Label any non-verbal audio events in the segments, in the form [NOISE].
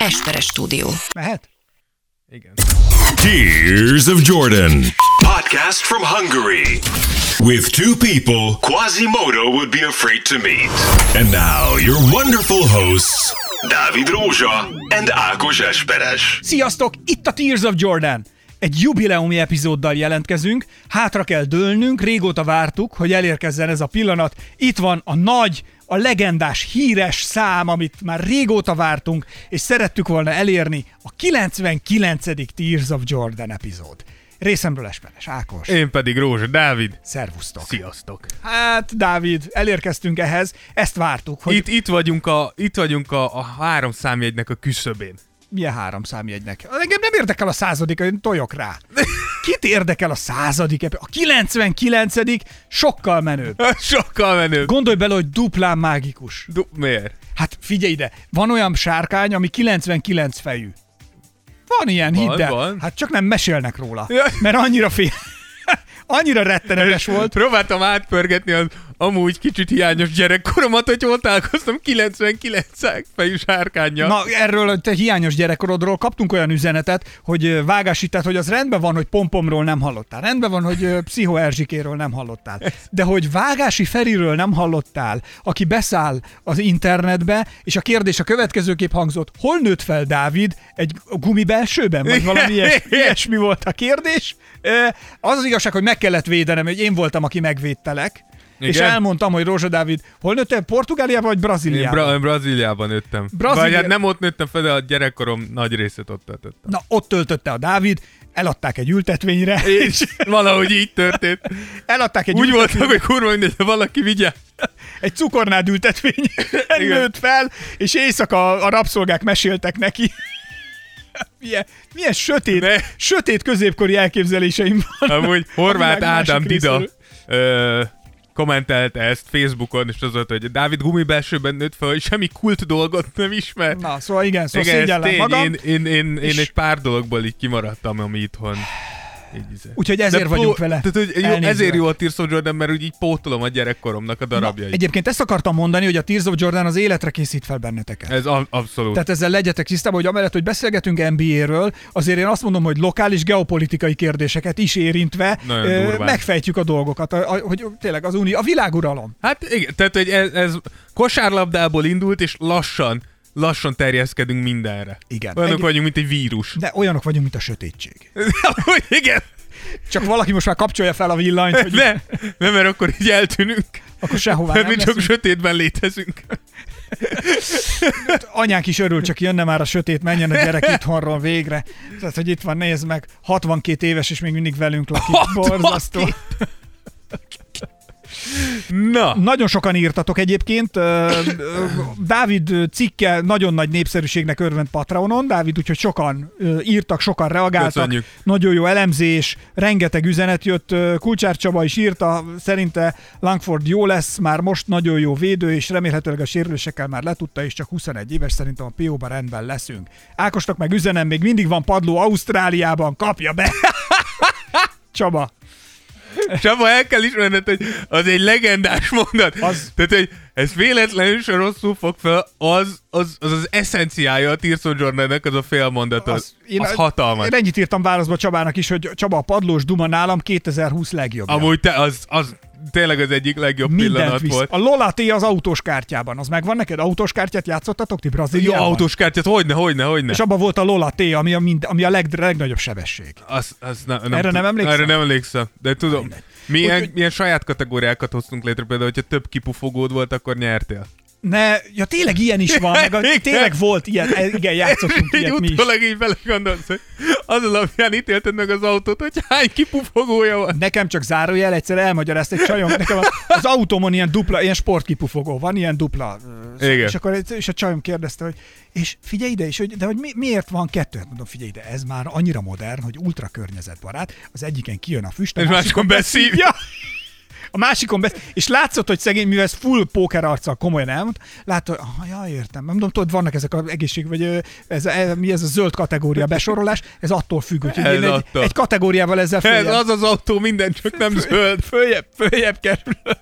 Esperes stúdió. Mehet? Igen. Tears of Jordan. Podcast from Hungary. With two people Quasimodo would be afraid to meet. And now, your wonderful hosts, Dávid Rózsa and Ákos Esperes. Sziasztok! Itt a Tears of Jordan! Egy jubileumi epizóddal jelentkezünk, hátra kell dőlnünk, régóta vártuk, hogy elérkezzen ez a pillanat. Itt van a nagy, a legendás, híres szám, amit már régóta vártunk, és szerettük volna elérni, a 99. Tears of Jordan epizód. Részemről Esperes, Ákos. Én pedig Rózsa Dávid. Szervusztok. Sziasztok. Hát, Dávid, elérkeztünk ehhez, ezt vártuk, hogy Itt, itt vagyunk, a, itt vagyunk a, a három számjegynek a küszöbén. Milyen három számjegynek. Engem nem érdekel a századik, én tojok rá. Kit érdekel a századik? A 99 sokkal menőbb. [LAUGHS] Sokkal menőbb. Gondolj bele, hogy duplán mágikus. Du- miért? Hát figyelj ide, van olyan sárkány, ami 99 fejű. Van ilyen, Van, hidd el. van. Hát csak nem mesélnek róla. Ja. Mert annyira fél... [LAUGHS] annyira rettenetes volt. Próbáltam átpörgetni az amúgy kicsit hiányos gyerekkoromat, hogy ott találkoztam 99 fejű sárkányjal. Na, erről a te hiányos gyerekkorodról kaptunk olyan üzenetet, hogy vágási, tehát hogy az rendben van, hogy pompomról nem hallottál. Rendben van, hogy Pszicho Erzsikéről nem hallottál. De hogy vágási Feriről nem hallottál, aki beszáll az internetbe, és a kérdés a következőképp hangzott, hol nőtt fel Dávid egy gumibelsőben, vagy valami ilyes, ilyesmi volt a kérdés. Az az igazság, hogy meg kellett védenem, hogy én voltam, aki megvédtelek, és Igen? elmondtam, hogy Rózsa Dávid, hol nőttél? Portugáliában vagy Én Brazíliában? Bra- Brazíliában nőttem. Brazília- Vagy hát nem ott nőttem fel, de a gyerekkorom nagy részét ott töltöttem. Na, ott töltötte a Dávid, eladták egy ültetvényre, És valahogy így történt. eladták egy Úgy ültetvényre, voltam, hogy kurva mindegy, valaki vigye. egy cukornád ültetvény [LAUGHS] nőtt fel, és éjszaka a rabszolgák meséltek neki. milyen, milyen sötét, Ne. sötét középkori elképzeléseim vannak. Amúgy Horváth Ádám Dida ö, kommentelte ezt Facebookon, és az volt, hogy Dávid gumibelsőben nőtt fel, hogy semmi kult dolgot nem ismer. Na, szóval igen, szóval Igen, szégyellem tény, magam. én, én, én, én és- egy pár dologból így kimaradtam, ami itthon. Így. Úgyhogy ezért De vagyunk pó- vele. Tehát, hogy jó, ezért jó a Tears of Jordan, mert úgy így pótolom a gyerekkoromnak a Na, darabjait. egyébként ezt akartam mondani, hogy a Tears of Jordan az életre készít fel benneteket. Ez a- abszolút. Tehát ezzel legyetek tisztában, hogy amellett, hogy beszélgetünk NBA-ről, azért én azt mondom, hogy lokális geopolitikai kérdéseket is érintve ö, megfejtjük a dolgokat, a, a, hogy tényleg az uni, a világuralom. Hát igen, tehát hogy ez, ez kosárlabdából indult, és lassan, lassan terjeszkedünk mindenre. Igen. Olyanok Egy- vagyunk, mint egy vírus. De olyanok vagyunk, mint a sötétség. [LAUGHS] Hogy igen, Csak valaki most már kapcsolja fel a villanyt, hogy ne, nem, mert akkor így eltűnünk. akkor sehová Mert nem mi csak leszünk. sötétben létezünk. Anyánk is örül, csak jönne már a sötét, menjen a gyerek [LAUGHS] itthonról végre. Tehát, hogy itt van, nézd meg, 62 éves, és még mindig velünk lakik. 62? Borzasztó. [LAUGHS] Na, Nagyon sokan írtatok egyébként. Dávid cikke nagyon nagy népszerűségnek örvend Patreonon. Dávid, úgyhogy sokan írtak, sokan reagáltak. Köszönjük. Nagyon jó elemzés, rengeteg üzenet jött. Kulcsár Csaba is írta, szerinte Langford jó lesz, már most nagyon jó védő, és remélhetőleg a sérülésekkel már letudta, és csak 21 éves, szerintem a PO-ban rendben leszünk. Ákosnak meg üzenem, még mindig van padló Ausztráliában, kapja be! [LAUGHS] Csaba, Csaba, el kell ismerned, hogy az egy legendás mondat. Az- Tehát, hogy ez véletlenül se rosszul fog fel, az az, az, az eszenciája a Tears of Jordannek, az a fél mondat, az, az, az hatalmas. Én ennyit írtam válaszba Csabának is, hogy Csaba a padlós duma nálam 2020 legjobb. Amúgy te, az, az tényleg az egyik legjobb Mindent pillanat visz. volt. A Lola T az autós kártyában. Az megvan neked? Autós kártyát játszottatok ti Jó Brazíliában? autós kártyát, hogyne, hogyne, hogyne. És abban volt a Lola T, ami a, mind, ami a leg, legnagyobb sebesség. Az, az ne, nem, Erre nem emlékszem? Erre nem emlékszem, de tudom. Milyen, Úgyhogy- milyen saját kategóriákat hoztunk létre, például, hogyha több kipufogód volt, akkor nyertél. Ne, ja tényleg ilyen is van, meg a, [LAUGHS] tényleg volt ilyen, e, igen, játszottunk [LAUGHS] ilyet mi is. így belegondolsz, hogy az alapján ítélted meg az autót, hogy hány kipufogója van. Nekem csak zárójel, egyszer elmagyarázta egy csajom, nekem a- az autómon ilyen dupla, ilyen sportkipufogó van, ilyen dupla. Igen. És akkor és a csajom kérdezte, hogy és figyelj ide, és hogy, de hogy mi, miért van kettő? Hát mondom, figyelj ide, ez már annyira modern, hogy ultra környezetbarát, az egyiken kijön a füst, a másikon beszívja. [LAUGHS] A másikon besz... És látszott, hogy szegény, mivel ez full póker arccal komolyan elmondta, látta, hogy ah, ja, értem. Nem tudom, tudod, vannak ezek az egészség, vagy ez, ez, mi ez a zöld kategória besorolás, ez attól függ, hogy Ez én egy, attól. egy kategóriával ezzel Ez följebb, az az autó, minden csak nem zöld. följebb, följebb kerülök.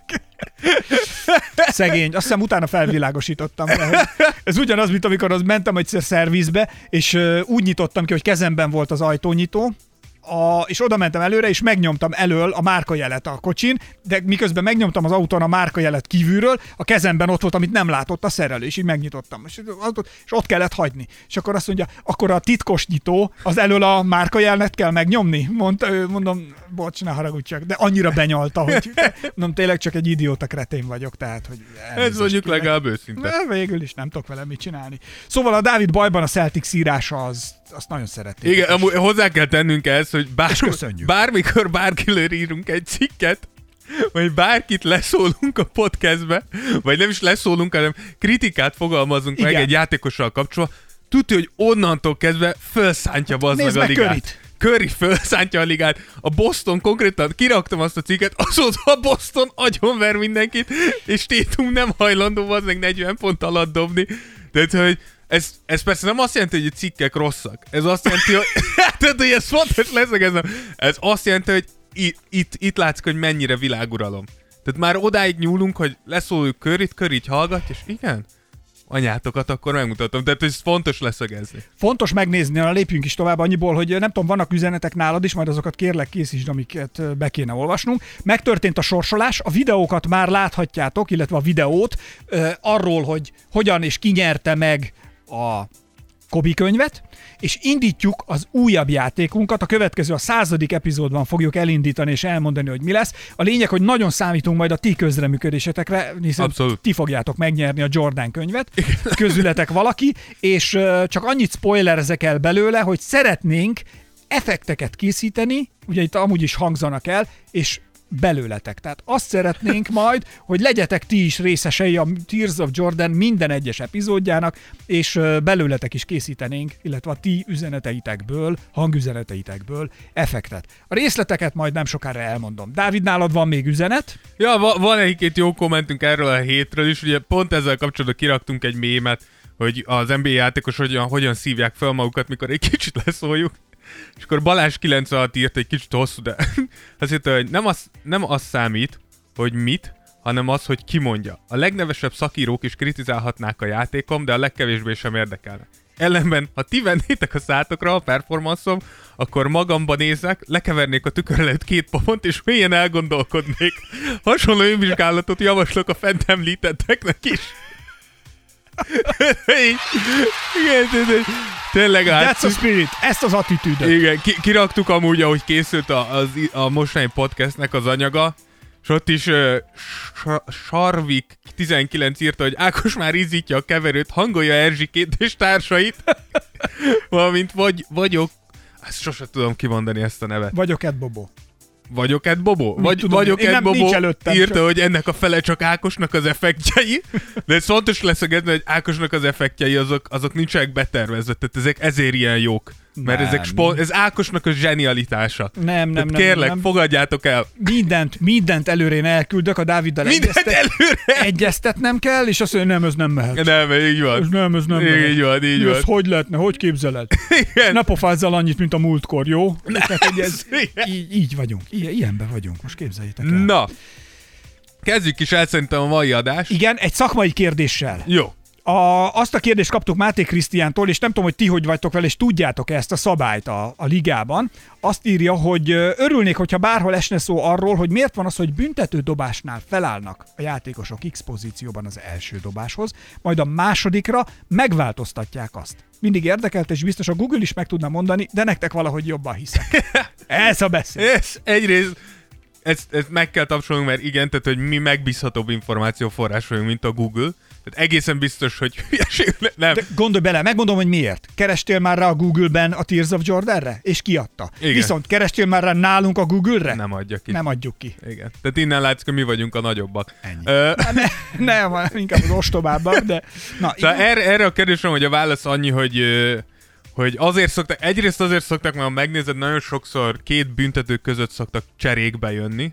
Szegény. Azt hiszem utána felvilágosítottam. Ez ugyanaz, mint amikor az mentem egyszer szervizbe, és úgy nyitottam ki, hogy kezemben volt az ajtónyitó, a, és oda mentem előre, és megnyomtam elől a márkajelet a kocsin, de miközben megnyomtam az autón a márkajelet kívülről, a kezemben ott volt, amit nem látott a szerelő, és így megnyitottam. És, és ott kellett hagyni. És akkor azt mondja, akkor a titkos nyitó, az elől a márkajelet kell megnyomni? Mondta, mondom, bocs, ne haragudj csak, de annyira benyalta, hogy [LAUGHS] mondom, tényleg csak egy idióta kretén vagyok, tehát, hogy Ez mondjuk legalább őszinte. Végül is nem tudok vele mit csinálni. Szóval a Dávid bajban a Celtic írása az azt nagyon szerették. Igen, amúgy hozzá kell tennünk ezt, hogy bár, bármikor bárkiről írunk egy cikket, vagy bárkit leszólunk a podcastbe, vagy nem is leszólunk, hanem kritikát fogalmazunk Igen. meg egy játékossal kapcsolatban, tudja, hogy onnantól kezdve felszántja bazdmeg a ligát. Körit. Curry felszántja a ligát. A Boston konkrétan, kiraktam azt a cikket, azóta a Boston agyonver mindenkit, és Tétum nem hajlandó az meg 40 pont alatt dobni. Tehát, hogy ez, ez persze nem azt jelenti, hogy a cikkek rosszak. Ez azt jelenti, hogy, [LAUGHS] [LAUGHS] tehát, hogy ez fontos leszögeznem. Ez azt jelenti, hogy itt, itt, itt látszik, hogy mennyire világuralom. Tehát már odáig nyúlunk, hogy leszóljuk körit, kör így hallgat, és igen, anyátokat akkor megmutatom. Tehát ez fontos leszögezni. Fontos megnézni, na lépjünk is tovább annyiból, hogy nem tudom, vannak üzenetek nálad is, majd azokat kérlek készítsd, amiket be kéne olvasnunk. Megtörtént a sorsolás, a videókat már láthatjátok, illetve a videót arról, hogy hogyan és ki nyerte meg a Kobi könyvet, és indítjuk az újabb játékunkat. A következő, a századik epizódban fogjuk elindítani és elmondani, hogy mi lesz. A lényeg, hogy nagyon számítunk majd a ti közreműködésetekre, hiszen Abszolút. ti fogjátok megnyerni a Jordan könyvet, közületek valaki, és csak annyit spoilerezek el belőle, hogy szeretnénk effekteket készíteni, ugye itt amúgy is hangzanak el, és belőletek. Tehát azt szeretnénk majd, hogy legyetek ti is részesei a Tears of Jordan minden egyes epizódjának, és belőletek is készítenénk, illetve a ti üzeneteitekből, hangüzeneteitekből effektet. A részleteket majd nem sokára elmondom. Dávid, nálad van még üzenet? Ja, va- van egy-két jó kommentünk erről a hétről is, ugye pont ezzel kapcsolatban kiraktunk egy mémet, hogy az NBA játékos hogyan, hogyan szívják fel magukat, mikor egy kicsit leszóljuk. És akkor Balázs 96 írt egy kicsit hosszú, de [LAUGHS] azt hogy nem az, nem az számít, hogy mit, hanem az, hogy ki mondja. A legnevesebb szakírók is kritizálhatnák a játékom, de a legkevésbé sem érdekelne. Ellenben, ha ti vennétek a szátokra a performanszom, akkor magamba nézek, lekevernék a tükör előtt két pont, és mélyen elgondolkodnék. Hasonló önvizsgálatot javaslok a fent említetteknek is. Igen, tényleg That's a spirit, ezt az attitűdöt. Igen, ki, kiraktuk amúgy, ahogy készült a, az, a mostani podcastnek az anyaga, és ott is uh, Sarvik 19 írta, hogy Ákos már ízítja a keverőt, hangolja Erzsikét és társait, [LAUGHS] valamint vagy, vagyok, ezt sose tudom kimondani ezt a nevet. Vagyok Ed Bobo. Vagyok Ed Bobo? Vagy, tudom, vagyok Ed Bobo írta, csak. hogy ennek a fele csak Ákosnak az effektjei, de ez fontos leszögezni, hogy Ákosnak az effektjei azok, azok nincsenek betervezve, tehát ezek ezért ilyen jók. Mert nem. ezek spo- ez Ákosnak a zsenialitása. Nem, nem, Tehát nem. Kérlek, nem. fogadjátok el. Mindent, mindent előre én elküldök, a Dáviddal mindent egyeztet, előre. egyeztetnem kell, és azt mondja, nem, ez nem mehet. Nem, így van. Ez nem, ez nem így, mehet. Így van, így van. Ez hogy lehetne, hogy képzeled? Igen. Ne pofázzal annyit, mint a múltkor, jó? Ne, Tehát, ez, így, így vagyunk, ilyen, ilyenben vagyunk, most képzeljétek el. Na, kezdjük is el szerintem a mai adást. Igen, egy szakmai kérdéssel. Jó. A, azt a kérdést kaptuk Máté Krisztiántól, és nem tudom, hogy ti hogy vagytok vele, és tudjátok ezt a szabályt a, a ligában. Azt írja, hogy örülnék, hogyha bárhol esne szó arról, hogy miért van az, hogy büntető dobásnál felállnak a játékosok X pozícióban az első dobáshoz, majd a másodikra megváltoztatják azt. Mindig érdekelt, és biztos a Google is meg tudna mondani, de nektek valahogy jobban hiszek. [LAUGHS] Ez a beszél. Ez egyrészt ezt, ezt meg kell tapsolnunk, mert igen, tehát hogy mi megbízhatóbb információforrás vagyunk, mint a Google. Tehát egészen biztos, hogy hülyeség nem. De gondolj bele, megmondom, hogy miért. Kerestél már rá a Google-ben a Tears of Jordan-re, és kiadta. Igen. Viszont kerestél már rá nálunk a Google-re? Nem adja ki. Nem adjuk ki. Igen. Tehát innen látszik, hogy mi vagyunk a nagyobbak. Ennyi. Ö... [LAUGHS] ne, ne, inkább az ostobábbak, de... Na, szóval erre, erre a kérdésre, hogy a válasz annyi, hogy hogy azért szoktak, egyrészt azért szoktak, mert ha megnézed, nagyon sokszor két büntető között szoktak cserékbe jönni,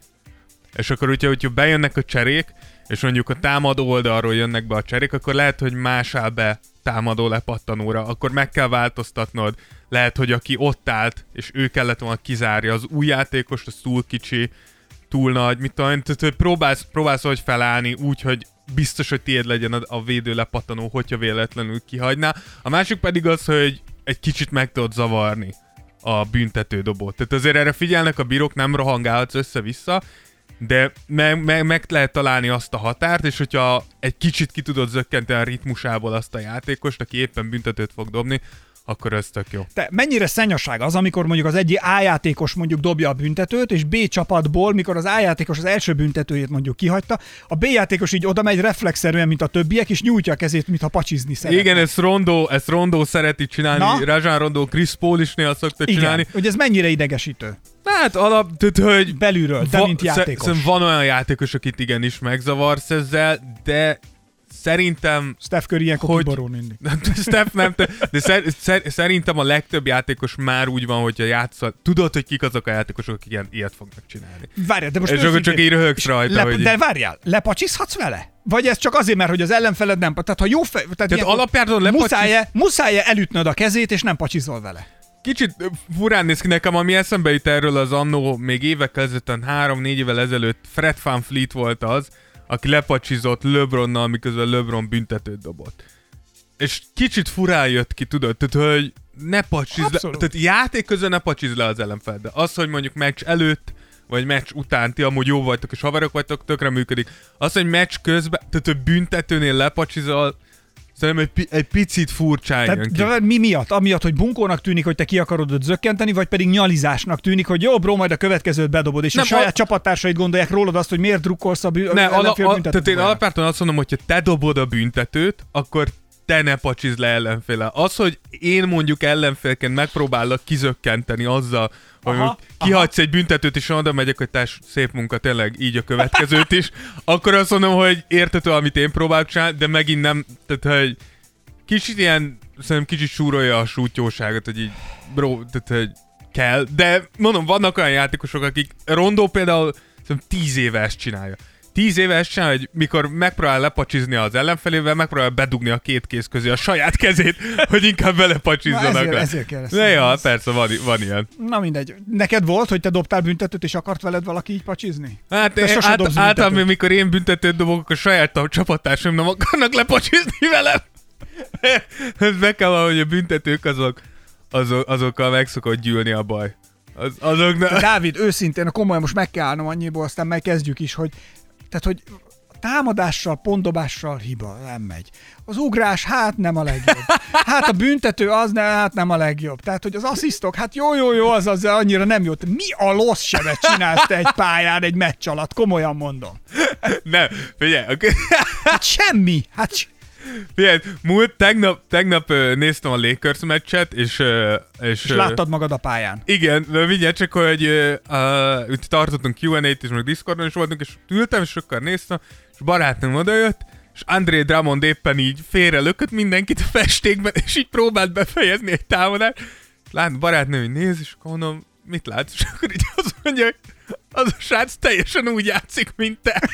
és akkor hogyha, hogyha bejönnek a cserék, és mondjuk a támadó oldalról jönnek be a cserék, akkor lehet, hogy más áll be támadó lepattanóra, akkor meg kell változtatnod. Lehet, hogy aki ott állt, és ő kellett volna kizárja az új játékost, az túl kicsi, túl nagy, mit tudom, tehát, hogy próbálsz, próbálsz hogy felállni úgy, hogy biztos, hogy tiéd legyen a, a védő lepattanó, hogyha véletlenül kihagyná. A másik pedig az, hogy egy kicsit meg tudod zavarni a büntetődobót. Tehát azért erre figyelnek a bírók, nem rohangálhatsz össze-vissza, de meg, meg, meg lehet találni azt a határt, és hogyha egy kicsit ki tudod zökkenteni a ritmusából azt a játékost, aki éppen büntetőt fog dobni, akkor ez tök jó. Te mennyire szenyaság az, amikor mondjuk az egyik A játékos mondjuk dobja a büntetőt, és B csapatból, mikor az A játékos az első büntetőjét mondjuk kihagyta, a B játékos így oda megy reflexzerűen, mint a többiek, és nyújtja a kezét, mintha pacsizni szeretne. Igen, ezt Rondó, ezt Rondó szereti csinálni, Na? Raján Rondó, Chris Paul is néha szokta Igen. csinálni. Hogy ez mennyire idegesítő? Hát alap, tehát, hogy... Belülről, te va- mint játékos. van olyan játékos, akit igenis megzavarsz ezzel, de szerintem... Steph Curry ilyenkor hogy... kiborul mindig. [LAUGHS] Steph nem, de, de szer, szer, szerintem a legtöbb játékos már úgy van, hogyha játszol, tudod, hogy kik azok a játékosok, akik ilyen, ilyet fognak csinálni. Várjál, de most És akkor csak így röhögsz rajta, le, hogy... De várjál, lepacsizhatsz vele? Vagy ez csak azért, mert hogy az ellenfeled nem... Tehát ha jó fe... Tehát, tehát alapjáraton lepacsiz... muszáj-e, muszáj-e elütnöd a kezét, és nem pacsizol vele? Kicsit furán néz ki nekem, ami eszembe jut erről az annó, még évekkel ezelőtt, három-négy évvel ezelőtt Fred Van Fleet volt az, aki lepacsizott LeBronnal, miközben LeBron büntetőt dobott. És kicsit furán jött ki, tudod, tehát, hogy ne pacsiz le, tehát játék közben ne pacsiz le az ellenfel, de az, hogy mondjuk meccs előtt, vagy meccs után ti amúgy jó vagytok és haverok vagytok, tökre működik. Az, hogy meccs közben, tehát hogy büntetőnél lepacsizol, Szerintem egy, egy picit furcsán Tehát, jön ki. De mi miatt? Amiatt, hogy bunkónak tűnik, hogy te ki akarod őt zökkenteni, vagy pedig nyalizásnak tűnik, hogy jó, bro, majd a következőt bedobod, és nem, a saját a... csapattársaid gondolják rólad azt, hogy miért drukkolsz a, bű... ne, a, a, Tehát én alapvetően azt mondom, hogy ha te dobod a büntetőt, akkor te ne pacsiz le ellenféle. Az, hogy én mondjuk ellenfélként megpróbálok kizökkenteni azzal, aha, kihagysz aha. egy büntetőt, és oda megyek, hogy társ, szép munka, tényleg így a következőt is, akkor azt mondom, hogy értető, amit én próbálok csinálni, de megint nem, tehát hogy kicsit ilyen, szerintem kicsit súrolja a sútyóságot, hogy így, bro, tehát hogy kell, de mondom, vannak olyan játékosok, akik Rondó például szerintem tíz éve ezt csinálja tíz éves sem, hogy mikor megpróbál lepacsizni az ellenfelével, megpróbál bedugni a két kéz közé a saját kezét, [LAUGHS] hogy inkább belepacsizzanak. Na ezért, le. ezért kell De ja, persze, van, van ilyen. Na mindegy. Neked volt, hogy te dobtál büntetőt, és akart veled valaki így pacsizni? Hát én, át, általában, mikor én büntetőt dobok, akkor saját csapattársaim nem akarnak lepacsizni velem. [LAUGHS] Ez be kell hogy a büntetők azok, azok, azokkal meg szokott gyűlni a baj. Az, azok ne... Dávid, őszintén, komolyan most meg kell állnom annyiból, aztán megkezdjük is, hogy tehát, hogy támadással, pontdobással hiba, nem megy. Az ugrás, hát nem a legjobb. Hát a büntető, az ne, hát nem a legjobb. Tehát, hogy az asszisztok, hát jó, jó, jó, az, az annyira nem jó. Mi a lossz sebet csinálsz te egy pályán, egy meccs alatt? Komolyan mondom. Nem, figyelj. Okay. Hát semmi. Hát Figyelj, múlt, tegnap, tegnap néztem a Lakers meccset, és... És, és láttad magad a pályán. Igen, vigyázz csak, hogy uh, tartottunk Q&A-t, és meg Discordon is voltunk, és ültem, és akkor néztem, és barátom odajött, és André Drummond éppen így félre lökött mindenkit a festékben, és így próbált befejezni egy támadást. Lát, barátnőm, hogy néz, és akkor mondom, mit látsz? És akkor így azt mondja, hogy az a srác teljesen úgy játszik, mint te.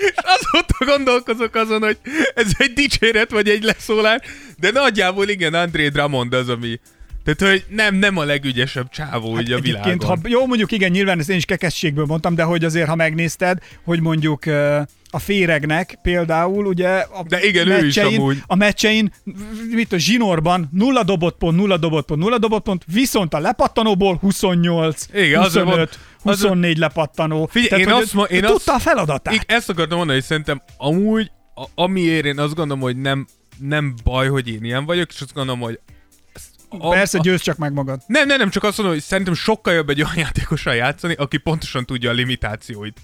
És azóta gondolkozok azon, hogy ez egy dicséret vagy egy leszólás, de nagyjából igen, André Drummond az, ami, tehát, hogy nem, nem a legügyesebb csávó hát így a világon. Ha, jó, mondjuk igen, nyilván ezt én is kekességből mondtam, de hogy azért, ha megnézted, hogy mondjuk a féregnek például, ugye a De igen, meccsein, ő is amúgy. a meccsein, mit a zsinórban nulla dobott pont, nulla dobott pont, nulla dobott pont, viszont a lepattanóból 28, igen, 25, 24 az... lepattanó. Figyelj, Tehát, én azt, ma, én tudta azt, a feladatát. Én ezt akartam mondani, hogy szerintem amúgy, a, amiért én azt gondolom, hogy nem, nem baj, hogy én ilyen vagyok, és azt gondolom, hogy a, Persze, győz csak meg magad. Nem, nem, nem, csak azt mondom, hogy szerintem sokkal jobb egy olyan [LAUGHS] játékossal játszani, aki pontosan tudja a limitációit.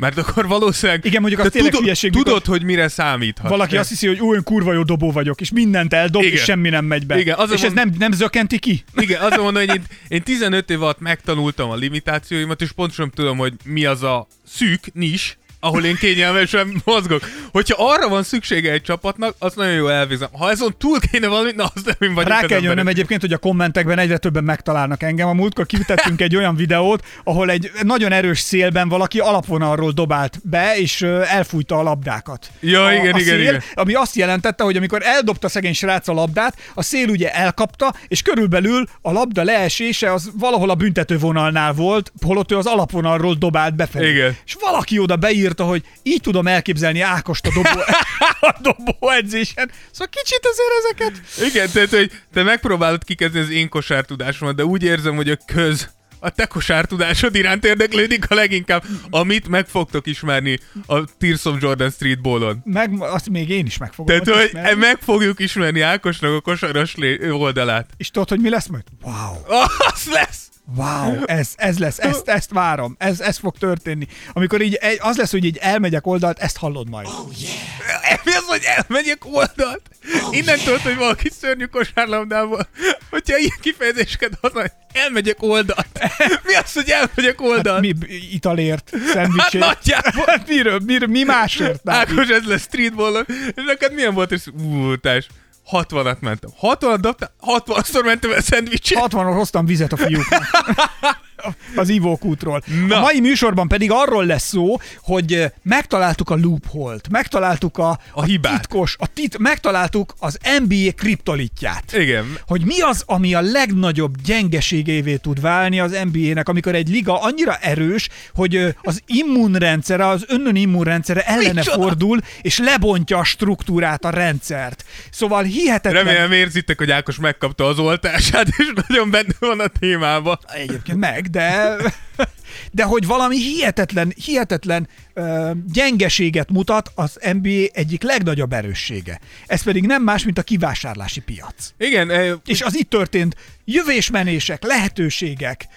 Mert akkor valószínűleg... Igen, mondjuk az tényleg tudod, tudod, hogy mire számíthat. Valaki azt hiszi, hogy olyan kurva jó dobó vagyok, és mindent eldob, Igen. és semmi nem megy be. Igen, és mond... ez nem, nem zökkenti ki? Igen, azt mondom, hogy én, én 15 év alatt megtanultam a limitációimat, és pontosan tudom, hogy mi az a szűk nis, ahol én kényelmesen mozgok. Hogyha arra van szüksége egy csapatnak, az nagyon jó elvégzem. Ha ezen túl kéne valami, na az nem én vagyok Rá kell jönnöm egyébként, hogy a kommentekben egyre többen megtalálnak engem. A múltkor kivitettünk egy olyan videót, ahol egy nagyon erős szélben valaki alapvonalról dobált be, és elfújta a labdákat. Ja, a, igen, a igen, szél, igen. Ami azt jelentette, hogy amikor eldobta szegény srác a labdát, a szél ugye elkapta, és körülbelül a labda leesése az valahol a büntetővonalnál volt, holott ő az alapvonalról dobált befelé. Igen. És valaki oda beírta, hogy így tudom elképzelni Ákost a dobó, [LAUGHS] a dobó edzésen. Szóval kicsit azért ezeket... Igen, tehát, hogy te megpróbálod kikezdeni az én kosártudásomat, de úgy érzem, hogy a köz a te kosártudásod iránt érdeklődik a leginkább, amit meg fogtok ismerni a Tears of Jordan Street Ballon. Meg, azt még én is meg fogom Tehát, hogy ismerni. meg fogjuk ismerni Ákosnak a kosaras oldalát. És tudod, hogy mi lesz majd? Wow. [LAUGHS] Az lesz! Wow, ez, ez lesz, ezt, ezt várom, ez, ez fog történni. Amikor így az lesz, hogy így elmegyek oldalt, ezt hallod majd. Oh yeah! [LAUGHS] Mi az, hogy elmegyek oldalt? Oh, Innen yeah. hogy valaki szörnyű kosárlabdából, hogyha ilyen kifejezéseket használ, elmegyek oldalt. [LAUGHS] Mi az, hogy elmegyek oldalt? Hát mi italért, szendvicsért? Hát nagyjából. [LAUGHS] Hát miről, miről, mi másért? Ákos, ez lesz streetballon. És neked milyen volt, és ú, társ, 60-at mentem. 60-at dobtam, 60-szor mentem a szendvicset. 60 hoztam vizet a fiúknak. [LAUGHS] az ivókútról. Na. A mai műsorban pedig arról lesz szó, hogy megtaláltuk a loophole megtaláltuk a, a, a hibát. titkos, a tit, megtaláltuk az NBA kriptolitját. Igen. Hogy mi az, ami a legnagyobb gyengeségévé tud válni az NBA-nek, amikor egy liga annyira erős, hogy az immunrendszere, az önnön immunrendszere ellene Micsoda? fordul, és lebontja a struktúrát, a rendszert. Szóval hihetetlen. Remélem érzitek, hogy Ákos megkapta az oltását, és nagyon benne van a témában. Egyébként meg, de, [LAUGHS] de hogy valami hihetetlen, hihetetlen ö, gyengeséget mutat az NBA egyik legnagyobb erőssége. Ez pedig nem más, mint a kivásárlási piac. Igen. E, és az itt történt jövésmenések, lehetőségek,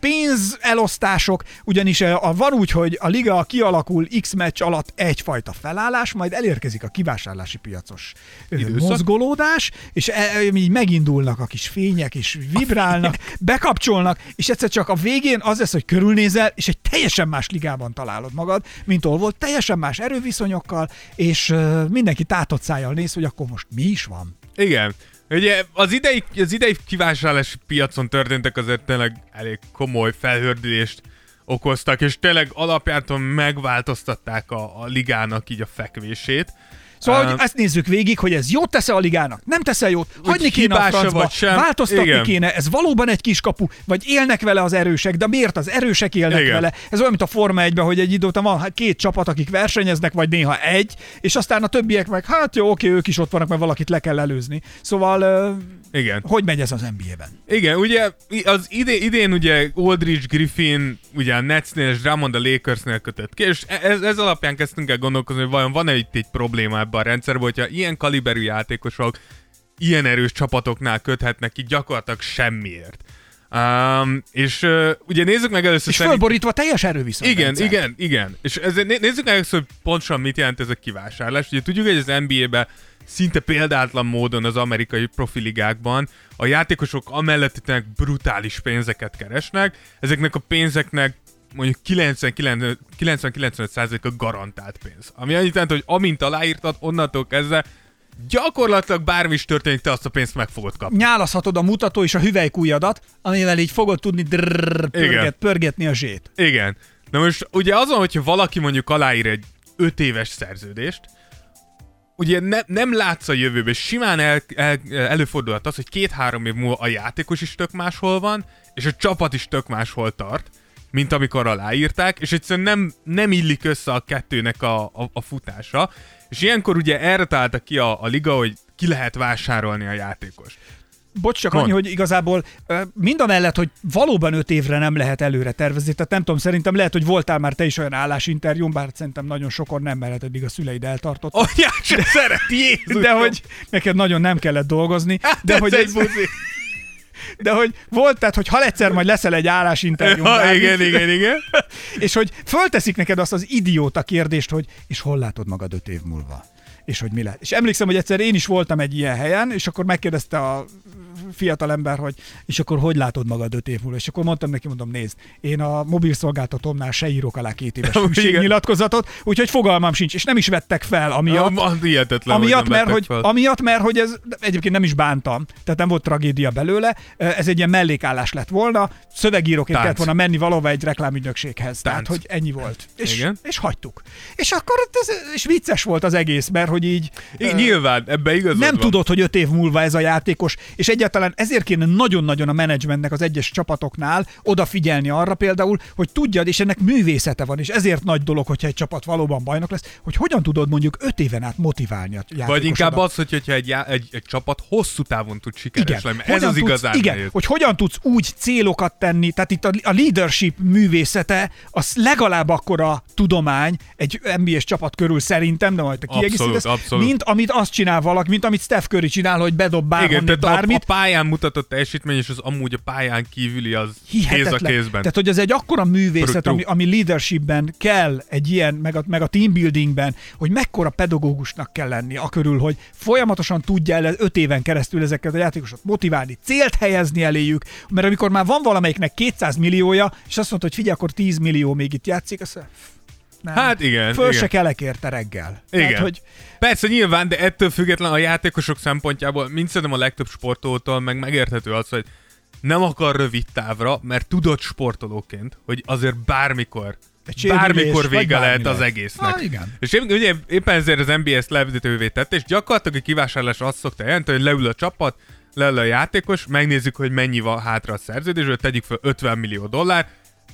pénzelosztások, ugyanis a, van úgy, hogy a liga kialakul X meccs alatt egyfajta felállás, majd elérkezik a kivásárlási piacos Időszak. mozgolódás, és e, e, így megindulnak a kis fények, és vibrálnak, [LAUGHS] bekapcsolnak, és egyszer csak a végén az lesz, hogy körülnézel, és egy teljesen más ligában találod magad, mint ahol volt, teljesen más erőviszonyokkal, és mindenki tátott szájjal néz, hogy akkor most mi is van. Igen. Ugye az idei, az idei kivásárlási piacon történtek azért tényleg elég komoly felhördülést okoztak, és tényleg alapjáton megváltoztatták a, a ligának így a fekvését. Szóval, uh, hogy ezt nézzük végig, hogy ez jót tesz a ligának, nem tesz jót, hagyni kéne a francba, vagy sem. változtatni Igen. kéne, ez valóban egy kiskapu, vagy élnek vele az erősek, de miért az erősek élnek Igen. vele? Ez olyan, mint a Forma 1 hogy egy idő után van hát két csapat, akik versenyeznek, vagy néha egy, és aztán a többiek meg, hát jó, oké, ők is ott vannak, mert valakit le kell előzni. Szóval igen. Hogy megy ez az NBA-ben? Igen, ugye az idén, idén ugye Aldridge Griffin ugye a Netsnél és Drummond a Lakersnél kötött ki, és ez, ez alapján kezdtünk el gondolkozni, hogy vajon van-e itt egy probléma ebben a rendszerben, hogyha ilyen kaliberű játékosok ilyen erős csapatoknál köthetnek ki gyakorlatilag semmiért. Um, és uh, ugye nézzük meg először... És szerint... fölborítva teljes erőviszony. Igen, rendszer. igen, igen. És ezért nézzük meg először, hogy pontosan mit jelent ez a kivásárlás. Ugye tudjuk, hogy az NBA-ben szinte példátlan módon az amerikai profiligákban a játékosok amellett brutális pénzeket keresnek, ezeknek a pénzeknek mondjuk 90-95%-a garantált pénz. Ami annyit jelent, hogy amint aláírtad, onnantól kezdve gyakorlatilag bármi is történik, te azt a pénzt meg fogod kapni. Nyálaszhatod a mutató és a hüvelykújadat, amivel így fogod tudni drrrr, pörget, pörgetni a zsét. Igen. Na most ugye azon, hogyha valaki mondjuk aláír egy 5 éves szerződést, ugye ne, nem látsz a jövőbe, simán el, el, előfordulhat az, hogy két-három év múlva a játékos is tök máshol van, és a csapat is tök máshol tart, mint amikor aláírták, és egyszerűen nem, nem illik össze a kettőnek a, a, a futása. És ilyenkor ugye erre találta ki a, a liga, hogy ki lehet vásárolni a játékos bocs, csak Mond. annyi, hogy igazából mind a mellett, hogy valóban öt évre nem lehet előre tervezni, tehát nem tudom, szerintem lehet, hogy voltál már te is olyan állásinterjún, bár szerintem nagyon sokon nem, mert eddig a szüleid eltartott. Anyák se szeret, Jézus! De hogy neked nagyon nem kellett dolgozni. Hát de hogy egy buzi. De hogy volt, tehát, hogy ha egyszer majd leszel egy állásinterjú. Ja, igen, igen, igen. [LAUGHS] és hogy fölteszik neked azt az idióta kérdést, hogy és hol látod magad öt év múlva? És hogy mi lehet. És emlékszem, hogy egyszer én is voltam egy ilyen helyen, és akkor megkérdezte a fiatal ember, hogy és akkor hogy látod magad öt év múlva? És akkor mondtam neki, mondom, nézd, én a mobil szolgáltatómnál se írok alá két éves [LAUGHS] nyilatkozatot, úgyhogy fogalmam sincs, és nem is vettek fel, amiatt, Ah, hihetetlen, amiatt, hogy mert, hogy, fel. amiatt, mert hogy ez egyébként nem is bántam, tehát nem volt tragédia belőle, ez egy ilyen mellékállás lett volna, szövegíróként kellett volna menni valahova egy reklámügynökséghez, tehát Tánc. hogy ennyi volt. És, Igen. és hagytuk. És akkor ez, és vicces volt az egész, mert hogy így ö, nyilván, ebbe igazad nem van. tudod, hogy öt év múlva ez a játékos, és egyáltalán ezért kéne nagyon-nagyon a menedzsmentnek az egyes csapatoknál odafigyelni arra például, hogy tudjad, és ennek művészete van, és ezért nagy dolog, hogyha egy csapat valóban bajnok lesz, hogy hogyan tudod mondjuk öt éven át motiválni a játékosodat. Vagy inkább az, hogy, hogyha egy, já- egy, egy csapat hosszú távon tud sikeres igen. lenni. Ez Hogyan az tudsz, igazán Igen, nehéz. hogy hogyan tudsz úgy célokat tenni, tehát itt a, a leadership művészete, az legalább akkora tudomány egy NBA-s csapat körül szerintem, de majd te Abszolút, kiegészítesz, abszolút. mint amit azt csinál valaki, mint amit Steph Curry csinál, hogy bedob bárhonnét tehát a, bármit. a pályán mutatott teljesítmény, és az amúgy a pályán kívüli az kéz a Hihetetlen. kézben. Tehát, hogy ez egy akkora művészet, True, ami, ami leadershipben kell egy ilyen, meg a, meg a teambuildingben, hogy mekkora pedagógusnak kell lenni a körül, hogy folyamatosan tudja el öt éven keresztül ezeket a játékosokat motiválni, célt helyezni eléjük, mert amikor már van valamelyiknek 200 milliója, és azt mondta, hogy figyelj, akkor 10 millió még itt játszik, azt mondja, nem. Hát igen, Föl igen. se kelek érte reggel. Igen. Tehát, hogy Persze nyilván, de ettől független a játékosok szempontjából, mint szerintem a legtöbb sportolótól meg megérthető az, hogy nem akar rövid távra, mert tudod sportolóként, hogy azért bármikor, bármikor vége lehet az egésznek. Ah, igen. És én, ugye éppen ezért az ezt levezetővé tette, és gyakorlatilag a kivásárlás azt szokta jelenteni, hogy leül a csapat, leül a játékos, megnézzük, hogy mennyi van hátra a szerződésből, tegyük fel 50 millió dollár,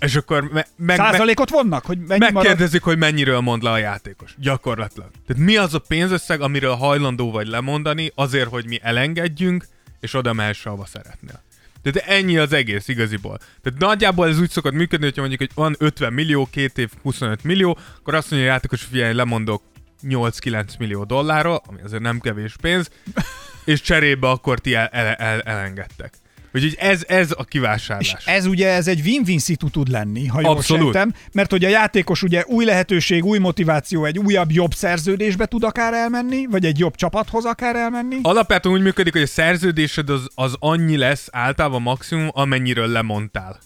és akkor me- meg, meg, százalékot vonnak, hogy mennyi marad? Megkérdezik, hogy mennyiről mond le a játékos. Gyakorlatilag. Tehát mi az a pénzösszeg, amiről hajlandó vagy lemondani, azért, hogy mi elengedjünk, és oda mehesse, ahova szeretnél. Tehát ennyi az egész igaziból. Tehát nagyjából ez úgy szokott működni, hogyha mondjuk, hogy van 50 millió, két év 25 millió, akkor azt mondja a játékos, hogy figyelj, lemondok 8-9 millió dollárról, ami azért nem kevés pénz, [LAUGHS] és cserébe akkor ti el, el, el, elengedtek. Úgyhogy ez, ez a kivásárlás. És ez ugye ez egy win-win szitu tud lenni, ha jól sejtem, mert hogy a játékos ugye új lehetőség, új motiváció, egy újabb, jobb szerződésbe tud akár elmenni, vagy egy jobb csapathoz akár elmenni. Alapvetően úgy működik, hogy a szerződésed az, az annyi lesz általában maximum, amennyiről lemondtál.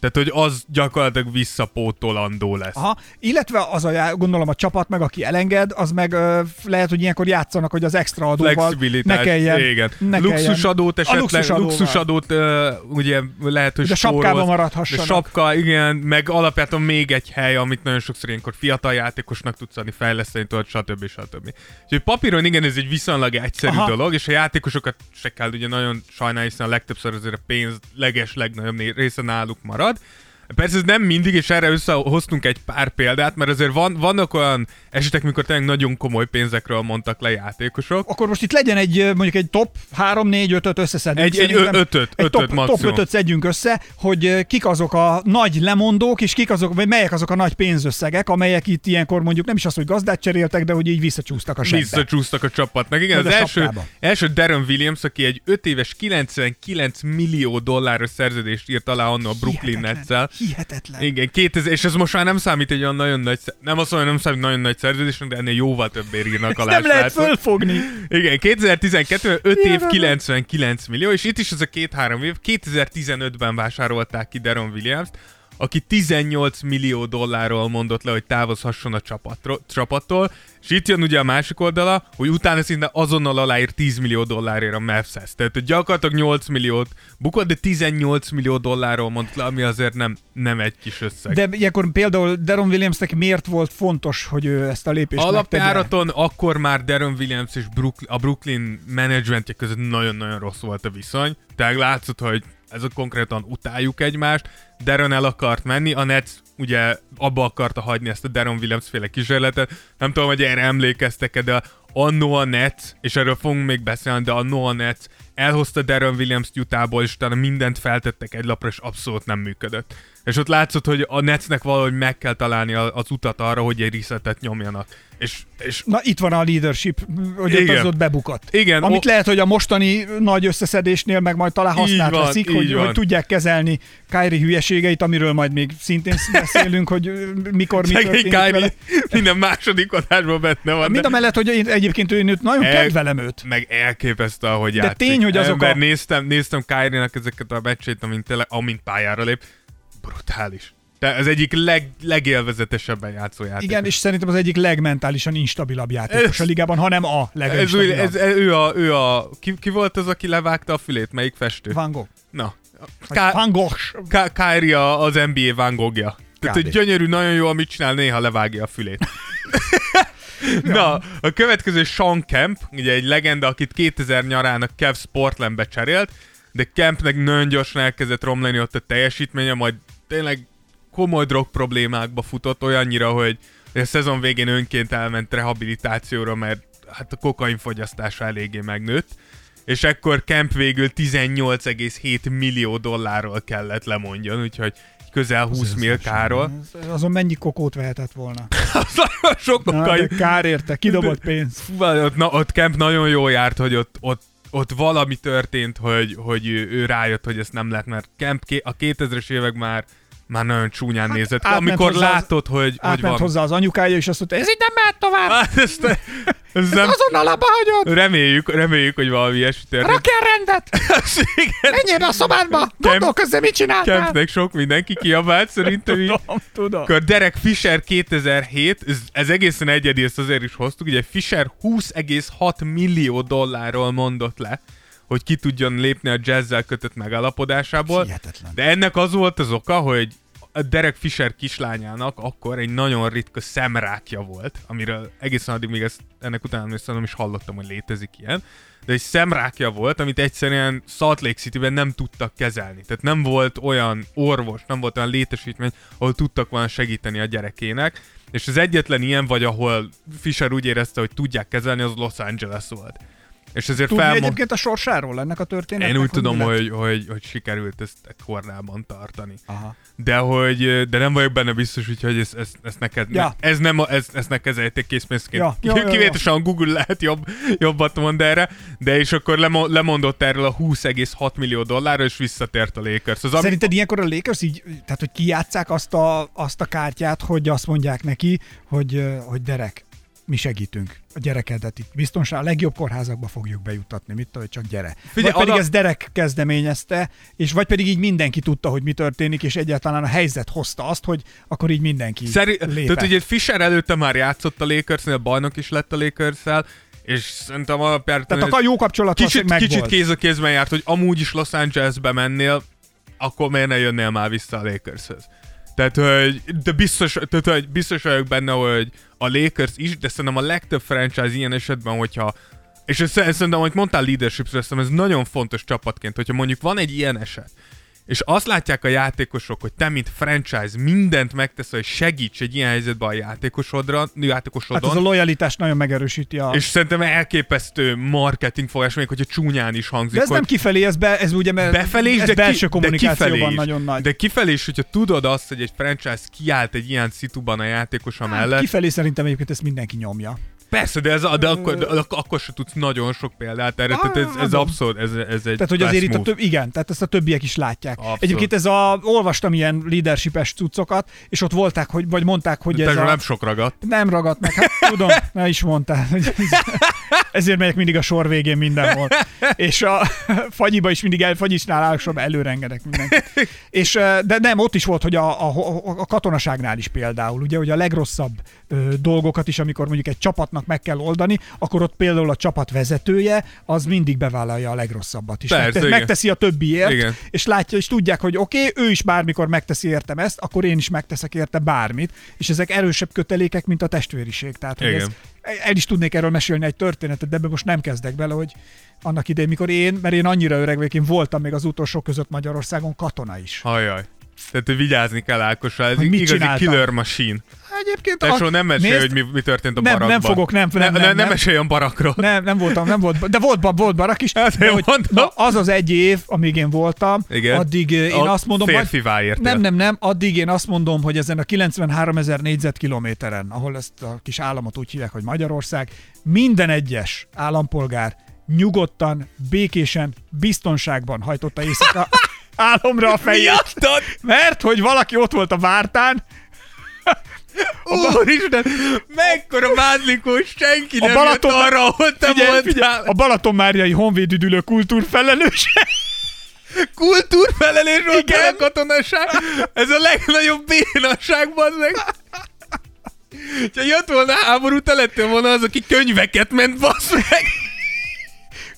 Tehát, hogy az gyakorlatilag visszapótolandó lesz. Aha, illetve az a, já- gondolom a csapat meg, aki elenged, az meg ö, lehet, hogy ilyenkor játszanak, hogy az extra adóval Flexibilitás. ne kelljen. Igen. Ne luxusadót esetleg, luxusadóval. luxusadót uh, ugye lehet, hogy De sapkába spórolsz. maradhassanak. De sapka, igen, meg alapvetően még egy hely, amit nagyon sokszor ilyenkor fiatal játékosnak tudsz adni, fejleszteni tudod, stb. stb. Úgyhogy papíron igen, ez egy viszonylag egyszerű Aha. dolog, és a játékosokat se kell ugye nagyon sajnálni, hiszen a legtöbbször azért a pénz leges legnagyobb része náluk marad. abroad Persze ez nem mindig, és erre összehoztunk egy pár példát, mert azért van, vannak olyan esetek, mikor tényleg nagyon komoly pénzekről mondtak le játékosok. Akkor most itt legyen egy mondjuk egy top 3, 4, 5-öt összeszedünk. Egy- egy szerintem. ö- ötöt, egy top, top maximum. 5-öt szedjünk össze, hogy kik azok a nagy lemondók, és kik azok, vagy melyek azok a nagy pénzösszegek, amelyek itt ilyenkor mondjuk nem is az, hogy gazdát cseréltek, de hogy így visszacsúsztak a sebbe. Visszacsúsztak a csapatnak. Igen, Meg az első, első Darren Williams, aki egy 5 éves 99 millió dolláros szerződést írt alá anno a Brooklyn Hihetetlen. Hihetetlen. Igen, 2000, és ez most már nem számít egy olyan nagyon nagy, nem azt mondom, nem számít nagyon nagy szerződésnek, de ennél jóval többért írnak alá. nem lehet fölfogni. Igen, 2012 5 év Hihetetlen. 99 millió, és itt is ez a két-három év. 2015-ben vásárolták ki Deron Williams-t, aki 18 millió dollárról mondott le, hogy távozhasson a csapatról, csapattól, és itt jön ugye a másik oldala, hogy utána szinte azonnal aláír 10 millió dollárért a Mavs-hez. Tehát hogy gyakorlatilag 8 milliót bukott, de 18 millió dollárról mondott le, ami azért nem, nem egy kis összeg. De ilyenkor például Deron Williamsnek miért volt fontos, hogy ő ezt a lépést megtegye? Alapjáraton akkor már Darren Williams és Brook- a Brooklyn menedzsmentje között nagyon-nagyon rossz volt a viszony. Tehát látszott, hogy ezek konkrétan utáljuk egymást. Darren el akart menni, a Nets ugye abba akarta hagyni ezt a Darren Williams féle kísérletet. Nem tudom, hogy erre emlékeztek-e, de annó a Nets, és erről fogunk még beszélni, de annó a Nets elhozta Darren Williams Utahból, és utána mindent feltettek egy lapra, és abszolút nem működött. És ott látszott, hogy a Netsnek valahogy meg kell találni az utat arra, hogy egy resetet nyomjanak. És, és Na itt van a leadership, hogy ott Igen. az ott bebukott. Igen, Amit o- lehet, hogy a mostani nagy összeszedésnél meg majd talán használt van, veszik, így hogy, van. hogy tudják kezelni Kyrie hülyeségeit, amiről majd még szintén [LAUGHS] beszélünk, hogy mikor mi történik vele. Kyrie minden második adásban benne van. Mind a de- mellett, hogy én egyébként én őt nagyon El- kedvelem őt. meg elképesztő, ahogy De játszik. tény, hogy azok Ember, a- néztem, néztem Kyrie-nak ezeket a meccsét, amint, tényleg, amint pályára lép. Brutális. De az egyik leg, legélvezetesebben játszó játék. Igen, és szerintem az egyik legmentálisan instabilabb játékos Ez- a ligában, hanem a leginstabilabb. ez, ez, ő a, ő a ki, ki, volt az, aki levágta a fülét? Melyik festő? Van Gogh. Na. Ká- Van Gogh. Kyrie a- az NBA Van Gogja. Tehát, hogy gyönyörű, nagyon jó, amit csinál, néha levágja a fülét. [LAUGHS] Na, a következő Sean Kemp, ugye egy legenda, akit 2000 nyarán a Cavs Portlandbe cserélt, de Kempnek nagyon gyorsan elkezdett romlani ott a teljesítménye, majd tényleg komoly drog problémákba futott olyannyira, hogy a szezon végén önként elment rehabilitációra, mert hát a kokain fogyasztása eléggé megnőtt, és ekkor Kemp végül 18,7 millió dollárról kellett lemondjon, úgyhogy közel 20 millikáról. Ez- Azon mennyi kokót vehetett volna? [LAUGHS] Sok Na, kokain. de kár érte, kidobott pénz. Ott, na, ott Kemp nagyon jól járt, hogy ott, ott, ott valami történt, hogy, hogy ő, ő rájött, hogy ezt nem lehet, mert Kemp a 2000-es évek már már nagyon csúnyán hát, nézett ki. Amikor hozzá az- látod, hogy, hogy van... hozzá az anyukája, és azt mondta, ez így nem mehet tovább, Hát ezt, ezt nem, azonnal abba hagyod, reméljük, reméljük, hogy valami ilyesmi történt. rakjál rendet, [LAUGHS] Igen, menjél a szobádba, gondolkozz, mit csináltál. Kempnek sok mindenki kiabált, szerintem. Tudom, tudom. Akkor Derek Fisher 2007, ez, ez egészen egyedi, ezt azért is hoztuk, ugye Fisher 20,6 millió dollárról mondott le, hogy ki tudjon lépni a jazzzel kötött megállapodásából. Hihetetlen. De ennek az volt az oka, hogy a Derek Fisher kislányának akkor egy nagyon ritka szemrákja volt, amiről egészen addig még ezt, ennek utána még nem is hallottam, hogy létezik ilyen, de egy szemrákja volt, amit egyszerűen Salt Lake City-ben nem tudtak kezelni. Tehát nem volt olyan orvos, nem volt olyan létesítmény, ahol tudtak volna segíteni a gyerekének, és az egyetlen ilyen, vagy ahol Fisher úgy érezte, hogy tudják kezelni, az Los Angeles volt. És ezért Tudni felmond... egyébként a sorsáról ennek a történetnek? Én úgy tudom, hogy, hogy, hogy sikerült ezt kornában tartani. Aha. De hogy, de nem vagyok benne biztos, úgyhogy ez, ez, ez neked, Ja. ne, ez nem, ez, ezt ne kezeljétek készpénzként. Ja, ja, ja. Kivételesen Google lehet jobb, jobbat mond erre, de és akkor lemo, lemondott erről a 20,6 millió dollárról, és visszatért a Lakers. Az, ami, Szerinted ilyenkor a Lakers így, tehát hogy kijátszák azt a, azt a kártyát, hogy azt mondják neki, hogy, hogy Derek, mi segítünk a gyerekedet itt. Biztonság, a legjobb kórházakba fogjuk bejutatni, mit tudom, csak gyere. Figyelj, vagy pedig oda- ez Derek kezdeményezte, és vagy pedig így mindenki tudta, hogy mi történik, és egyáltalán a helyzet hozta azt, hogy akkor így mindenki Szeri, tehát ugye Fisher előtte már játszott a Lakersnél, bajnok is lett a lakers és szerintem alapján... Tehát a jó kapcsolat kicsit, kicsit kéz a kézben járt, hogy amúgy is Los Angelesbe mennél, akkor miért ne jönnél már vissza a Lakershez. Tehát, hogy, de biztos, tehát, hogy biztos vagyok benne, hogy a Lakers is, de szerintem a legtöbb franchise ilyen esetben, hogyha és ez, ez szerintem, amit mondtál leadership szerintem ez nagyon fontos csapatként, hogyha mondjuk van egy ilyen eset, és azt látják a játékosok, hogy te, mint franchise, mindent megteszel, hogy segíts egy ilyen helyzetben a játékosodra, Hát játékosodon, ez a lojalitás nagyon megerősíti a... és szerintem elképesztő marketing fogás, még hogyha csúnyán is hangzik, de ez nem kifelé, ez, be, ez ugye mert befelé is, ez de, belső ki, de kommunikációban kifelé is. nagyon nagy. De kifelé is, hogyha tudod azt, hogy egy franchise kiállt egy ilyen szituban a játékosa Hát, mellett, Kifelé szerintem egyébként ezt mindenki nyomja. Persze, de, ez, de, akkor, de ak- akkor se tudsz nagyon sok példát erre, tehát ez, ez Ah, abszolút, ez, ez egy Tehát, hogy azért itt a több, igen, tehát ezt a többiek is látják. Abszolút. Egyébként ez a, olvastam ilyen leadership-es cuccokat, és ott volták, hogy, vagy mondták, hogy De ez a... nem sok ragadt. Nem ragadt meg, hát [LAUGHS] tudom, ne is mondtál. hogy ez- Ezért megyek mindig a sor végén mindenhol. És a [LAUGHS] fagyiba is mindig el, fagyisnál állok sorba, előrengedek mindenkit. És, de nem, ott is volt, hogy a, a, a katonaságnál is például, ugye, hogy a legrosszabb ö, dolgokat is, amikor mondjuk egy csapatnak meg kell oldani, akkor ott például a csapat vezetője, az mindig bevállalja a legrosszabbat is. Persze, Megte- igen. megteszi a többiért, Igen. és látja, és tudják, hogy oké, okay, ő is bármikor megteszi értem ezt, akkor én is megteszek érte bármit, és ezek erősebb kötelékek, mint a testvériség. Tehát, hogy ez, Igen. el is tudnék erről mesélni egy történetet, de ebbe most nem kezdek bele, hogy annak idején, mikor én, mert én annyira öreg vagyok, én voltam még az utolsók között Magyarországon katona is. Hajjaj. Tehát vigyázni kell Ákosra, ez Hogy mit igazi csináltam? killer machine. Egyébként Tesó, a- nem mesélj, nézd, hogy mi, mi történt a nem, barakban. nem fogok, nem, nem, ne, nem, ne, nem. nem mesélj a barakról. Nem, nem voltam, nem volt, de volt, volt barak is. Hát, de hogy, na, az az egy év, amíg én voltam, Igen. addig eh, én A azt mondom, férfivá értél. nem, nem, nem, addig én azt mondom, hogy ezen a 93 ezer négyzetkilométeren, ahol ezt a kis államot úgy hívják, hogy Magyarország, minden egyes állampolgár nyugodtan, békésen, biztonságban hajtotta éjszaka [LAUGHS] álomra a fejét. Miattad? Mert hogy valaki ott volt a vártán, Úristen, mekkora mázlikós, senki A nem Balaton- jött arra, ahol te figyelj, voltál. figyelj, a Balatonmáriai honvédüdülő kultúrfelelőse. Igen. el a katonaság. Ez a legnagyobb bénaság, bazd meg. Ha jött volna háború, te lettél volna az, aki könyveket ment, basz meg.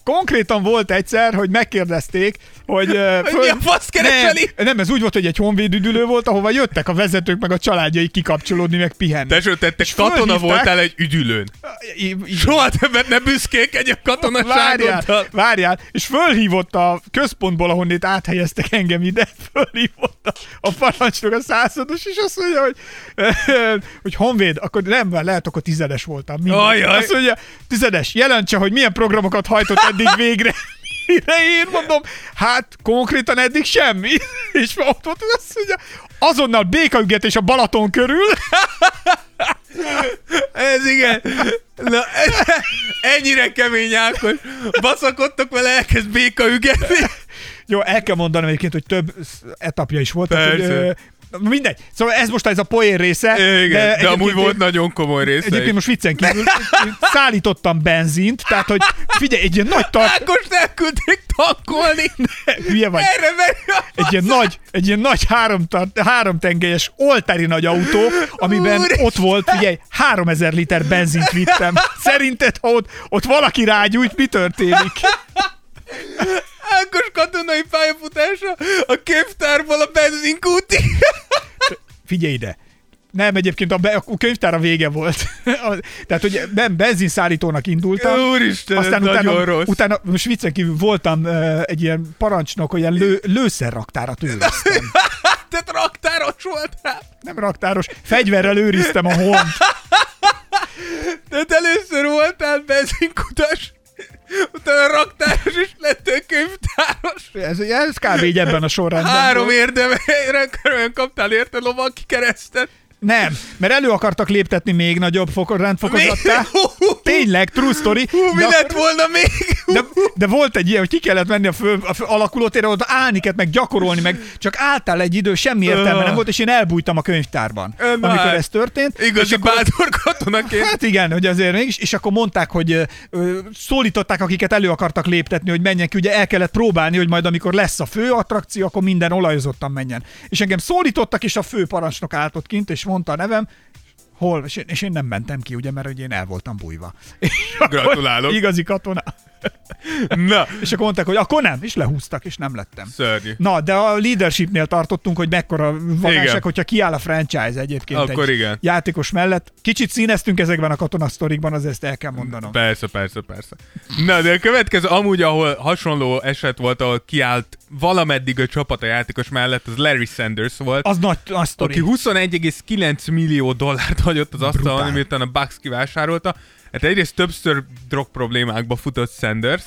Konkrétan volt egyszer, hogy megkérdezték, hogy... Hogy mi a fasz kereseli? Nem, nem, ez úgy volt, hogy egy honvédüdülő volt, ahova jöttek a vezetők meg a családjai kikapcsolódni, meg pihenni. Tesó, te, te katona fölhívták- voltál egy üdülőn. I- i- Soha többet ne büszkélkedj a Várjál, katonaságoddal. várjál, és fölhívott a központból, ahonnét áthelyeztek engem ide, [LAUGHS] fölhívott a, a parancsnok, a százados, és azt mondja, hogy, [LAUGHS] hogy honvéd, akkor nem, lehet, akkor tizedes voltam. mindegy. Ajaj. Azt mondja, tizedes, jelentse, hogy milyen programokat hajtott eddig végre. [LAUGHS] Mire én mondom, hát konkrétan eddig semmi. [LAUGHS] És ott volt, azt mondja, azonnal békaügetés a Balaton körül. [LAUGHS] Ez igen. Na, [LAUGHS] ennyire kemény Ákos. Baszakodtok vele, elkezd béka ügetni. Jó, el kell mondanom egyébként, hogy több etapja is volt. tehát, Persze. hogy, ö, mindegy. Szóval ez most ez a poén része. Igen, de, de amúgy volt nagyon komoly része Egyébként most viccen kívül szállítottam benzint, tehát hogy figyelj, egy ilyen nagy tart... Ákos elküldték tankolni. Hülye vagy. Erre menj Egy ilyen nagy, egy ilyen nagy három, három tengelyes oltári nagy autó, amiben Úristen! ott volt, figyelj, 3000 liter benzint vittem. Szerinted, ha ott, ott valaki rágyújt, mi történik? Ákos katonai pályafutása a könyvtárból a benzinkúti. [LAUGHS] Figyelj ide. Nem, egyébként a, be, a könyvtár a vége volt. [LAUGHS] Tehát, hogy nem benzinszállítónak indultam. Úristen, Aztán utána, rossz. utána, most viccen kívül voltam uh, egy ilyen parancsnok, ilyen lő, lőszerraktárat őriztem. [LAUGHS] Te raktáros voltál. Nem raktáros, fegyverrel őriztem a hont. De te először voltál benzinkutas, utána raktáros, és lettél könyvtáros. Ez, ez kb. így ebben a sorrendben. Három körülön kaptál érte lovak keresztet. Nem, mert elő akartak léptetni még nagyobb fokon, rendfokozattá. Tényleg, true story. Hú, mi lett volna még? de, de, volt egy ilyen, hogy ki kellett menni a fő, a fő alakulótérre, ott állni kellett, meg gyakorolni, meg csak álltál egy idő, semmi értelme nem volt, és én elbújtam a könyvtárban, Ö, na amikor hát. ez történt. Igazi akkor, bátor katonaként. Hát igen, hogy azért mégis, és akkor mondták, hogy ö, ö, szólították, akiket elő akartak léptetni, hogy menjen ki, ugye el kellett próbálni, hogy majd amikor lesz a fő attrakció, akkor minden olajozottan menjen. És engem szólítottak, és a fő parancsnok állt ott kint, és mondta a nevem, hol, és én, és én nem mentem ki, ugye, mert ugye én el voltam bújva. [LAUGHS] És Gratulálok. Igazi katona. Na, És akkor mondták, hogy akkor nem, és lehúztak, és nem lettem. szörnyű. Na, de a leadershipnél tartottunk, hogy mekkora vagásak, hogyha kiáll a franchise egyébként Akkor egy igen. játékos mellett. Kicsit színeztünk ezekben a katonasztorikban, azért ezt el kell mondanom. Persze, persze, persze. Na, de a következő, amúgy, ahol hasonló eset volt, ahol kiállt valameddig a csapat a játékos mellett, az Larry Sanders volt. Az nagy az sztori. aki 21,9 millió dollárt hagyott az asztalon, miután a Bucks kivásárolta. Hát egyrészt többször drog problémákba futott Sanders,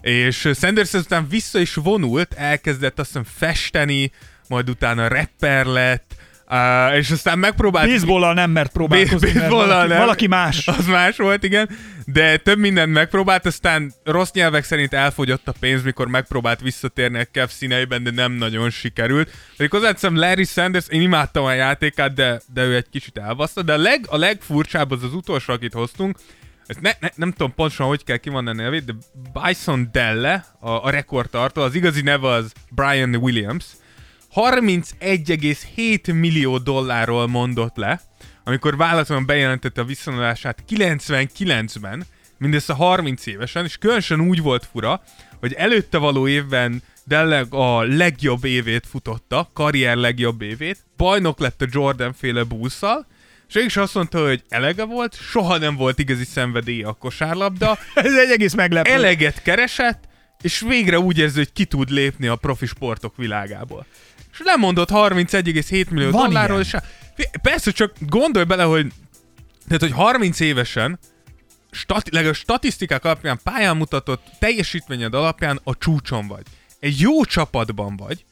és Sanders ezután vissza is vonult, elkezdett azt hiszem festeni, majd utána rapper lett, uh, és aztán megpróbált... Baseballal nem mert próbálkozni, mert valaki, nem. valaki más. Az más volt, igen. De több mindent megpróbált, aztán rossz nyelvek szerint elfogyott a pénz, mikor megpróbált visszatérni a Kev színeiben, de nem nagyon sikerült. Pedig hozzáteszem Larry Sanders, én imádtam a játékát, de, de ő egy kicsit elbaszta. De a, leg, a legfurcsább az az utolsó, akit hoztunk, ezt ne, ne, nem tudom pontosan, hogy kell kimondani a nevét, de Bison Delle, a, a rekordtartó, az igazi neve az Brian Williams, 31,7 millió dollárról mondott le, amikor vállalaton bejelentette a visszavonulását 99-ben, mindössze 30 évesen, és különösen úgy volt fura, hogy előtte való évben Delle a legjobb évét futotta, karrier legjobb évét, bajnok lett a Jordan féle busszal, és ő is azt mondta, hogy elege volt, soha nem volt igazi szenvedélye a kosárlabda, [LAUGHS] Ez egy egész meglepő. eleget keresett, és végre úgy érzi, hogy ki tud lépni a profi sportok világából. És lemondott 31,7 millió Van dollárról, ilyen. és Persze, csak gondolj bele, hogy tehát, hogy 30 évesen stati- legalább statisztikák alapján pályán mutatott teljesítményed alapján a csúcson vagy. Egy jó csapatban vagy.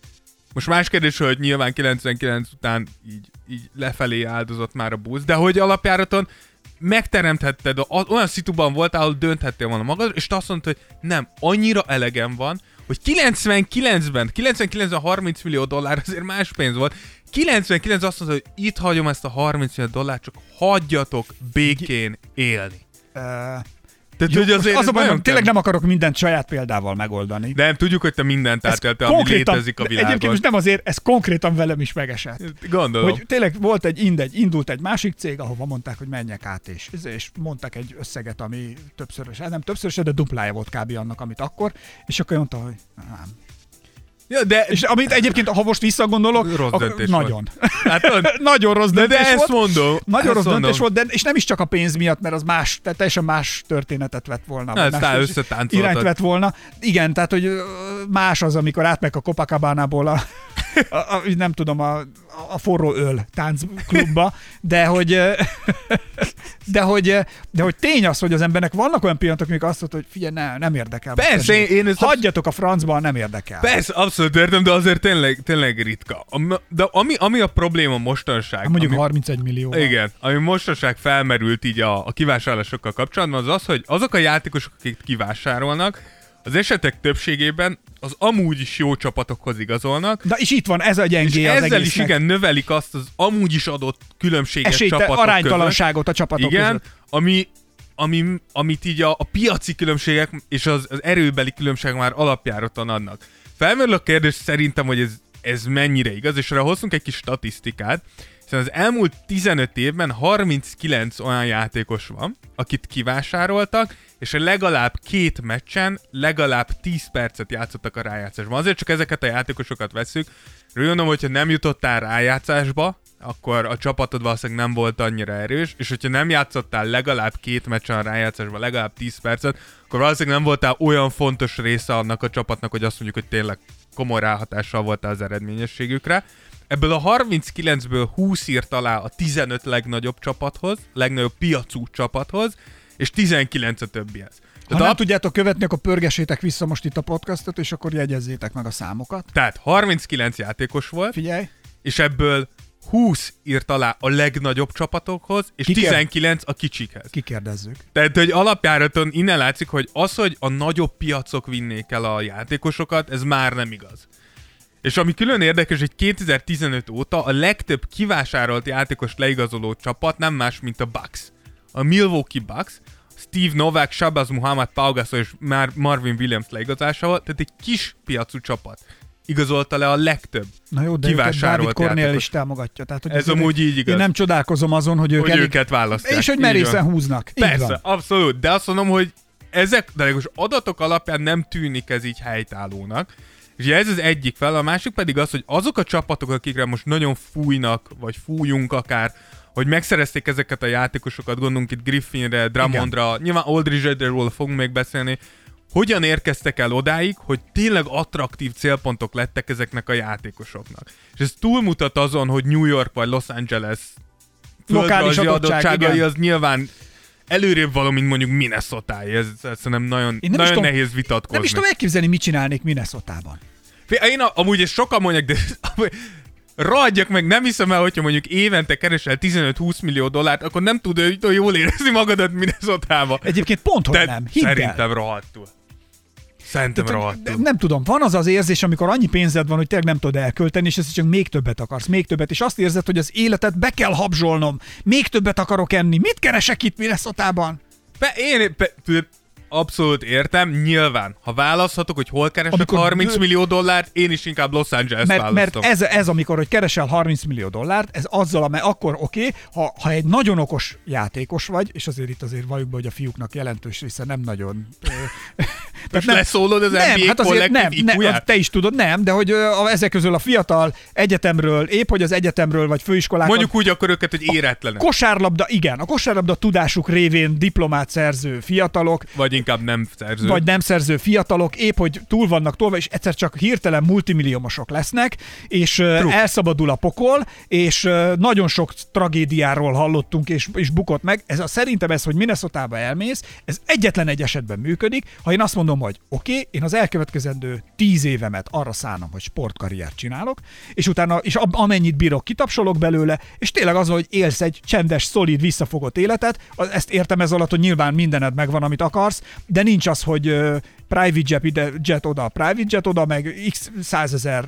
Most más kérdés, hogy nyilván 99 után így, így lefelé áldozott már a busz, de hogy alapjáraton megteremthetted, olyan szituban voltál, ahol dönthettél volna magad, és te azt mondtad, hogy nem, annyira elegem van, hogy 99-ben, 99-ben 30 millió dollár azért más pénz volt, 99 azt mondta, hogy itt hagyom ezt a 30 millió dollárt, csak hagyjatok békén élni. Uh, tehát, hogy azért az a baj, tényleg nem akarok mindent saját példával megoldani. Nem, tudjuk, hogy te mindent átéltél, ami létezik a világon. Egyébként most nem azért, ez konkrétan velem is megesett. Gondolom. Hogy tényleg volt egy indegy, indult egy másik cég, ahova mondták, hogy menjek át, és, és mondtak egy összeget, ami többszörös, nem többszörös, de duplája volt kb. annak, amit akkor, és akkor mondta, hogy nem, Ja, de... És amit egyébként, ha most visszagondolok, rossz akkor nagyon. Hát, [LAUGHS] nagyon rossz döntés de, de ezt volt. mondom. Nagyon ezt rossz mondom. döntés volt, de, és nem is csak a pénz miatt, mert az más, tehát teljesen más történetet vett volna. Na, ezt Irányt vett volna. Igen, tehát, hogy más az, amikor átmek a Copacabana-ból a, a, a, nem tudom, a, a forró öl táncklubba, de hogy, de hogy, de hogy tény az, hogy az embernek vannak olyan pillanatok, amikor azt mondod, hogy figyelj, ne, nem érdekel. Persze, én, én ezt Hagyjatok a francban, nem érdekel. Persze, abszolút értem, de azért tényleg, tényleg ritka. De ami, ami a probléma mostanság... Hát mondjuk ami, 31 millió. Igen, ami mostanság felmerült így a, a kivásárlásokkal kapcsolatban, az az, hogy azok a játékosok, akik kivásárolnak, az esetek többségében az amúgy is jó csapatokhoz igazolnak. De és itt van, ez a gyengé és az ezzel egésznek. is igen, növelik azt az amúgy is adott különbséget Esélyte, csapatok aránytalanságot között. a csapatok igen, között. ami, ami, amit így a, a piaci különbségek és az, az erőbeli különbségek már alapjáraton adnak. Felmerül a kérdés szerintem, hogy ez, ez mennyire igaz, és erre hoztunk egy kis statisztikát, hiszen az elmúlt 15 évben 39 olyan játékos van, akit kivásároltak, és legalább két meccsen legalább 10 percet játszottak a rájátszásban. Azért csak ezeket a játékosokat veszük. Rögondom, hogyha nem jutottál rájátszásba, akkor a csapatod valószínűleg nem volt annyira erős, és hogyha nem játszottál legalább két meccsen a rájátszásban, legalább 10 percet, akkor valószínűleg nem voltál olyan fontos része annak a csapatnak, hogy azt mondjuk, hogy tényleg komoly ráhatással voltál az eredményességükre. Ebből a 39-ből 20 írt alá a 15 legnagyobb csapathoz, legnagyobb piacú csapathoz, és 19 a többihez. Ha nem a... tudjátok követni, akkor pörgessétek vissza most itt a podcastot, és akkor jegyezzétek meg a számokat. Tehát 39 játékos volt. Figyelj. És ebből 20 írt alá a legnagyobb csapatokhoz, és Kikér... 19 a kicsikhez. Kikérdezzük. Tehát, hogy alapjáraton innen látszik, hogy az, hogy a nagyobb piacok vinnék el a játékosokat, ez már nem igaz. És ami külön érdekes, hogy 2015 óta a legtöbb kivásárolt játékos leigazoló csapat nem más, mint a Bucks. A Milwaukee Bucks, Steve Novak, Shabazz Muhammad, Pau Gasol és már Marvin Williams leigazásával, tehát egy kis piacú csapat igazolta le a legtöbb Na jó, de kivásárolt David Cornél is támogatja. Tehát, hogy Ez amúgy így igaz. Én nem csodálkozom azon, hogy ők hogy elég... őket választják. És hogy merészen húznak. Persze, abszolút. De azt mondom, hogy ezek, de most adatok alapján nem tűnik ez így helytállónak. És ez az egyik fel, a másik pedig az, hogy azok a csapatok, akikre most nagyon fújnak, vagy fújunk akár, hogy megszerezték ezeket a játékosokat, gondolunk itt Griffinre, Drummondra, Igen. nyilván Aldridge-ről fogunk még beszélni, hogyan érkeztek el odáig, hogy tényleg attraktív célpontok lettek ezeknek a játékosoknak. És ez túlmutat azon, hogy New York vagy Los Angeles lokális adottságai az nyilván előrébb való, mint mondjuk minnesota Ez, ez szerintem nagyon, nagyon tudom, nehéz vitatkozni. Nem is tudom elképzelni, mit csinálnék Minnesota-ban. Én a, amúgy ezt sokan mondják, de [LAUGHS] raadjak meg, nem hiszem el, hogyha mondjuk évente keresel 15-20 millió dollárt, akkor nem tudod hogy jól érezni magadat minnesota Egyébként pont, hogy nem. Hidd Szerintem rohadtul. Szerintem rohadtul. Nem tudom, van az az érzés, amikor annyi pénzed van, hogy tényleg nem tudod elkölteni, és ezt csak még többet akarsz, még többet, és azt érzed, hogy az életet be kell habzsolnom, még többet akarok enni. Mit keresek itt Minnesota-ban? Be, én, be, abszolút értem, nyilván. Ha választhatok, hogy hol keresek amikor 30 millió dollárt, én is inkább Los Angeles mert, választom. Mert ez, ez, amikor, hogy keresel 30 millió dollárt, ez azzal, mert akkor oké, okay, ha, ha egy nagyon okos játékos vagy, és azért itt azért valljuk be, hogy a fiúknak jelentős része nem nagyon Most nem, leszólod az nem, NBA hát azért nem, nem, te is tudod, nem, de hogy a, ezek közül a fiatal egyetemről, épp hogy az egyetemről vagy főiskolák. Mondjuk úgy akkor őket, hogy éretlenek. Kosárlabda, igen, a kosárlabda tudásuk révén diplomát szerző fiatalok. Vagy inkább nem szerző. Vagy nem szerző fiatalok, épp hogy túl vannak tolva, és egyszer csak hirtelen multimilliómosok lesznek, és True. elszabadul a pokol, és nagyon sok tragédiáról hallottunk, és, és bukott meg. Ez a, szerintem ez, hogy Minnesota-ba elmész, ez egyetlen egy esetben működik. Ha én azt mondom, hogy oké, okay, én az elkövetkezendő tíz évemet arra szánom, hogy sportkarriert csinálok, és utána, és amennyit bírok, kitapsolok belőle, és tényleg az, hogy élsz egy csendes, szolid, visszafogott életet, ezt értem ez alatt, hogy nyilván mindened megvan, amit akarsz, de nincs az, hogy private jet, ide, jet oda, private jet oda, meg x százezer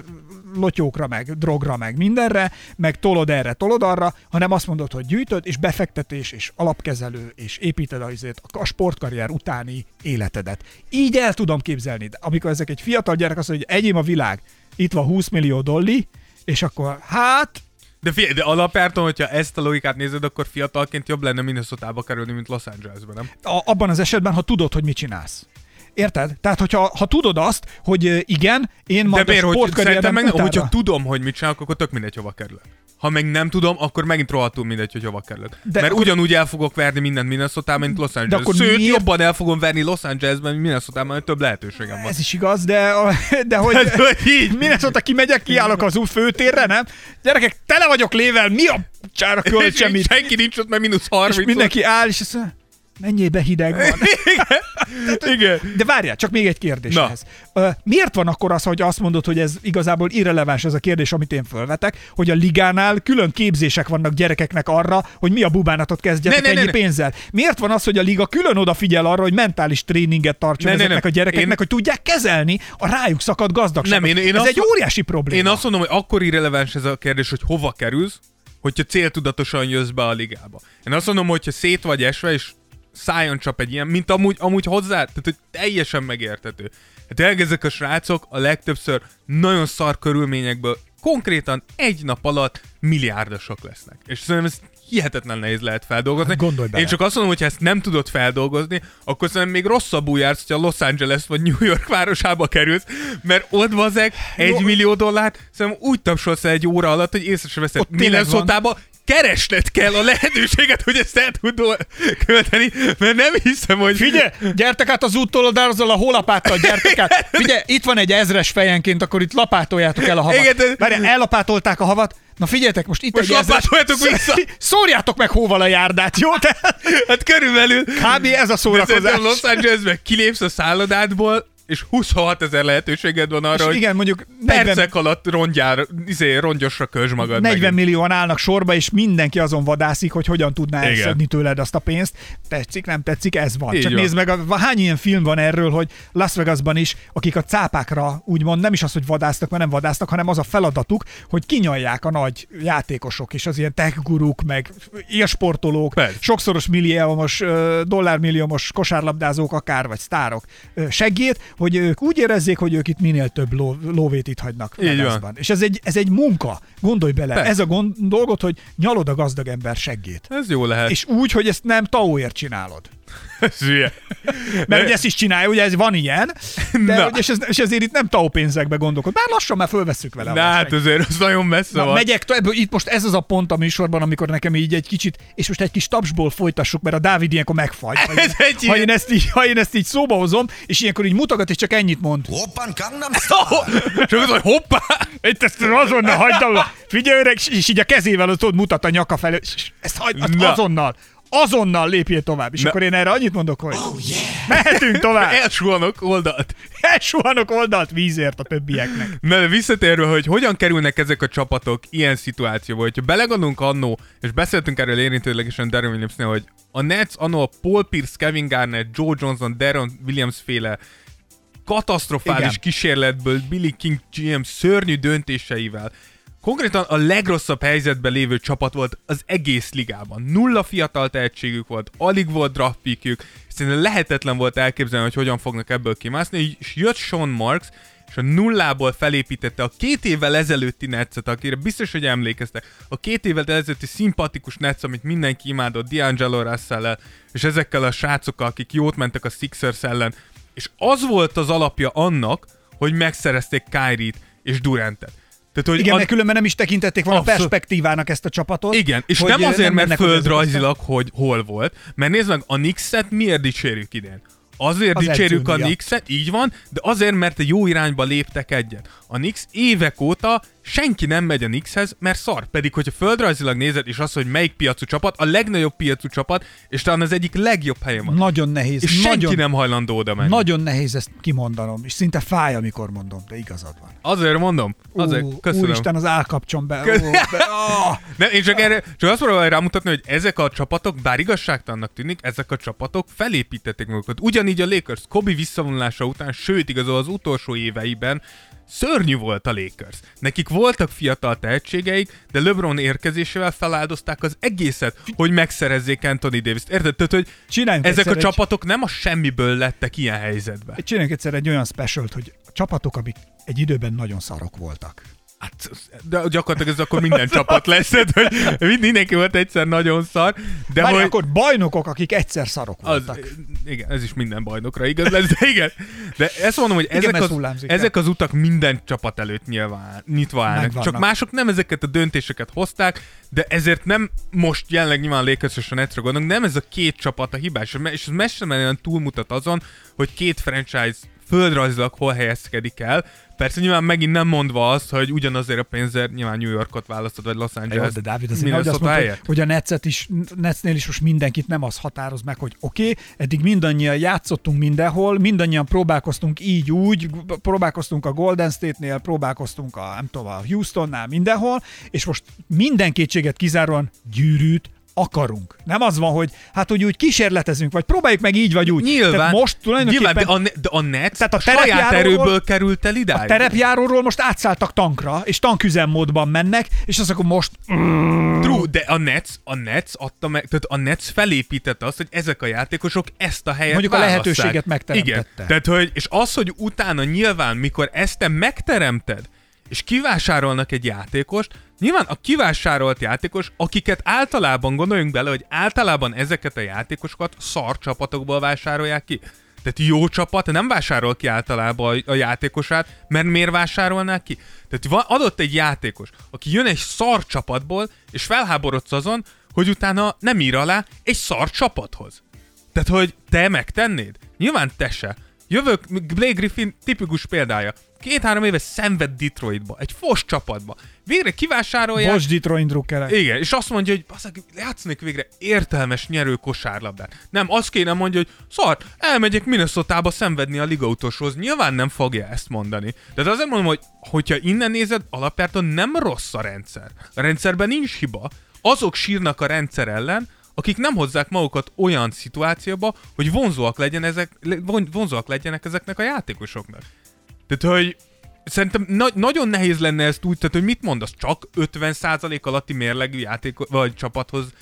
lotyókra, meg drogra, meg mindenre, meg tolod erre, tolod arra, hanem azt mondod, hogy gyűjtöd, és befektetés, és alapkezelő, és építed azért a sportkarrier utáni életedet. Így el tudom képzelni, de amikor ezek egy fiatal gyerek azt mondja, hogy egyém a világ, itt van 20 millió dolli, és akkor hát de, fi- de alapjártan, hogyha ezt a logikát nézed, akkor fiatalként jobb lenne minnesota kerülni, mint Los Angelesben, nem? A, abban az esetben, ha tudod, hogy mit csinálsz. Érted? Tehát, hogyha ha tudod azt, hogy igen, én majd De miért, a sportkarrierem meg, utána... hogyha tudom, hogy mit csinálok, akkor tök mindegy, hova kerülök. Ha meg nem tudom, akkor megint rohadtul mindegy, hogy hova kerülök. De Mert akkor... ugyanúgy el fogok verni mindent minnesota mint Los Angeles. De akkor Sőt, miért... jobban el fogom verni Los Angelesben, mint minnesota mert több lehetőségem van. Ez is igaz, de, de hogy, [LAUGHS] hát, hogy így. Minnesota kimegyek, kiállok az új főtérre, nem? Gyerekek, tele vagyok lével, mi a csára [LAUGHS] semmi. Senki nincs ott, mert mínusz 30. És mindenki áll, és azt mondja, Mennyi hideg van. [LAUGHS] Igen. De várjál, csak még egy kérdés ehhez. Miért van akkor az, hogy azt mondod, hogy ez igazából irreleváns ez a kérdés, amit én felvetek, hogy a ligánál külön képzések vannak gyerekeknek arra, hogy mi a bubánatot kezdjetek ne, ne, ennyi ne, pénzzel? Miért van az, hogy a liga külön odafigyel arra, hogy mentális tréninget tartson ne, ezeknek ne, ne. a gyerekeknek, én... hogy tudják kezelni a rájuk szakadt gazdagságot? Nem, én, én ez azt, egy óriási probléma. Én azt mondom, hogy akkor irreleváns ez a kérdés, hogy hova kerülsz, hogyha céltudatosan jössz be a ligába. Én azt mondom, hogyha szét vagy esve, és szájon csap egy ilyen, mint amúgy, amúgy hozzá, tehát hogy teljesen megértető. Hát ezek a srácok a legtöbbször nagyon szar körülményekből konkrétan egy nap alatt milliárdosok lesznek. És szerintem ez hihetetlen nehéz lehet feldolgozni. Hát gondolj bele. Én csak azt mondom, hogy ha ezt nem tudod feldolgozni, akkor szerintem még rosszabbul jársz, hogyha Los Angeles vagy New York városába kerülsz, mert ott vazek egy millió dollárt, szerintem úgy tapsolsz egy óra alatt, hogy észre se veszed. Minnesota keresned kell a lehetőséget, hogy ezt el tud költeni, mert nem hiszem, hogy... Figyelj, gyertek át az úttól, azzal a hólapáttal, gyertek át. Figyelj, itt van egy ezres fejenként, akkor itt lapátoljátok el a havat. Igen, de... Várjál, ellapátolták a havat, Na figyeljetek, most itt most egy lapátoljátok vissza! [LAUGHS] Szórjátok meg hóval a járdát, jó? Te... Hát körülbelül. Kb. ez a szórakozás. De Los Angelesbe kilépsz a szállodádból, és 26 ezer lehetőséged van arra, és hogy igen, mondjuk 40, percek alatt rongyár, izé, rongyosra kös magad 40 megint. millióan állnak sorba, és mindenki azon vadászik, hogy hogyan tudná igen. elszedni tőled azt a pénzt. Tetszik, nem tetszik, ez van. Így Csak van. nézd meg, a, hány ilyen film van erről, hogy Las Vegasban is, akik a cápákra úgymond nem is az, hogy vadásztak, mert nem vadásztak, hanem az a feladatuk, hogy kinyalják a nagy játékosok és az ilyen tech guruk, meg élsportolók, Persze. sokszoros milliómos, dollármilliómos kosárlabdázók akár, vagy sztárok segít, hogy ők úgy érezzék, hogy ők itt minél több ló, lóvét itt hagynak. És ez egy, ez egy munka. Gondolj bele. Persze. Ez a gond, dolgot, hogy nyalod a gazdag ember seggét. Ez jó lehet. És úgy, hogy ezt nem taóért csinálod. Hülye. Mert ugye ezt is csinálja, ugye ez van ilyen, de, és, ez, és ezért itt nem TAO pénzekbe gondolkod. Bár lassan már fölveszük vele. Na hát azért az nagyon messze Na, van. Megyek, ebből, itt most ez az a pont a műsorban, amikor nekem így egy kicsit, és most egy kis tapsból folytassuk, mert a Dávid ilyenkor megfagy. Ha, ez én, ha, én ezt így, ha én ezt így szóba hozom, és ilyenkor így mutogat, és csak ennyit mond. Hoppan Gangnam Csak az, hogy hoppá! Itt ezt azonnal hagyd Figyelj öreg, és így a kezével az ott mutat a nyaka felé. Ezt hagyd, azonnal azonnal lépjél tovább. És ne. akkor én erre annyit mondok, hogy oh, yeah. mehetünk tovább. [LAUGHS] Elsuhanok oldalt. [LAUGHS] Elsuhanok oldalt vízért a többieknek. Na, de visszatérve, hogy hogyan kerülnek ezek a csapatok ilyen szituációba, hogyha belegondolunk annó, és beszéltünk erről érintőlegesen Darren Williamsnél, hogy a Nets annó a Paul Pierce, Kevin Garnett, Joe Johnson, Darren Williams féle katasztrofális Igen. kísérletből Billy King GM szörnyű döntéseivel Konkrétan a legrosszabb helyzetben lévő csapat volt az egész ligában. Nulla fiatal tehetségük volt, alig volt draft pickjük, szerintem lehetetlen volt elképzelni, hogy hogyan fognak ebből kimászni, és jött Sean Marks, és a nullából felépítette a két évvel ezelőtti netszet, akire biztos, hogy emlékeztek. A két évvel ezelőtti szimpatikus netsz, amit mindenki imádott D'Angelo russell és ezekkel a srácokkal, akik jót mentek a Sixers ellen, És az volt az alapja annak, hogy megszerezték Kyrie-t és Durantet. Tehát, hogy Igen, mert különben nem is tekintették volna Abszol... perspektívának ezt a csapatot. Igen, és nem azért, nem mert földrajzilag, hogy hol volt, mert nézd meg, a Knicks-et miért dicsérjük idén? Azért az dicsérjük a Knicks-et, így van, de azért, mert jó irányba léptek egyet. A Knicks évek óta senki nem megy a Knickshez, mert szar. Pedig, hogyha földrajzilag nézed, és az, hogy melyik piacú csapat, a legnagyobb piacú csapat, és talán az egyik legjobb helyen van. Nagyon nehéz. És nagyon, senki nem hajlandó oda menni. Nagyon nehéz ezt kimondanom, és szinte fáj, amikor mondom, de igazad van. Azért mondom. Azért, Ú, köszönöm. Úristen, az állkapcsom be. Ó, be oh. [LAUGHS] Nem, én csak, erre, csak azt próbálom rámutatni, hogy ezek a csapatok, bár igazságtalannak tűnik, ezek a csapatok felépítették magukat. Ugyanígy a Lakers Kobe visszavonulása után, sőt, igazol az utolsó éveiben Szörnyű volt a Lakers. Nekik voltak fiatal tehetségeik, de LeBron érkezésével feláldozták az egészet, hogy megszerezzék Anthony Davis-t. Érted? Tehát, hogy Csináljunk ezek a egy... csapatok nem a semmiből lettek ilyen helyzetbe. Csináljunk egyszer egy olyan specialt, hogy a csapatok, amik egy időben nagyon szarok voltak Hát, de gyakorlatilag ez akkor minden csapat lesz, hogy mindenki volt egyszer nagyon szar. De Várj, hogy... akkor bajnokok, akik egyszer szarok voltak. Az, igen, ez is minden bajnokra igaz lesz, de igen. De ezt mondom, hogy igen, ezek, az, ezek az utak minden csapat előtt nyilván nyitva állnak. Megvannak. Csak mások nem ezeket a döntéseket hozták, de ezért nem most jelenleg nyilván a Netsre gondolunk, nem ez a két csapat a hibás, és ez messze túlmutat azon, hogy két franchise földrajzilag hol helyezkedik el. Persze nyilván megint nem mondva azt, hogy ugyanazért a pénzért nyilván New Yorkot választod, vagy Los Angeles. Jó, de Dávid azért azt mondta, hogy, hogy a Netszet is, Netsznél is most mindenkit nem az határoz meg, hogy oké, okay, eddig mindannyian játszottunk mindenhol, mindannyian próbálkoztunk így úgy, próbálkoztunk a Golden State-nél, próbálkoztunk a, nem tudom, a Houstonnál, mindenhol, és most minden kétséget kizáróan gyűrűt, akarunk. Nem az van, hogy hát hogy úgy kísérletezünk, vagy próbáljuk meg így vagy úgy. Nyilván, tehát most tulajdonképpen... Nyilván, de a, de a net tehát a, a saját erőből került el idáig. A terepjáróról most átszálltak tankra, és tanküzemmódban mennek, és az akkor most... True, de a Nets, a Nets adta meg, tehát a Nets felépítette azt, hogy ezek a játékosok ezt a helyet Mondjuk válasszák. a lehetőséget megteremtette. Igen, tehát hogy, és az, hogy utána nyilván, mikor ezt te megteremted, és kivásárolnak egy játékost, nyilván a kivásárolt játékos, akiket általában gondoljunk bele, hogy általában ezeket a játékosokat szar csapatokból vásárolják ki. Tehát jó csapat nem vásárol ki általában a játékosát, mert miért vásárolnák ki? Tehát adott egy játékos, aki jön egy szar csapatból, és felháborodsz azon, hogy utána nem ír alá egy szar csapathoz. Tehát, hogy te megtennéd? Nyilván te se. Jövök, Blake Griffin tipikus példája. Két-három éve szenved Detroitba, egy fos csapatba. Végre kivásárolják. Most Detroit drukkerek. Igen, és azt mondja, hogy basszak, játszanék végre értelmes nyerő kosárlabdát. Nem, azt kéne mondja, hogy szar, elmegyek Minnesota-ba szenvedni a liga utolsóhoz. Nyilván nem fogja ezt mondani. De azért mondom, hogy hogyha innen nézed, alapjártan nem rossz a rendszer. A rendszerben nincs hiba. Azok sírnak a rendszer ellen, akik nem hozzák magukat olyan szituációba, hogy vonzóak, legyen ezek, vonzóak legyenek ezeknek a játékosoknak. Tehát, hogy szerintem na- nagyon nehéz lenne ezt úgy, tehát, hogy mit mondasz, csak 50% alatti mérlegű játék vagy csapathoz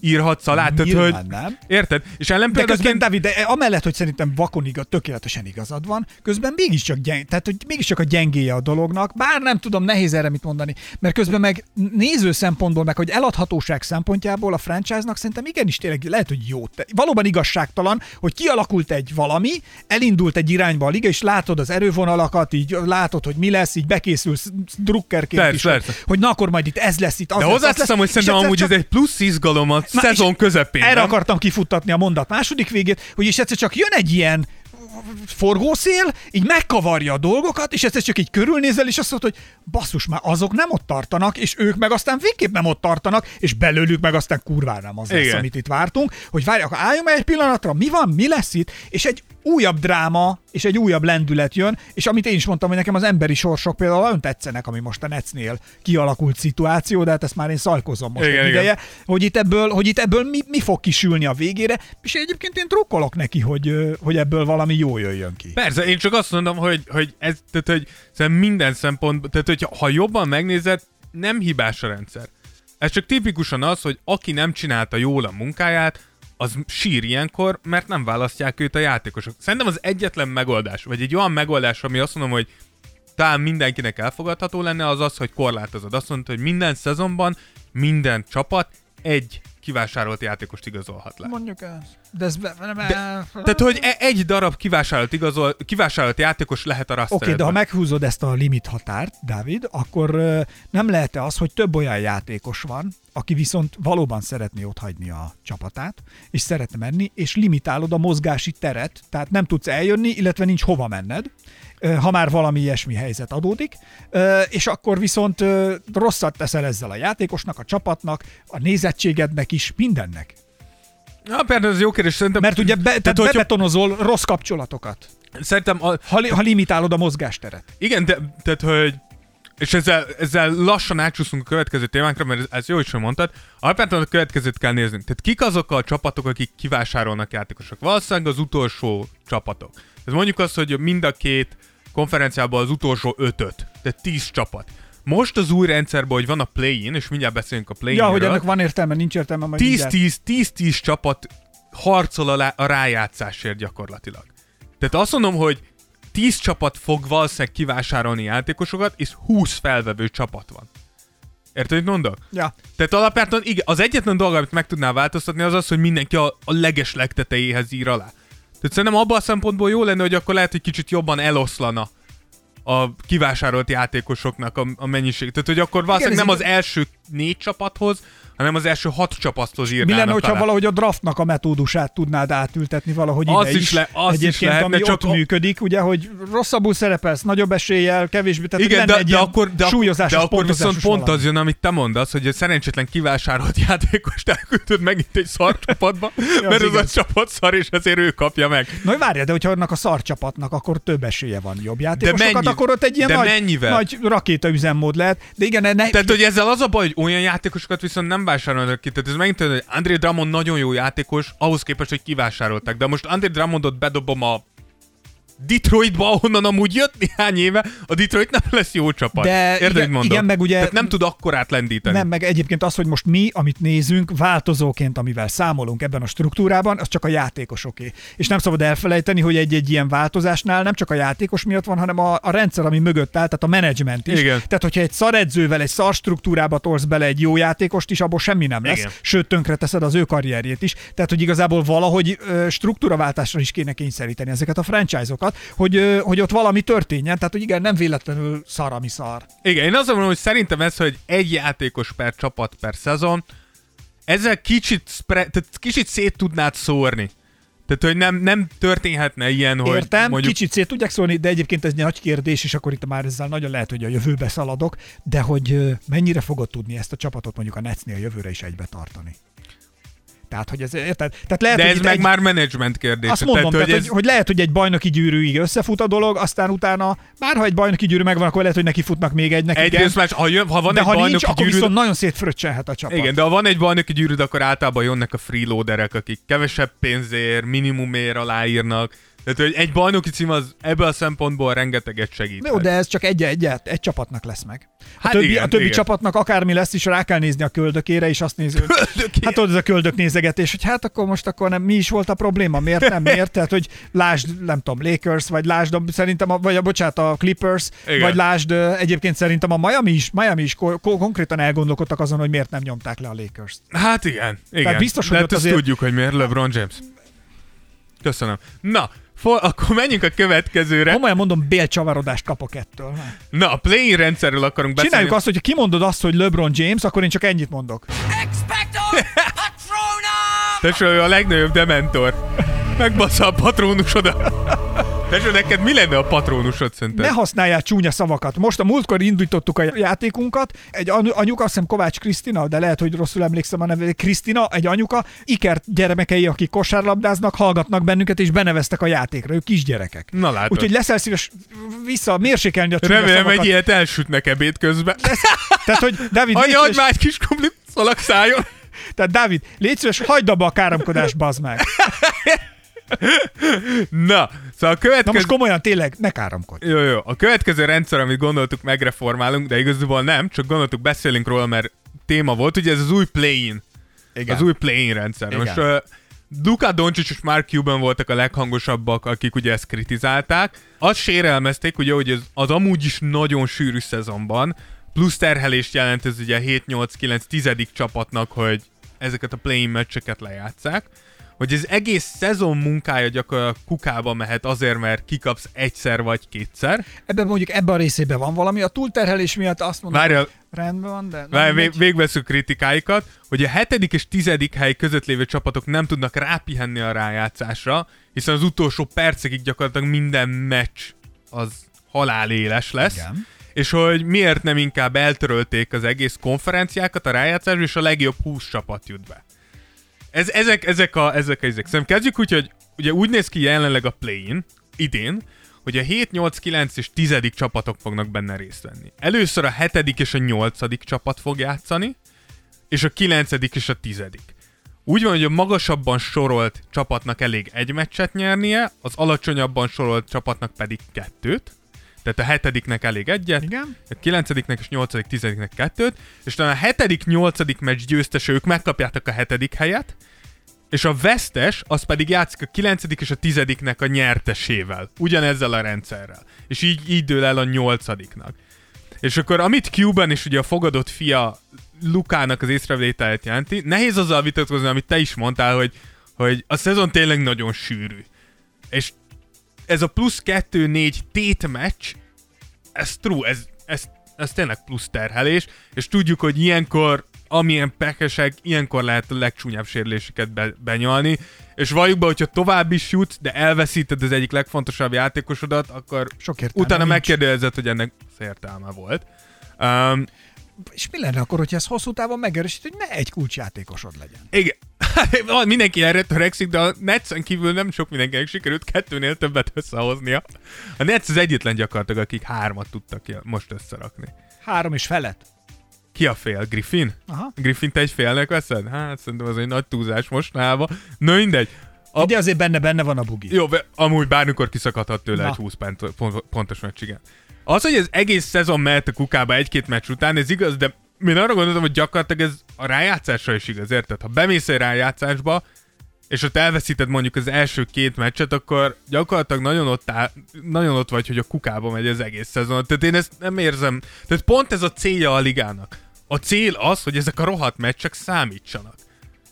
írhatsz alá. Tehát, hogy, nem. Érted? És ellenpéldaként... De David, de amellett, hogy szerintem vakon igaz, tökéletesen igazad van, közben mégiscsak, gyeng, tehát, hogy mégiscsak a gyengéje a dolognak, bár nem tudom, nehéz erre mit mondani, mert közben meg néző szempontból, meg hogy eladhatóság szempontjából a franchise-nak szerintem igenis tényleg lehet, hogy jó. Valóban igazságtalan, hogy kialakult egy valami, elindult egy irányba a liga, és látod az erővonalakat, így látod, hogy mi lesz, így bekészülsz drukkerként persze, is, persze. Hogy, hogy na akkor majd itt ez lesz, itt az De hozzáteszem, hogy szerintem amúgy csak... ez egy plusz izgalom a szezon közepén. Erre nem? akartam kifuttatni a mondat második végét, hogy is egyszer csak jön egy ilyen forgószél, így megkavarja a dolgokat, és egyszer csak így körülnézel, és azt mondod, hogy basszus, már azok nem ott tartanak, és ők meg aztán végképp nem ott tartanak, és belőlük meg aztán kurvára nem az lesz, amit itt vártunk, hogy várják, álljunk egy pillanatra, mi van, mi lesz itt, és egy újabb dráma és egy újabb lendület jön, és amit én is mondtam, hogy nekem az emberi sorsok például nagyon tetszenek, ami most a Netsznél kialakult szituáció, de hát ezt már én szajkozom most igen, ideje, igen. hogy itt ebből, hogy itt ebből mi, mi fog kisülni a végére, és egyébként én trukkolok neki, hogy, hogy ebből valami jó jöjjön ki. Persze, én csak azt mondom, hogy, hogy ez, tehát, hogy minden szempont, tehát hogy ha jobban megnézed, nem hibás a rendszer. Ez csak tipikusan az, hogy aki nem csinálta jól a munkáját, az sír ilyenkor, mert nem választják őt a játékosok. Szerintem az egyetlen megoldás, vagy egy olyan megoldás, ami azt mondom, hogy talán mindenkinek elfogadható lenne, az az, hogy korlátozod. Azt mondod, hogy minden szezonban minden csapat egy kivásárolt játékost igazolhat le. Mondjuk ez. De ez... Be, de, tehát, hogy e- egy darab kivásárolt, igazol, kivásárolt játékos lehet a Oké, okay, de ha meghúzod ezt a limit határt, Dávid, akkor nem lehet-e az, hogy több olyan játékos van, aki viszont valóban szeretné ott hagyni a csapatát, és szeretne menni, és limitálod a mozgási teret, tehát nem tudsz eljönni, illetve nincs hova menned, ha már valami ilyesmi helyzet adódik, és akkor viszont rosszat teszel ezzel a játékosnak, a csapatnak, a nézettségednek is, mindennek. Na, persze, ez jó kérdés. Szerintem... Mert ugye be, tehát, tehát bebetonozol hogyha... rossz kapcsolatokat. Szerintem... A... Ha, ha limitálod a mozgásteret. Igen, de, tehát, hogy és ezzel, ezzel lassan átcsúszunk a következő témánkra, mert ez jó is, hogy mondtad. Alapvetően a következőt kell néznünk. Tehát kik azok a csapatok, akik kivásárolnak játékosok? Valószínűleg az utolsó csapatok. Ez mondjuk azt, hogy mind a két konferenciában az utolsó ötöt, tehát tíz csapat. Most az új rendszerben, hogy van a play-in, és mindjárt beszélünk a play-inről. Ja, hogy ennek van értelme, nincs értelme, majd 10-10 csapat harcol a, a rájátszásért gyakorlatilag. Tehát azt mondom, hogy 10 csapat fog valószínűleg kivásárolni játékosokat, és 20 felvevő csapat van. Érted, mit mondok? Ja. Tehát alapvetően igen, az egyetlen dolog, amit meg tudná változtatni, az az, hogy mindenki a, a leges legtetejéhez ír alá. Tehát szerintem abban a szempontból jó lenne, hogy akkor lehet, hogy kicsit jobban eloszlana a kivásárolt játékosoknak a, a mennyiség. Tehát, hogy akkor valószínűleg nem az első négy csapathoz, hanem az első hat csapathoz írnának Mi lenne, hogyha alá. valahogy a draftnak a metódusát tudnád átültetni valahogy az ide is, is le, az Egyébként, is lehetne, ami csak ott a... működik, ugye, hogy rosszabbul szerepelsz, nagyobb eséllyel, kevésbé, tehát Igen, de, de, akkor, de, de akkor viszont pont az jön, amit te mondasz, hogy a szerencsétlen kivásárolt [LAUGHS] játékost elküldöd megint egy szar [LAUGHS] csapatba, ja, mert az, az a csapat szar, és ezért ő kapja meg. Na várja, de hogyha annak a szar csapatnak, akkor több esélye van jobb játékosokat, de mennyi, akkor ott egy ilyen de nagy, mennyivel? nagy rakéta üzemmód lehet. De igen, ne, Tehát, hogy ezzel az a baj, hogy olyan játékosokat viszont nem vásárolnak ki. Tehát ez megint, hogy André Drummond nagyon jó játékos, ahhoz képest, hogy kivásárolták. De most André Drummondot bedobom a Detroitba, ahonnan amúgy jött néhány éve, a Detroit nem lesz jó csapat. De Érde, igen, mondom? igen, meg ugye... Tehát nem tud akkorát lendíteni. Nem, meg egyébként az, hogy most mi, amit nézünk, változóként, amivel számolunk ebben a struktúrában, az csak a játékosoké. És nem szabad elfelejteni, hogy egy-egy ilyen változásnál nem csak a játékos miatt van, hanem a, a rendszer, ami mögött áll, tehát a menedzsment is. Igen. Tehát, hogyha egy szaredzővel, egy szar struktúrába tolsz bele egy jó játékost is, abból semmi nem lesz. Igen. Sőt, tönkre teszed az ő karrierjét is. Tehát, hogy igazából valahogy struktúraváltásra is kéne kényszeríteni ezeket a franchise-okat hogy, hogy ott valami történjen, tehát hogy igen, nem véletlenül szar, ami szar. Igen, én azt mondom, hogy szerintem ez, hogy egy játékos per csapat per szezon, ezzel kicsit, spre- tehát kicsit szét tudnád szórni. Tehát, hogy nem, nem történhetne ilyen, hogy Értem, mondjuk... kicsit szét tudják szólni, de egyébként ez egy nagy kérdés, és akkor itt már ezzel nagyon lehet, hogy a jövőbe szaladok, de hogy mennyire fogod tudni ezt a csapatot mondjuk a Netsnél a jövőre is egybe tartani? Tehát, hogy ez, érted? Tehát lehet, De ez hogy meg egy... már menedzsment kérdés. Azt mondom, tehát, hogy, ez... hogy, lehet, hogy egy bajnoki gyűrűig összefut a dolog, aztán utána, már ha egy bajnoki gyűrű megvan, akkor lehet, hogy neki futnak még egynek. Egyrészt más, ha, jön, ha van de egy ha bajnoki nincs, gyűrűd... akkor viszont nagyon szétfröccselhet a csapat. Igen, de ha van egy bajnoki gyűrűd, akkor általában jönnek a freeloaderek, akik kevesebb pénzért, minimumért aláírnak, tehát, hogy egy bajnoki cím az ebből a szempontból rengeteget segít. Jó, de ez csak egy, egy, egy csapatnak lesz meg. A hát többi, igen, a többi igen. csapatnak akármi lesz is, rá kell nézni a köldökére, és azt nézni, hogy hát ott ez a köldök nézegetés, hogy hát akkor most akkor nem, mi is volt a probléma, miért nem, miért? Tehát, hogy lásd, nem tudom, Lakers, vagy lásd, szerintem, a, vagy a, bocsánat, a Clippers, igen. vagy lásd, egyébként szerintem a Miami is, Miami is ko- konkrétan elgondolkodtak azon, hogy miért nem nyomták le a Lakers-t. Hát igen, igen. Tehát biztos, hogy ott azért... tudjuk, hogy miért LeBron James. Köszönöm. Na, For, akkor menjünk a következőre. Komolyan mondom, bélcsavarodást kapok ettől. Na, a play rendszerről akarunk beszélni. Csináljuk azt, hogy kimondod azt, hogy LeBron James, akkor én csak ennyit mondok. [LAUGHS] Tesó, ő a legnagyobb dementor. Megbasza a patrónusodat. Tesó, neked mi lenne a patrónusod szerinted? Ne használjál csúnya szavakat. Most a múltkor indítottuk a játékunkat. Egy anyuka, azt hiszem Kovács Krisztina, de lehet, hogy rosszul emlékszem a neve. Krisztina, egy anyuka, ikert gyermekei, akik kosárlabdáznak, hallgatnak bennünket, és beneveztek a játékra. Ők kisgyerekek. Na látod. Úgyhogy leszel szíves vissza mérsékelni a csúnya Remélem, szavakat. egy ilyet elsütnek ebéd közben. Lesz, tehát, hogy David, Anya, adj már egy kis kumplit, szalak szájon. Tehát Dávid, légy szíves, hagyd abba a káromkodást, bazd meg. [LAUGHS] [LAUGHS] Na, szóval a következő... Na most komolyan, tényleg, ne káromkodj. Jó, jó. A következő rendszer, amit gondoltuk megreformálunk, de igazából nem, csak gondoltuk beszélünk róla, mert téma volt, ugye ez az új play-in. Igen. Az új play-in rendszer. Igen. Most uh, Luka Doncic és Mark Cuban voltak a leghangosabbak, akik ugye ezt kritizálták. Azt sérelmezték, ugye, hogy az, az amúgy is nagyon sűrű szezonban plusz terhelést jelent ez ugye 7-8-9-10. csapatnak, hogy ezeket a play meccseket lejátszák, hogy az egész szezon munkája gyakorlatilag kukába mehet azért, mert kikapsz egyszer vagy kétszer. Ebben mondjuk ebben a részében van valami, a túlterhelés miatt azt mondom, Várjál, rendben van, de... Várj, vég, végveszünk kritikáikat, hogy a hetedik és tizedik hely között lévő csapatok nem tudnak rápihenni a rájátszásra, hiszen az utolsó percekig gyakorlatilag minden meccs az haláléles lesz. Igen. És hogy miért nem inkább eltörölték az egész konferenciákat a rájátszásra, és a legjobb 20 csapat jut be. Ez, ezek, ezek a, ezek a ezek. Szerintem kezdjük úgy, hogy ugye úgy néz ki jelenleg a play-in, idén, hogy a 7, 8, 9 és 10. csapatok fognak benne részt venni. Először a 7. és a 8. csapat fog játszani, és a 9. és a 10. Úgy van, hogy a magasabban sorolt csapatnak elég egy meccset nyernie, az alacsonyabban sorolt csapatnak pedig kettőt. Tehát a hetediknek elég egyet, Igen. a kilencediknek és nyolcadik, tizediknek kettőt, és talán a hetedik, nyolcadik meccs győztes, ők megkapjátok a hetedik helyet, és a vesztes, az pedig játszik a kilencedik és a tizediknek a nyertesével. Ugyanezzel a rendszerrel. És így, így dől el a nyolcadiknak. És akkor amit Cuban is ugye a fogadott fia Lukának az észrevételét jelenti, nehéz azzal vitatkozni, amit te is mondtál, hogy, hogy a szezon tényleg nagyon sűrű. És ez a plusz 2-4 tét meccs, ez true, ez, ez, ez tényleg plusz terhelés, és tudjuk, hogy ilyenkor amilyen pekesek, ilyenkor lehet a legcsúnyább sérüléseket be, benyalni, és valljuk be, hogyha tovább is jutsz, de elveszíted az egyik legfontosabb játékosodat, akkor Sok utána nincs. megkérdezed, hogy ennek értelme volt. Um, És mi lenne akkor, hogyha ez hosszú távon megerősít, hogy ne egy kulcsjátékosod legyen? igen, [LAUGHS] Van, mindenki erre törekszik, de a Netsen kívül nem sok mindenkinek sikerült kettőnél többet összehoznia. A Nets az egyetlen gyakorlatilag, akik hármat tudtak most összerakni. Három és felett. Ki a fél? Griffin? Aha. Griffin te egy félnek veszed? Hát szerintem az egy nagy túlzás mostanában. Na mindegy. A- Ugye azért benne benne van a bugi. Jó, amúgy bármikor kiszakadhat tőle Na. egy 20 pont, pont, pontos meccs, igen. Az, hogy ez egész szezon mehet a kukába egy-két meccs után, ez igaz, de én arra gondoltam, hogy gyakorlatilag ez a rájátszásra is igaz, érted? Ha bemész egy rájátszásba, és ott elveszíted mondjuk az első két meccset, akkor gyakorlatilag nagyon ott, áll, nagyon ott vagy, hogy a kukába megy az egész szezon. Tehát én ezt nem érzem. Tehát pont ez a célja a ligának. A cél az, hogy ezek a rohadt meccsek számítsanak.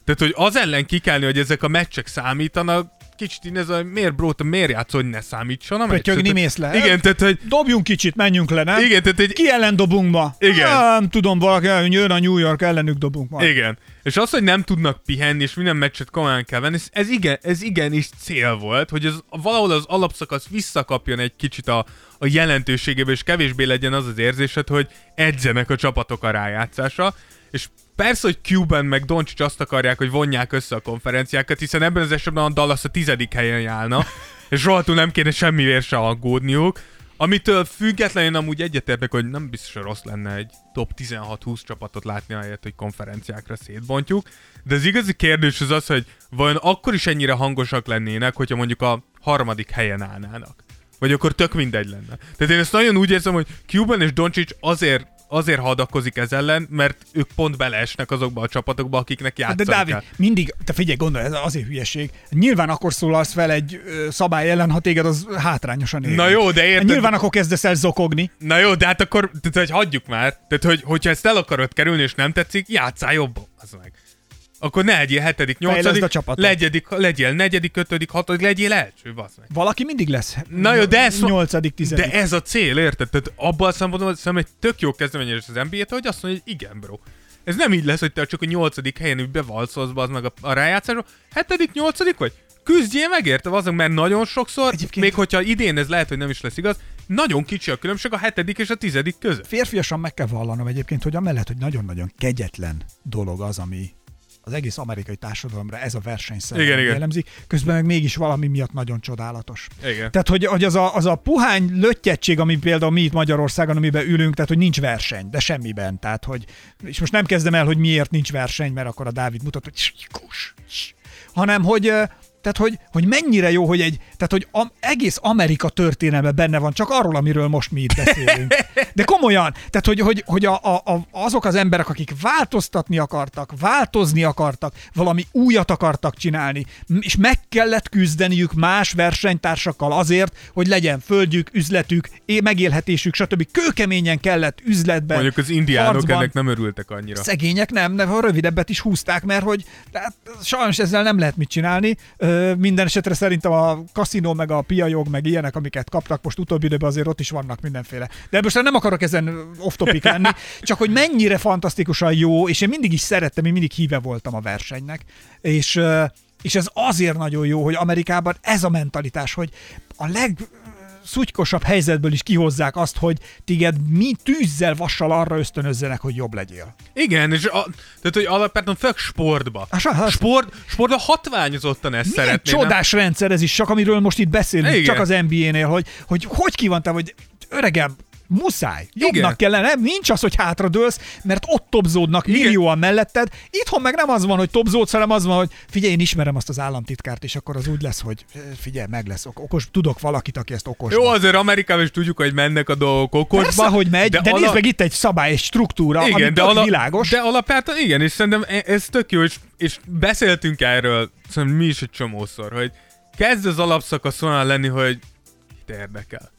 Tehát, hogy az ellen kikelni, hogy ezek a meccsek számítanak, kicsit én ez a miért bro, te miért játszol, hogy ne számítson? Pötyögni mész le. Igen, tehát, hogy Dobjunk kicsit, menjünk le, nem? igen, tehát egy, Ki ellen dobunk ma? Igen. Nem tudom, valaki jön a New York, ellenük dobunk ma. Igen. És az, hogy nem tudnak pihenni, és minden meccset komolyan kell venni, ez, ez, igen, ez igenis cél volt, hogy ez, valahol az alapszakasz visszakapjon egy kicsit a, a jelentőségébe, és kevésbé legyen az az érzésed, hogy edzenek a csapatok a rájátszásra. És persze, hogy Cuban meg Doncic azt akarják, hogy vonják össze a konferenciákat, hiszen ebben az esetben a Dallas a tizedik helyen állna, [LAUGHS] és rohadtul nem kéne semmiért se aggódniuk. Amitől függetlenül amúgy egyetértek, hogy nem biztos, hogy rossz lenne egy top 16-20 csapatot látni, ahelyett, hogy konferenciákra szétbontjuk. De az igazi kérdés az az, hogy vajon akkor is ennyire hangosak lennének, hogyha mondjuk a harmadik helyen állnának. Vagy akkor tök mindegy lenne. Tehát én ezt nagyon úgy érzem, hogy Cuban és Doncic azért azért hadakozik ez ellen, mert ők pont beleesnek azokba a csapatokba, akiknek Hát játszani De Dávid, kell. mindig, te figyelj, gondolj, ez azért hülyeség. Nyilván akkor szólalsz fel egy szabály ellen, ha téged az hátrányosan ér. Na jó, de érted? Nyilván akkor kezdesz el zokogni. Na jó, de hát akkor, tehát, hogy hagyjuk már. Tehát, hogy, hogyha ezt el akarod kerülni és nem tetszik, játszál jobban. Az meg. Akkor ne legyél hetedik, nyolcadik, a csapatot. legyedik, legyél negyedik, ötödik, hatodik, legyél első, basz meg. Valaki mindig lesz. Na jó, de ez- Nyolcadik, tizedik. De ez a cél, érted? Tehát abban a szempontból szerintem egy tök jó kezdeményezés az NBA-t, hogy azt mondja, hogy igen, bro. Ez nem így lesz, hogy te csak a nyolcadik helyen úgy bevalszolsz az meg a, a rájátszásra. Hetedik, nyolcadik vagy? Küzdjél meg, érted? Azok, mert nagyon sokszor, Egyébként... még hogyha idén ez lehet, hogy nem is lesz igaz, nagyon kicsi a különbség a hetedik és a tizedik között. Férfiasan meg kell vallanom egyébként, hogy amellett, hogy nagyon-nagyon kegyetlen dolog az, ami az egész amerikai társadalomra ez a igen. jellemzik, közben meg mégis valami miatt nagyon csodálatos. Igen. Tehát, hogy, hogy az, a, az a puhány löttyettség, ami például mi itt Magyarországon, amiben ülünk, tehát, hogy nincs verseny, de semmiben. Tehát, hogy, és most nem kezdem el, hogy miért nincs verseny, mert akkor a Dávid mutat, hogy kus, hanem, hogy, Tehát, hogy, hogy mennyire jó, hogy egy, tehát, hogy a, egész Amerika történelme benne van, csak arról, amiről most mi itt beszélünk. De komolyan, tehát, hogy, hogy, hogy a, a, a, azok az emberek, akik változtatni akartak, változni akartak, valami újat akartak csinálni, és meg kellett küzdeniük más versenytársakkal azért, hogy legyen földjük, üzletük, megélhetésük, stb. Kőkeményen kellett üzletben. Mondjuk az indiánok harcban. ennek nem örültek annyira. Szegények nem, de a rövidebbet is húzták, mert hogy tehát, sajnos ezzel nem lehet mit csinálni minden esetre szerintem a kaszinó, meg a piajog, meg ilyenek, amiket kaptak most utóbbi időben azért ott is vannak mindenféle. De most nem akarok ezen off-topic lenni, [LAUGHS] csak hogy mennyire fantasztikusan jó, és én mindig is szerettem, én mindig híve voltam a versenynek, és és ez azért nagyon jó, hogy Amerikában ez a mentalitás, hogy a leg szutykosabb helyzetből is kihozzák azt, hogy téged mi tűzzel, vassal arra ösztönözzenek, hogy jobb legyél. Igen, és a, tehát, hogy alapvetően főleg sportba. A, Sport, sportba hatványozottan ezt Milyen szeretném. csodás nem? rendszer ez is, csak amiről most itt beszélünk, Igen. csak az NBA-nél, hogy, hogy hogy te, hogy öregem, Muszáj. Jobbnak Igen. kellene. Nem, nincs az, hogy hátradőlsz, mert ott topzódnak Igen. millióan melletted. Itthon meg nem az van, hogy topzódsz, hanem az van, hogy figyelj, én ismerem azt az államtitkárt, és akkor az úgy lesz, hogy eh, figyelj, meg lesz. Okos, tudok valakit, aki ezt okos. Jó, azért Amerikában is tudjuk, hogy mennek a dolgok okosba. Persze, hogy megy, de, de ala... nézd meg itt egy szabály, egy struktúra, igen, ami de ala... világos. De alapvetően igen, és szerintem e- ez tök jó, és, és beszéltünk erről, szerintem mi is egy csomószor, hogy kezd az alapszakaszon lenni, hogy érdekel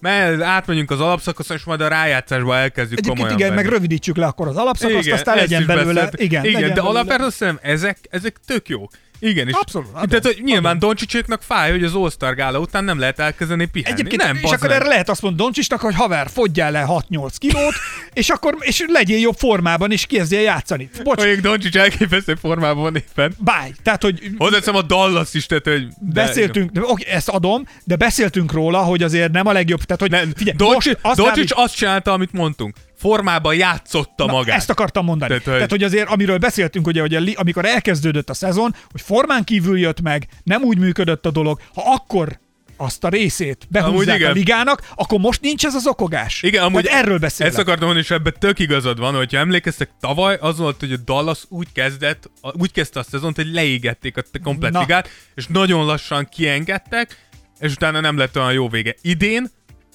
mert átmegyünk az alapszakaszon, és majd a rájátszásba elkezdjük Egyébként komolyan igen, venni. meg rövidítsük le akkor az alapszakaszt, igen, aztán legyen belőle. Igen, igen legyen de alapvetően szerintem ezek, ezek tök jók. Igen, és Abszolút. Adom, tehát, hogy nyilván Doncsicséknak fáj, hogy az All-Star gála után nem lehet elkezdeni pihenni. Egyébként, nem, és akkor erre lehet azt mondani Doncsisnak, hogy haver, fogyjál le 6-8 kilót, [LAUGHS] és akkor és legyél jobb formában, és kezdjél játszani. Bocs. Mondjuk Doncsics elképesztő formában van éppen. Báj, tehát, hogy... Hozzáteszem a Dallas is, tehát, hogy... De, beszéltünk, de, oké, ezt adom, de beszéltünk róla, hogy azért nem a legjobb, tehát, hogy nem, figyelj, Doncsics, azt, Doncsics azt csinálta, amit mondtunk formában játszotta Na, magát. Ezt akartam mondani. Tehát, hogy... Tehát, hogy azért, amiről beszéltünk, ugye, hogy a, amikor elkezdődött a szezon, hogy formán kívül jött meg, nem úgy működött a dolog, ha akkor azt a részét behúzzák a ligának, akkor most nincs ez az okogás. Igen, amúgy Majd erről beszélek. Ezt akartam mondani, és ebben tök igazad van, hogyha emlékeztek, tavaly az volt, hogy a Dallas úgy kezdett, úgy kezdte a szezont, hogy leégették a komplet Na. ligát, és nagyon lassan kiengedtek, és utána nem lett olyan jó vége. Idén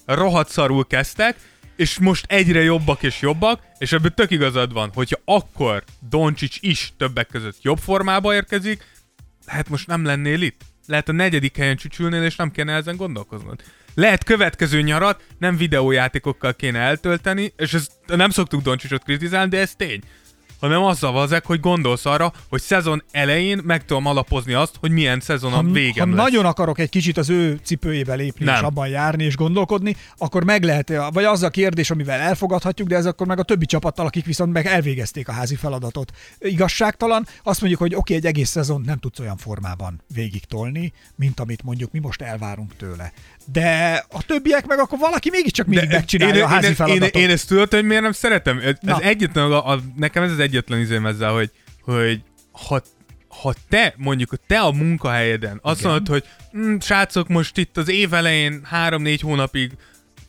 rohadt szarul kezdtek, és most egyre jobbak és jobbak, és ebből tök igazad van, hogyha akkor Doncsics is többek között jobb formába érkezik, lehet most nem lennél itt. Lehet a negyedik helyen csücsülnél, és nem kéne ezen gondolkoznod. Lehet következő nyarat nem videójátékokkal kéne eltölteni, és ezt nem szoktuk Doncsicsot kritizálni, de ez tény hanem azzal vazek, hogy gondolsz arra, hogy szezon elején meg tudom alapozni azt, hogy milyen szezon a végem ha lesz. nagyon akarok egy kicsit az ő cipőjébe lépni, Nem. és abban járni és gondolkodni, akkor meg lehet, vagy az a kérdés, amivel elfogadhatjuk, de ez akkor meg a többi csapattal, akik viszont meg elvégezték a házi feladatot. Igazságtalan, azt mondjuk, hogy oké, okay, egy egész szezon nem tudsz olyan formában végig tolni, mint amit mondjuk mi most elvárunk tőle de a többiek meg akkor valaki mégiscsak mindig de megcsinálja én, a házi én, feladatot. Én, én ezt tudod, hogy miért nem szeretem? Ez Na. egyetlen, a, a, nekem ez az egyetlen izém ezzel, hogy, hogy ha, ha te, mondjuk te a munkahelyeden azt Igen. mondod, hogy hm, srácok, most itt az év elején három-négy hónapig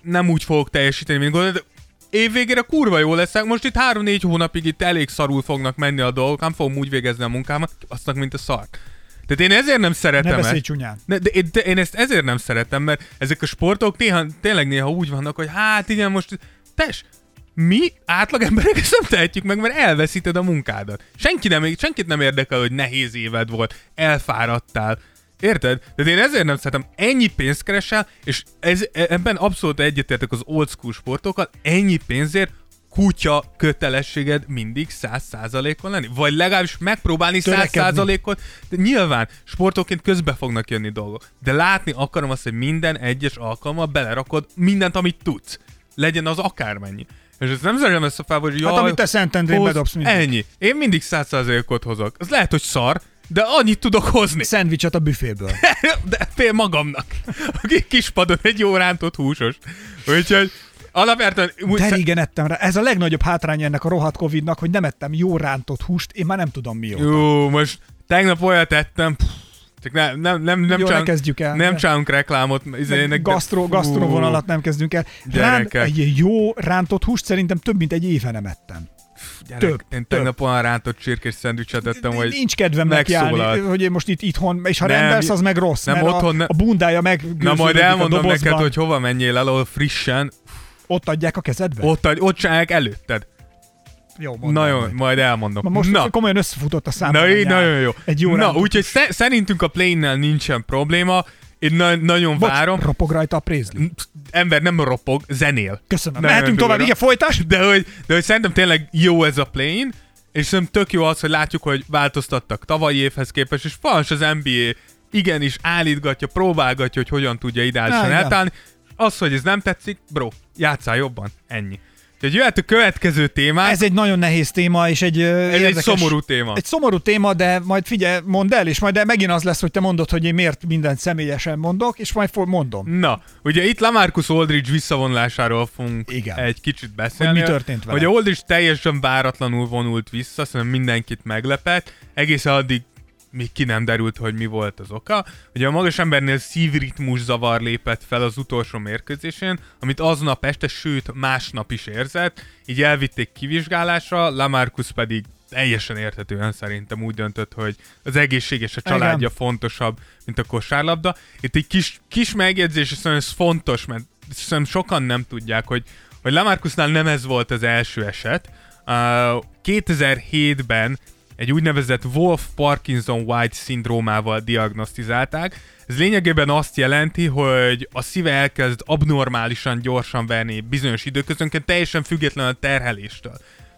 nem úgy fogok teljesíteni, mint gondolod, évvégére kurva jó leszek, most itt három-négy hónapig itt elég szarul fognak menni a dolgok, nem fogom úgy végezni a munkámat, aztnak, mint a szar. Tehát én ezért nem szeretem. Ne csúnyán. De, de, de, én ezt ezért nem szeretem, mert ezek a sportok néha, tényleg néha úgy vannak, hogy hát igen, most tes, mi átlag emberek ezt nem tehetjük meg, mert elveszíted a munkádat. Senki nem, senkit nem érdekel, hogy nehéz éved volt, elfáradtál. Érted? De én ezért nem szeretem, ennyi pénzt keresel, és ez, ebben abszolút egyetértek az old school sportokkal, ennyi pénzért kutya kötelességed mindig száz százalékon lenni? Vagy legalábbis megpróbálni száz százalékot, de nyilván sportoként közbe fognak jönni dolgok. De látni akarom azt, hogy minden egyes alkalommal belerakod mindent, amit tudsz. Legyen az akármennyi. És ez nem ezt a fel, hogy jaj, Hát amit te Szentendrén bedobsz mindig. Ennyi. Én mindig százalékot hozok. Az lehet, hogy szar, de annyit tudok hozni. Szendvicset a büféből. [LAUGHS] de fél magamnak. A kispadon egy jó rántott húsos. Úgyhogy Alapvetően... De régen ettem rá. Ez a legnagyobb hátrány ennek a rohadt Covidnak, hogy nem ettem jó rántott húst, én már nem tudom mióta. Jó, most tegnap olyat ettem, csak nem, nem, nem, nem, Jó, csálunk, kezdjük el. Nem csinálunk reklámot. Izének, gasztro, gasztro vonalat nem kezdünk el. Rán, egy jó rántott húst szerintem több mint egy éve nem ettem. Gyerek, több, én tegnap olyan rántott csirkés szendvicset ettem, hogy Nincs kedvem nekiállni, hogy én most itt itthon, és ha nem, rendelsz, az meg rossz, nem, mert otthon, a, a bundája meg Na majd elmondom neked, hogy hova menjél el, ahol frissen. Ott adják a kezedbe? Ott, ott csinálják előtted. Jó, Na jó, majd elmondom. Ma most Na. komolyan összefutott a szám. Na, így nagyon jó. Egy jó Na, úgyhogy szerintünk a plane nincsen probléma. Én na- nagyon Bocs, várom. ropog rajta a prézli. Ember nem ropog, zenél. Köszönöm. Nem, Mehetünk tovább, igen, folytas. De hogy, de hogy szerintem tényleg jó ez a plane, és szerintem tök jó az, hogy látjuk, hogy változtattak tavalyi évhez képest, és fals az NBA igenis állítgatja, próbálgatja, hogy hogyan tudja ideálisan eltállni. Az, hogy ez nem tetszik, bro, játszál jobban. Ennyi. Úgyhogy jöhet a következő témá. Ez egy nagyon nehéz téma, és egy Ez érdekes, egy szomorú téma. Egy szomorú téma, de majd figyelj, mondd el, és majd megint az lesz, hogy te mondod, hogy én miért mindent személyesen mondok, és majd mondom. Na, ugye itt Lamarcus Aldridge visszavonulásáról fogunk Igen. egy kicsit beszélni. Hogy mi történt vele? Hogy Aldridge teljesen váratlanul vonult vissza, szerintem mindenkit meglepett. Egészen addig még ki nem derült, hogy mi volt az oka. Ugye a magas embernél szívritmus zavar lépett fel az utolsó mérkőzésén, amit aznap este, sőt másnap is érzett, így elvitték kivizsgálásra, Lamarcus pedig teljesen érthetően szerintem úgy döntött, hogy az egészséges a családja Igen. fontosabb, mint a kosárlabda. Itt egy kis, kis megjegyzés, és ez fontos, mert szerintem sokan nem tudják, hogy, hogy Lamarcusnál nem ez volt az első eset. Uh, 2007-ben egy úgynevezett Wolf-Parkinson-White szindrómával diagnosztizálták. Ez lényegében azt jelenti, hogy a szíve elkezd abnormálisan gyorsan verni bizonyos időközönként, teljesen független a terheléstől.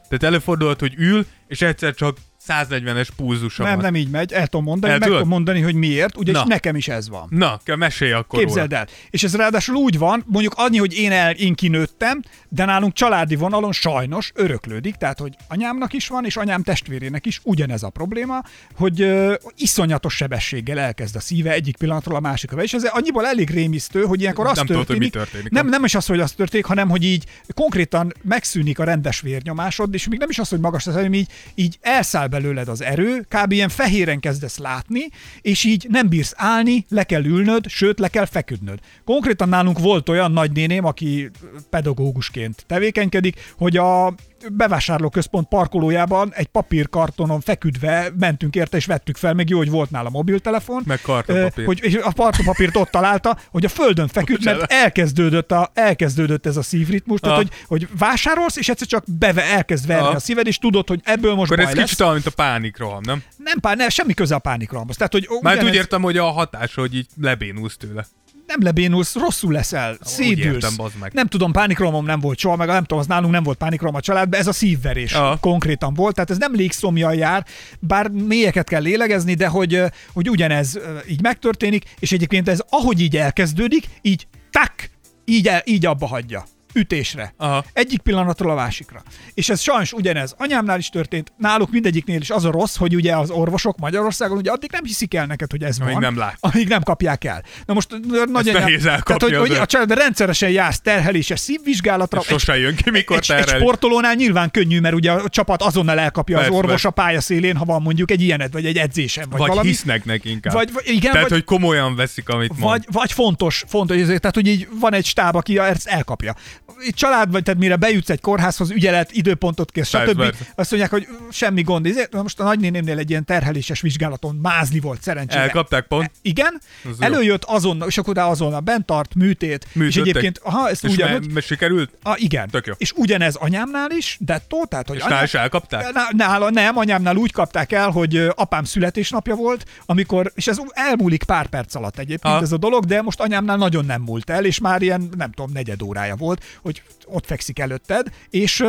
Tehát előfordulhat, hogy ül, és egyszer csak 140-es pulzusa Nem, nem így megy, el tudom mondani, el meg tudom mondani, hogy miért, ugye nekem is ez van. Na, kell mesélj akkor Képzeld róla. el. És ez ráadásul úgy van, mondjuk annyi, hogy én, el, én kinőttem, de nálunk családi vonalon sajnos öröklődik, tehát hogy anyámnak is van, és anyám testvérének is ugyanez a probléma, hogy uh, iszonyatos sebességgel elkezd a szíve egyik pillanatról a másikra. És ez annyiból elég rémisztő, hogy ilyenkor az történik, tudod, történik. Nem, nem is az, hogy az történik, hanem hogy így konkrétan megszűnik a rendes vérnyomásod, és még nem is az, hogy magas hanem így, így elszáll belőled az erő, kb. ilyen fehéren kezdesz látni, és így nem bírsz állni, le kell ülnöd, sőt, le kell feküdnöd. Konkrétan nálunk volt olyan nagynéném, aki pedagógusként tevékenykedik, hogy a bevásárlóközpont parkolójában egy papírkartonon feküdve mentünk érte, és vettük fel, meg jó, hogy volt nála mobiltelefon. Meg kartonpapír. Hogy, és a kartonpapírt ott találta, hogy a földön feküdt, mert elkezdődött, a, elkezdődött ez a szívritmus, tehát hogy, hogy vásárolsz, és egyszer csak beve elkezd verni a szíved, és tudod, hogy ebből most Akkor baj ez lesz. kicsit olyan, mint a pánikroham, nem? Nem, pár, nem, semmi köze a pánikrohamhoz. Tehát, hogy Már úgy értem, hogy a hatás, hogy így lebénulsz tőle nem lebénulsz, rosszul leszel, szédülsz. Értem, meg. Nem tudom, pánikromom nem volt soha, meg nem tudom, az nálunk nem volt pánikrom a családban, ez a szívverés Aha. konkrétan volt, tehát ez nem légszomjal jár, bár mélyeket kell lélegezni, de hogy, hogy ugyanez így megtörténik, és egyébként ez ahogy így elkezdődik, így tak, így, el, így abba hagyja ütésre. Aha. Egyik pillanatról a másikra. És ez sajnos ugyanez. Anyámnál is történt, náluk mindegyiknél is az a rossz, hogy ugye az orvosok Magyarországon ugye addig nem hiszik el neked, hogy ez amíg van. nem lát. Amíg nem kapják el. Na most nagyon nehéz tehát, hogy, hogy a család rendszeresen jársz terheléses szívvizsgálatra. És sose jön ki, mikor egy, egy sportolónál nyilván könnyű, mert ugye a csapat azonnal elkapja persze, az orvos a pályaszélén, ha van mondjuk egy ilyened, vagy egy edzésem, vagy, vagy valami. hisznek neki inkább. Vagy, vagy igen, tehát, vagy, hogy komolyan veszik, amit vagy, mond. Vagy fontos, fontos, tehát hogy így van egy stáb, aki ezt elkapja. Itt család vagy tehát mire bejutsz egy kórházhoz, ügyelet, időpontot kész, stb. Azt mondják, hogy semmi gond. Most a nagynénémnél egy ilyen terheléses vizsgálaton mázli volt szerencsére. Elkapták pont. E, igen. Az előjött azonnal, és akkor azonnal bent tart, műtét. Műtöttek. És egyébként, aha, ezt és ugyanúgy. Me- sikerült? A, igen. Tök jó. És ugyanez anyámnál is, de tehát, hogy és anyám, is elkapták? Nála nem, anyámnál úgy kapták el, hogy apám születésnapja volt, amikor, és ez elmúlik pár perc alatt egyébként ha. ez a dolog, de most anyámnál nagyon nem múlt el, és már ilyen, nem tudom, negyed órája volt, hogy ott fekszik előtted, és uh,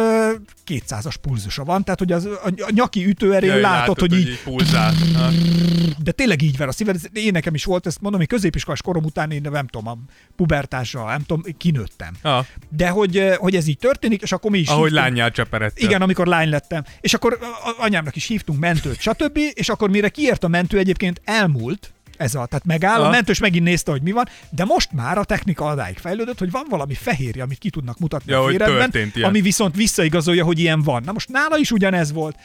200-as pulzusa van, tehát hogy az, a, a nyaki ütőerén Jaj, látod, látod, hogy, hogy így... Pulzál. De tényleg így ver a szíved. Én nekem is volt, ezt mondom, hogy középiskolás korom után én nem tudom, a pubertással, nem tudom, kinőttem. Ha. De hogy, hogy ez így történik, és akkor mi is Ahogy lányjál cseperedtél. Igen, amikor lány lettem. És akkor anyámnak is hívtunk mentőt, stb. És akkor mire kiért a mentő egyébként elmúlt, Ez a, tehát megáll, a mentős megint nézte, hogy mi van, de most már a technika adáig fejlődött, hogy van valami fehérje, amit ki tudnak mutatni Ja, a féredben, ami viszont visszaigazolja, hogy ilyen van. Na most nála is ugyanez volt.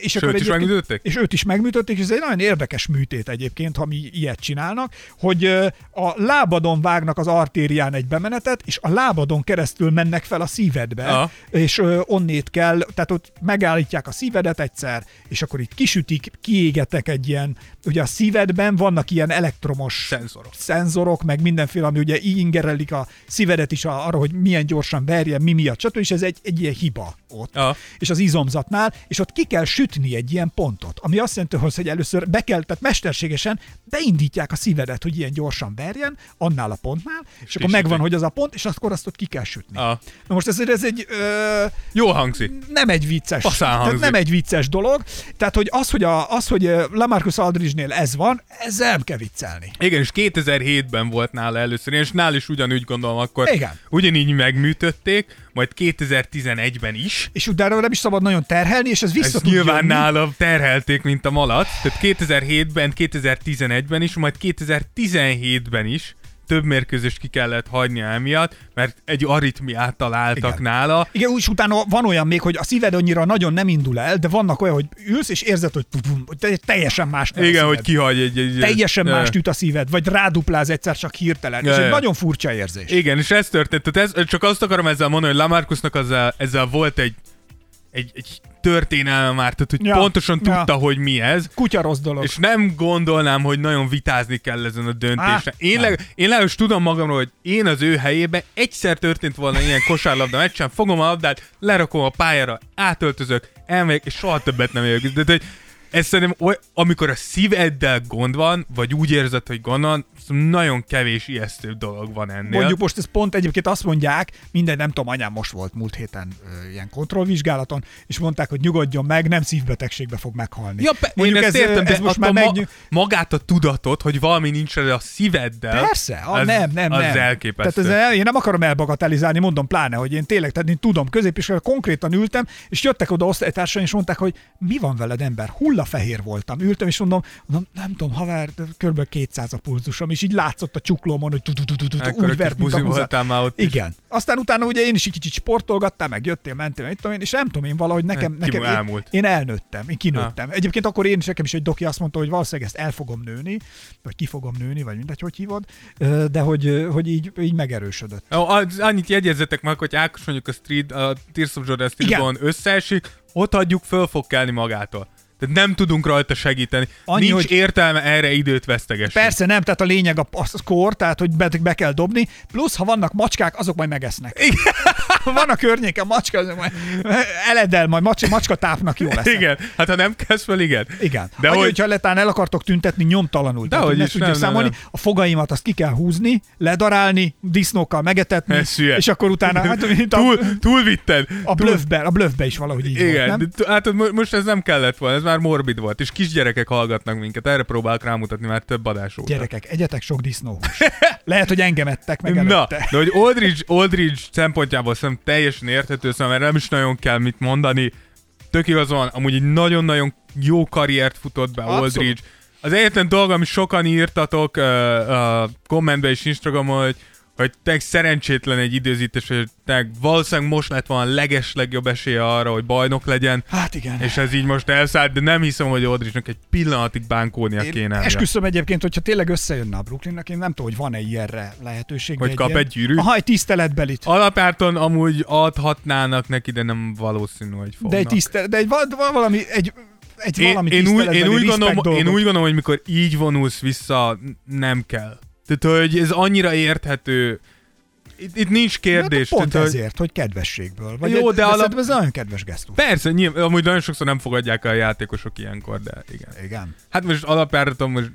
És, őt is megműtötték? És őt is megműtötték, és ez egy nagyon érdekes műtét egyébként, ha mi ilyet csinálnak, hogy a lábadon vágnak az artérián egy bemenetet, és a lábadon keresztül mennek fel a szívedbe, Aha. és onnét kell, tehát ott megállítják a szívedet egyszer, és akkor itt kisütik, kiégetek egy ilyen, ugye a szívedben vannak ilyen elektromos Szenzorok. szenzorok, meg mindenféle, ami ugye ingerelik a szívedet is arra, hogy milyen gyorsan verjen, mi miatt, stb. És ez egy, egy ilyen hiba ott. Aha. És az izomzatnál, és ott ki kell sütni egy ilyen pontot, ami azt jelenti, hogy először be kell, tehát mesterségesen beindítják a szívedet, hogy ilyen gyorsan verjen, annál a pontnál, és, és akkor megvan, hogy az a pont, és akkor azt ott ki kell sütni. Aha. Na most ez, ez egy ö, Jó hangzik. nem egy vicces, Faszán tehát hangzik. nem egy vicces dolog. Tehát, hogy az, hogy, a, az, hogy Lamarcus Aldridge-nél ez van, ezzel nem kell viccelni. Igen, és 2007-ben volt nála először, és nál is ugyanúgy gondolom, akkor Igen. ugyanígy megműtötték, majd 2011-ben is. És utána nem is szabad nagyon terhelni, és ez vissza Ezt nyilván jönni. nála terhelték, mint a malac. Tehát 2007-ben, 2011-ben is, majd 2017-ben is több mérkőzést ki kellett hagynia emiatt, mert egy aritmiát találtak Igen. nála. Igen, úgy utána van olyan még, hogy a szíved annyira nagyon nem indul el, de vannak olyan, hogy ülsz, és érzed, hogy, pum, hogy te- teljesen más. Igen, hogy kihagy egy... egy Teljesen ö, más üt a szíved, vagy rádupláz egyszer csak hirtelen. Ja, és egy ja. nagyon furcsa érzés. Igen, és ez történt. Tehát ez, csak azt akarom ezzel mondani, hogy Lamarcusnak ezzel, ezzel volt egy, egy, egy történelme már, tehát hogy Ja, pontosan ja. tudta, hogy mi ez. Kutya rossz dolog. És nem gondolnám, hogy nagyon vitázni kell ezen a döntésen. Á, Én, leg, én legalábbis tudom magamról, hogy én az ő helyében egyszer történt volna ilyen kosárlabda meccsen, fogom a labdát, lerakom a pályára, átöltözök, elmegyek, és soha többet nem jövök. De hogy ez szerintem, amikor a szíveddel gond van, vagy úgy érzed, hogy gond van, nagyon kevés ijesztő dolog van ennél. Mondjuk most ez pont egyébként azt mondják, minden, nem tudom, anyám most volt múlt héten ö, ilyen kontrollvizsgálaton, és mondták, hogy nyugodjon meg, nem szívbetegségbe fog meghalni. Ja, pe- Mondjuk én ezt ez, értem, de ez most attól már ma, megnyug... magát a tudatot, hogy valami nincs a szíveddel, Persze, a, az, nem, nem, az nem. elképesztő. Tehát ez, én nem akarom elbagatelizálni, mondom pláne, hogy én tényleg, tehát én tudom, középiskolában konkrétan ültem, és jöttek oda osztálytársaim, és mondták, hogy mi van veled ember, hullafehér voltam. Ültem, és mondom, mondom nem tudom, haver, kb. 200 a pulzusom, és így látszott a csuklómon, hogy úgy vert, mint a voltál már ott. Igen. Aztán utána ugye én is egy kicsit sportolgattam, meg jöttél, mentél, mit tudom én, és nem tudom én valahogy nekem, nekem én, én, elnőttem, én kinőttem. Egyébként akkor én is, nekem is egy doki azt mondta, hogy valószínűleg ezt el fogom nőni, vagy ki fogom nőni, vagy mindegy, hogy hívod, de hogy, hogy így, így megerősödött. Ó, Annyit jegyezzetek meg, hogy Ákos mondjuk a Street, a Tears of Jordan összeesik, ott adjuk, föl fog kelni magától. Tehát nem tudunk rajta segíteni. Annyi, Nincs hogy- értelme erre időt vesztegesni. Persze nem, tehát a lényeg a, a score, tehát hogy be, be kell dobni, plusz ha vannak macskák, azok majd megesznek. Igen. [LAUGHS] van a környéken macska, azok majd eledel, majd macska, macska tápnak jó lesz. Igen, hát ha nem kezd fel, igen. Igen. De De Annyi, hogy- hogyha letán el akartok tüntetni nyomtalanul. Tehát, hogy ne tudjuk nem, nem, számolni. nem. A fogaimat azt ki kell húzni, ledarálni, disznókkal megetetni, hülye. és akkor utána hát, mint a, Túl, túl vitted. a, Túl- bluffbe, a bluffbe is valahogy így Igen, volt, de nem? hát mo- most ez nem kellett volna, ez már morbid volt, és kisgyerekek hallgatnak minket, erre próbálok rámutatni már több adás óta. Gyerekek, egyetek sok disznóhús. Lehet, hogy engem ettek meg Na, előtte. de hogy Aldridge, Aldridge szempontjából szerintem teljesen érthető, szóval erre nem is nagyon kell mit mondani. Tök igaz van, amúgy egy nagyon-nagyon jó karriert futott be Abszolút. Aldridge. Az egyetlen dolog, amit sokan írtatok uh, uh, kommentbe és Instagramon, hogy hogy te szerencsétlen egy időzítés, hogy te valószínűleg most lett volna a leges legjobb esélye arra, hogy bajnok legyen, Hát igen. és ez így most elszállt, de nem hiszem, hogy Aldridge-nak egy pillanatig bánkódnia Én kéne. esküszöm egyébként, hogyha tényleg összejönne a Brooklynnak, én nem tudom, hogy van-e ilyenre lehetőség. Hogy de kap ilyen- egy gyűrűt? Aha, egy tiszteletbelit. Alapárton amúgy adhatnának neki, de nem valószínű, hogy fognak. De egy tisztelet, de egy, val- val- valami, egy, egy én, valami én, úgy, én, úgy gondolom, én úgy gondolom, hogy mikor így vonulsz vissza, nem kell. Tehát, hogy ez annyira érthető. Itt, itt nincs kérdés. Hát pont tehát, hogy ezért, hogy kedvességből. Vagy Jó, de alap- ez nagyon kedves gesztus. Persze, nyilván, amúgy nagyon sokszor nem fogadják el a játékosok ilyenkor, de igen. Igen. Hát most alapjáraton most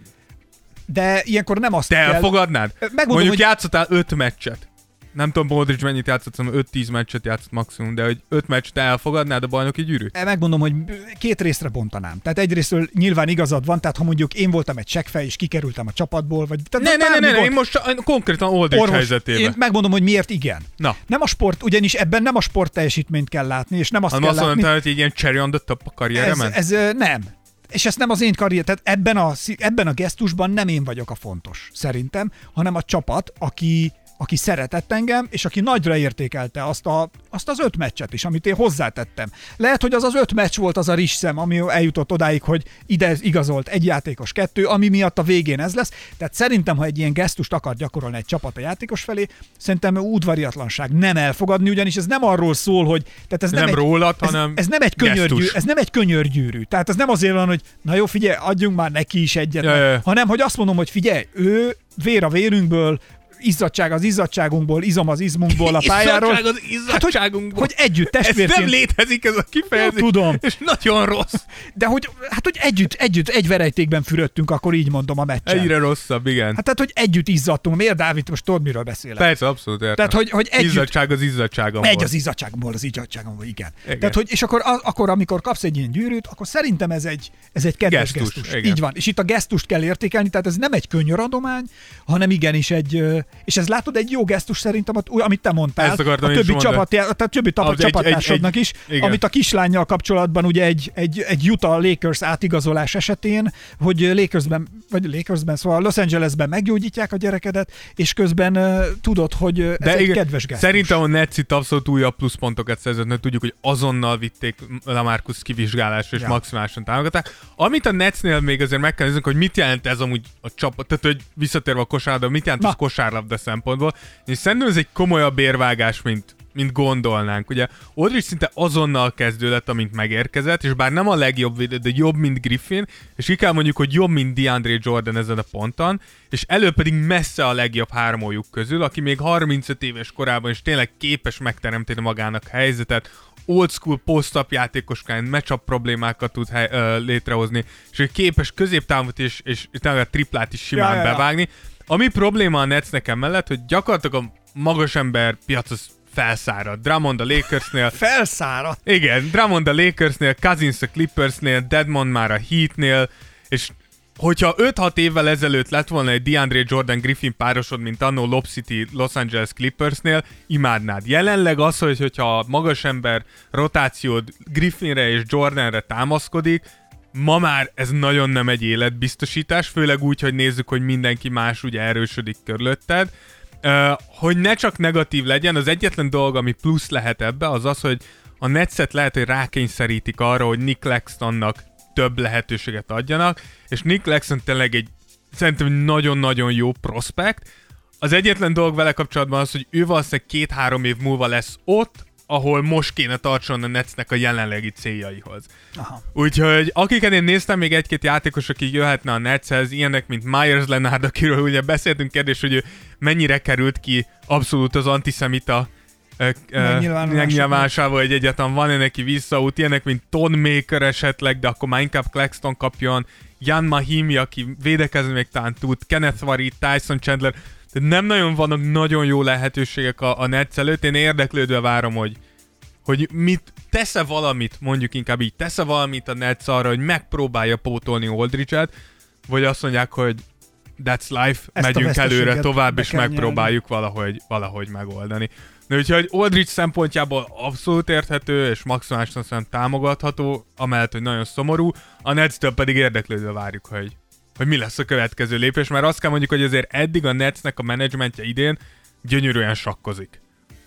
De ilyenkor nem azt te kell... elfogadnád? Megmondom, Mondjuk hogy játszottál öt meccset. Nem tudom, Baldridge mennyit játszott, szóval 5-10 meccset játszott maximum, de hogy 5 meccset elfogadnád a bajnoki gyűrűt? megmondom, hogy két részre bontanám. Tehát egyrésztről nyilván igazad van, tehát ha mondjuk én voltam egy csekkfej, és kikerültem a csapatból, vagy... Tehát Ne, ne, ne, ne, ne, én most konkrétan Aldridge Orvos, helyzetében. Én megmondom, hogy miért igen. Na. Nem a sport, ugyanis ebben nem a sport teljesítményt kell látni, és nem azt Hát kell azt látni. mondta, hogy egy ilyen cherry on the top a ez, karrieremen? ez, ö, nem. és ezt nem az én karrier, tehát ebben a, ebben a gesztusban nem én vagyok a fontos, szerintem, hanem a csapat, aki, aki szeretett engem, és aki nagyra értékelte azt, a, azt az öt meccset is, amit én hozzátettem. Lehet, hogy az az öt meccs volt az a risszem, ami eljutott odáig, hogy ide igazolt egy játékos kettő, ami miatt a végén ez lesz. Tehát szerintem, ha egy ilyen gesztust akar gyakorolni egy csapat a játékos felé, szerintem udvariatlanság nem elfogadni, ugyanis ez nem arról szól, hogy... Tehát ez nem, nem egy, rólad, ez, hanem ez nem egy könyörgyű, ez nem egy könyörgyűrű. Tehát ez nem azért van, hogy na jó, figyelj, adjunk már neki is egyet, ja, ja. hanem hogy azt mondom, hogy figyelj, ő vér a vérünkből, izzadság az izzadságunkból, izom az izmunkból a [LAUGHS] pályáról. Izzadság az izzadságunkból. Hát, hogy, hogy együtt testvérként. Ez nem létezik ez a kifejezés. Ja, tudom. És nagyon rossz. De hogy, hát, hogy együtt, együtt egy verejtékben fürödtünk, akkor így mondom a meccsen. Egyre rosszabb, igen. Hát tehát, hogy együtt izzadtunk. Miért, Dávid, most tudod, miről beszélek? Persze, abszolút értem. Tehát, hogy, hogy együtt... Izzadság az izzadságomból. Egy az izzadságomból, az izzadságomból, igen. igen. Tehát, hogy, és akkor, akkor, amikor kapsz egy ilyen gyűrűt, akkor szerintem ez egy, ez egy kedves gesztus. gesztus. Így van. És itt a gesztust kell értékelni, tehát ez nem egy könnyű adomány, hanem igenis egy, és ez látod, egy jó gesztus szerintem, amit te mondtál. Ezt a többi csapat, a többi csapattársadnak is, igen. amit a kislányjal kapcsolatban ugye egy, egy, egy Utah Lakers átigazolás esetén, hogy Lakersben, vagy Lakersben, szóval Los Angelesben meggyógyítják a gyerekedet, és közben uh, tudod, hogy ez De egy igen, kedves gesztus. Szerintem a Netsz itt abszolút újabb pluszpontokat szerzett, mert tudjuk, hogy azonnal vitték Lamarcus kivizsgálásra, és ja. maximálisan támogatták. Amit a Netsnél még azért meg kell néznünk, hogy mit jelent ez amúgy a csapat, tehát hogy visszatérve a kosárlabda, mit jelent Na. ez kosárlabda szempontból, és szerintem ez egy komolyabb érvágás, mint, mint gondolnánk. Ugye Aldridge szinte azonnal kezdődött, amint megérkezett, és bár nem a legjobb de jobb, mint Griffin, és ki kell mondjuk, hogy jobb, mint DeAndre Jordan ezen a ponton, és elő pedig messze a legjobb hármójuk közül, aki még 35 éves korában is tényleg képes megteremteni magának helyzetet, old school post-up játékosként matchup problémákat tud hely, ö, létrehozni, és hogy képes középtávot és, és, és a triplát is simán ja, ja, ja. Ami probléma a Nets nekem mellett, hogy gyakorlatilag a magas ember piac az felszárad. Drummond a Lakersnél. [LAUGHS] felszárad? Igen, Drummond a Lakersnél, Cousins a Clippersnél, Deadmond már a Heatnél, és hogyha 5-6 évvel ezelőtt lett volna egy DeAndre Jordan Griffin párosod, mint annó Lob City Los Angeles Clippersnél, imádnád. Jelenleg az, hogy hogyha a magas ember rotációd Griffinre és Jordanre támaszkodik, ma már ez nagyon nem egy életbiztosítás, főleg úgy, hogy nézzük, hogy mindenki más ugye erősödik körülötted. Uh, hogy ne csak negatív legyen, az egyetlen dolog, ami plusz lehet ebbe, az az, hogy a netszet lehet, hogy rákényszerítik arra, hogy Nick Lextonnak több lehetőséget adjanak, és Nick Lexton tényleg egy szerintem nagyon-nagyon jó prospekt. Az egyetlen dolog vele kapcsolatban az, hogy ő valószínűleg két-három év múlva lesz ott, ahol most kéne tartson a Netsnek a jelenlegi céljaihoz. Aha. Úgyhogy akiket én néztem, még egy-két játékos, aki jöhetne a Netshez, ilyenek, mint Myers Leonard, akiről ugye beszéltünk kérdés, hogy ő mennyire került ki abszolút az antiszemita megnyilvánulásával, hogy egyáltalán van-e neki visszaút, ilyenek, mint Maker esetleg, de akkor már inkább Claxton kapjon, Jan Mahimi, aki védekezni még talán tud, Kenneth Wari, Tyson Chandler, nem nagyon vannak nagyon jó lehetőségek a, a Nets előtt. Én érdeklődve várom, hogy, hogy mit tesz-e valamit, mondjuk inkább így, tesz-e valamit a Nets arra, hogy megpróbálja pótolni Aldridge-et, vagy azt mondják, hogy that's life, Ezt megyünk előre tovább, és megpróbáljuk valahogy, valahogy megoldani. Na, úgyhogy Aldridge szempontjából abszolút érthető, és maximálisan szerintem támogatható, amellett, hogy nagyon szomorú, a Nets-től pedig érdeklődve várjuk, hogy hogy mi lesz a következő lépés, mert azt kell mondjuk, hogy azért eddig a Netsnek a menedzsmentje idén gyönyörűen sakkozik.